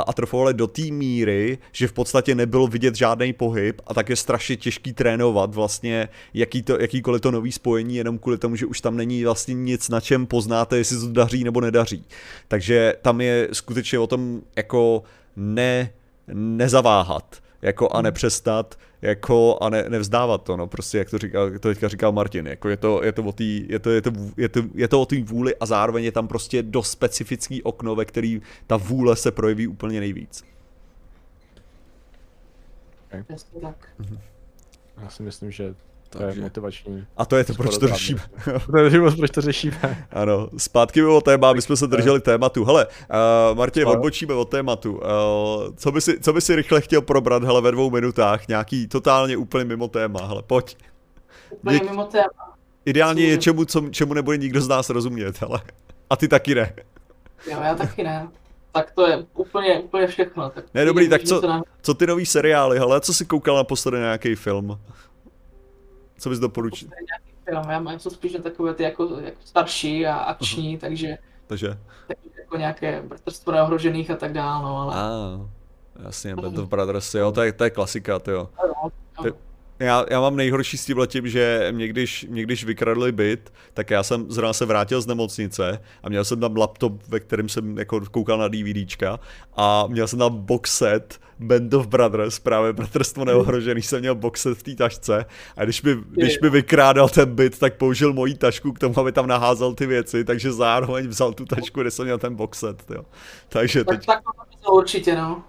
atrofovali do té míry, že v podstatě nebylo vidět žádný pohyb a tak je strašně těžký trénovat vlastně jaký to, jakýkoliv to nový spojení, jenom kvůli tomu, že už tam není vlastně nic, na čem poznáte, jestli to daří nebo nedaří. Takže tam je skutečně o tom jako ne, nezaváhat jako a nepřestat jako a ne, nevzdávat to, no, prostě jak to, říkal, to teďka říkal Martin, jako je to, je to o tý, je to, je to, je to, je to o té vůli a zároveň je tam prostě dost specifický okno, ve který ta vůle se projeví úplně nejvíc. Okay. tak. Mhm. Já si myslím, že to Takže. je motivační. A to je to, proč to řešíme. to je důvod, proč to řešíme. ano, zpátky bylo téma, my jsme se drželi tématu. Hele, uh, Martin, odbočíme od tématu. Uh, co, by si, co by si rychle chtěl probrat, hele, ve dvou minutách, nějaký totálně úplně mimo téma, hele, pojď. Úplně Něk... mimo téma. Ideálně je čemu, co, čemu nebude nikdo z nás rozumět, hele. A ty taky ne. Jo, já taky ne. Tak to je úplně, úplně všechno. Tak ne, dobrý, tak co, co ty nový seriály, hele, co jsi koukal naposledy na nějaký film? Co bys doporučil? Film, já mám spíš na takové ty jako, jako starší a akční, uh-huh. takže... Takže? jako nějaké bratrstvo neohrožených a tak dále, no ale... Ah, jasně, Band of Brothers, jo, to je, to je klasika, to jo. Ty, já, já mám nejhorší s tím, že mě když, mě když vykradli byt, tak já jsem zrovna se vrátil z nemocnice a měl jsem tam laptop, ve kterém jsem jako koukal na DVDčka a měl jsem tam box set Band of Brothers, právě Bratrstvo neohrožený, jsem měl box set v té tašce a když by, když by vykrádal ten byt, tak použil moji tašku k tomu, aby tam naházel ty věci, takže zároveň vzal tu tašku, kde jsem měl ten box set, jo. Takže teď... Tak, tak to určitě, no.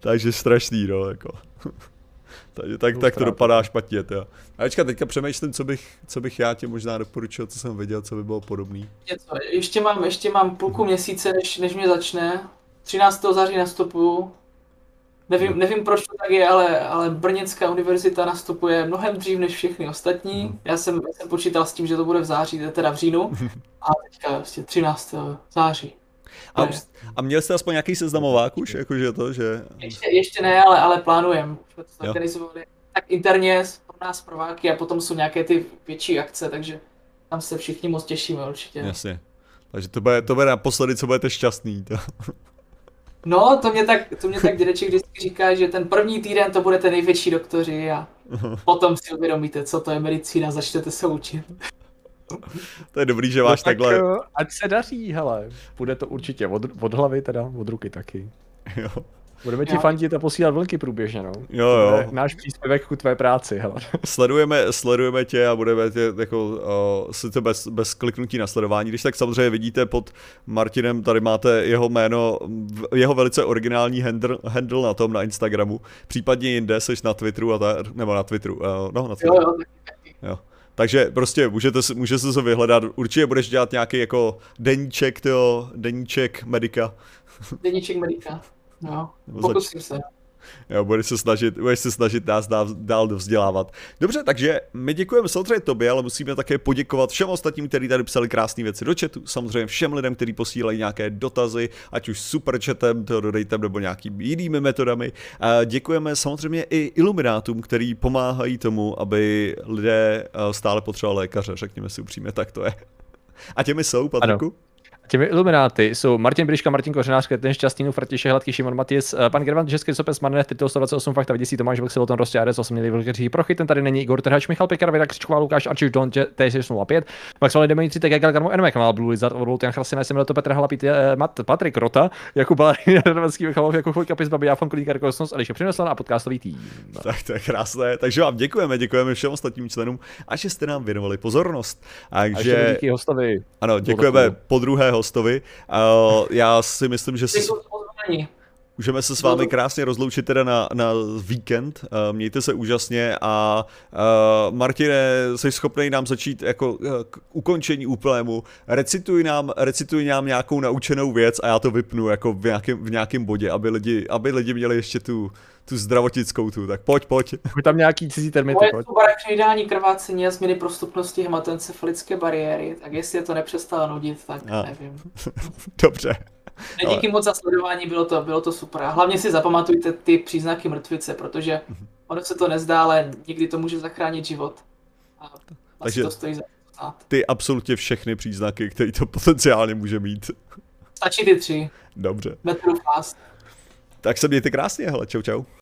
Takže strašný, no, jako. Takže tak, tak to dopadá špatně, jo. A teďka, teďka přemýšlím, co bych, co bych já ti možná doporučil, co jsem viděl, co by bylo podobný. Něco, ještě mám, ještě mám půlku měsíce, než, než mě začne. 13. září nastupuju. Nevím, nevím proč to tak je, ale, ale Brněnská univerzita nastupuje mnohem dřív než všechny ostatní. Hmm. Já, jsem, já jsem počítal s tím, že to bude v září, teda v říjnu. A teďka vlastně 13. září. A, a měl jste aspoň nějaký seznamovák už, jakože to, že... Ještě, ještě ne, ale, ale plánujem. tak interně pro nás prováky a potom jsou nějaké ty větší akce, takže tam se všichni moc těšíme určitě. Jasně. Takže to bude, to bude naposledy, co budete šťastný. To. No, to mě tak, to mě tak dědeček vždycky říká, že ten první týden to budete největší doktoři a potom si uvědomíte, co to je medicína, začnete se učit. To je dobrý, že máš no, tak, takhle. Eh, ať se daří, hele. Bude to určitě od, od hlavy teda, od ruky taky. Jo. Budeme ti fandit a posílat vlky průběžně, no. Jo, jo. Náš příspěvek ku tvé práci, hele. Sledujeme, sledujeme tě a budeme tě jako, uh, sice bez, bez kliknutí na sledování, když tak samozřejmě vidíte pod Martinem, tady máte jeho jméno, jeho velice originální handle, handle na tom, na Instagramu, případně jinde, seš na Twitteru a ta, nebo na Twitteru, uh, no na Twitteru. Jo, jo. jo. Takže prostě můžete, můžete se to vyhledat. Určitě budeš dělat nějaký jako deníček, tyjo, deníček medika. Deníček medika, no. Pokusím se. Jo, budeš se snažit, budeš se snažit nás dál, dál vzdělávat. Dobře, takže my děkujeme samozřejmě tobě, ale musíme také poděkovat všem ostatním, kteří tady psali krásné věci do chatu, samozřejmě všem lidem, kteří posílají nějaké dotazy, ať už super chatem, to dodejte, nebo nějakými jinými metodami. Děkujeme samozřejmě i iluminátům, který pomáhají tomu, aby lidé eh, stále potřebovali lékaře, řekněme si upřímně, tak to je. A těmi jsou, Patriku? Ano. Těmi ilumináty jsou Martin Briška, Martin Kořenář, ten Šťastný, Frtiše, Hladký, Šimon Matis, eh, pan Gervan, Český sopes, Marnet, Titul 128, Fakta, Vidící, Tomáš Vlk, Siloton, Rostě, Ares, 8 milí Vlkeří, Prochy, ten tady není Igor Trhač, Michal Pekar, Věda Křičková, Lukáš, Arčiš, Don, T605, Maxwell Demetri, TG, Galgarmo, Enmek, Mal, Blue Lizard, Orvolt, Jan Chrasina, jsem to Petr Halapit, eh, Mat, Patrik Rota, Jakub Balarín, Radovanský, Michalov, jako Chvojka, Pis, Babi, Jafon, Kulík, Kosmos, Ališe Přinesl a podcastový tým. Tak to je krásné, takže vám děkujeme, děkujeme všem ostatním členům a že jste nám věnovali pozornost. Takže... A díky hostovi. Ano, děkujeme po druhé hostovi. Uh, já si myslím, že si... Můžeme se s vámi krásně rozloučit teda na, na víkend. Uh, mějte se úžasně a uh, Martine, jsi schopný nám začít jako uh, k ukončení úplnému. Recituj nám, recituj nám nějakou naučenou věc a já to vypnu jako v nějakém, v nějakém bodě, aby lidi, aby lidi měli ještě tu, tu zdravotnickou tu, tak pojď, pojď. Pojď tam nějaký cizí termity, pojď. Moje ideální krvácení a změny prostupnosti hematoencefalické bariéry, tak jestli je to nepřestalo nudit, tak a. nevím. Dobře. Ne, díky Ale... moc za sledování, bylo to, bylo to super. A hlavně si zapamatujte ty příznaky mrtvice, protože mhm. ono se to nezdá, ale někdy to může zachránit život. A Takže to stojí za ty absolutně všechny příznaky, které to potenciálně může mít. Stačí ty tři. Dobře. Metru fast. Tak se mějte krásně, hele, čau čau.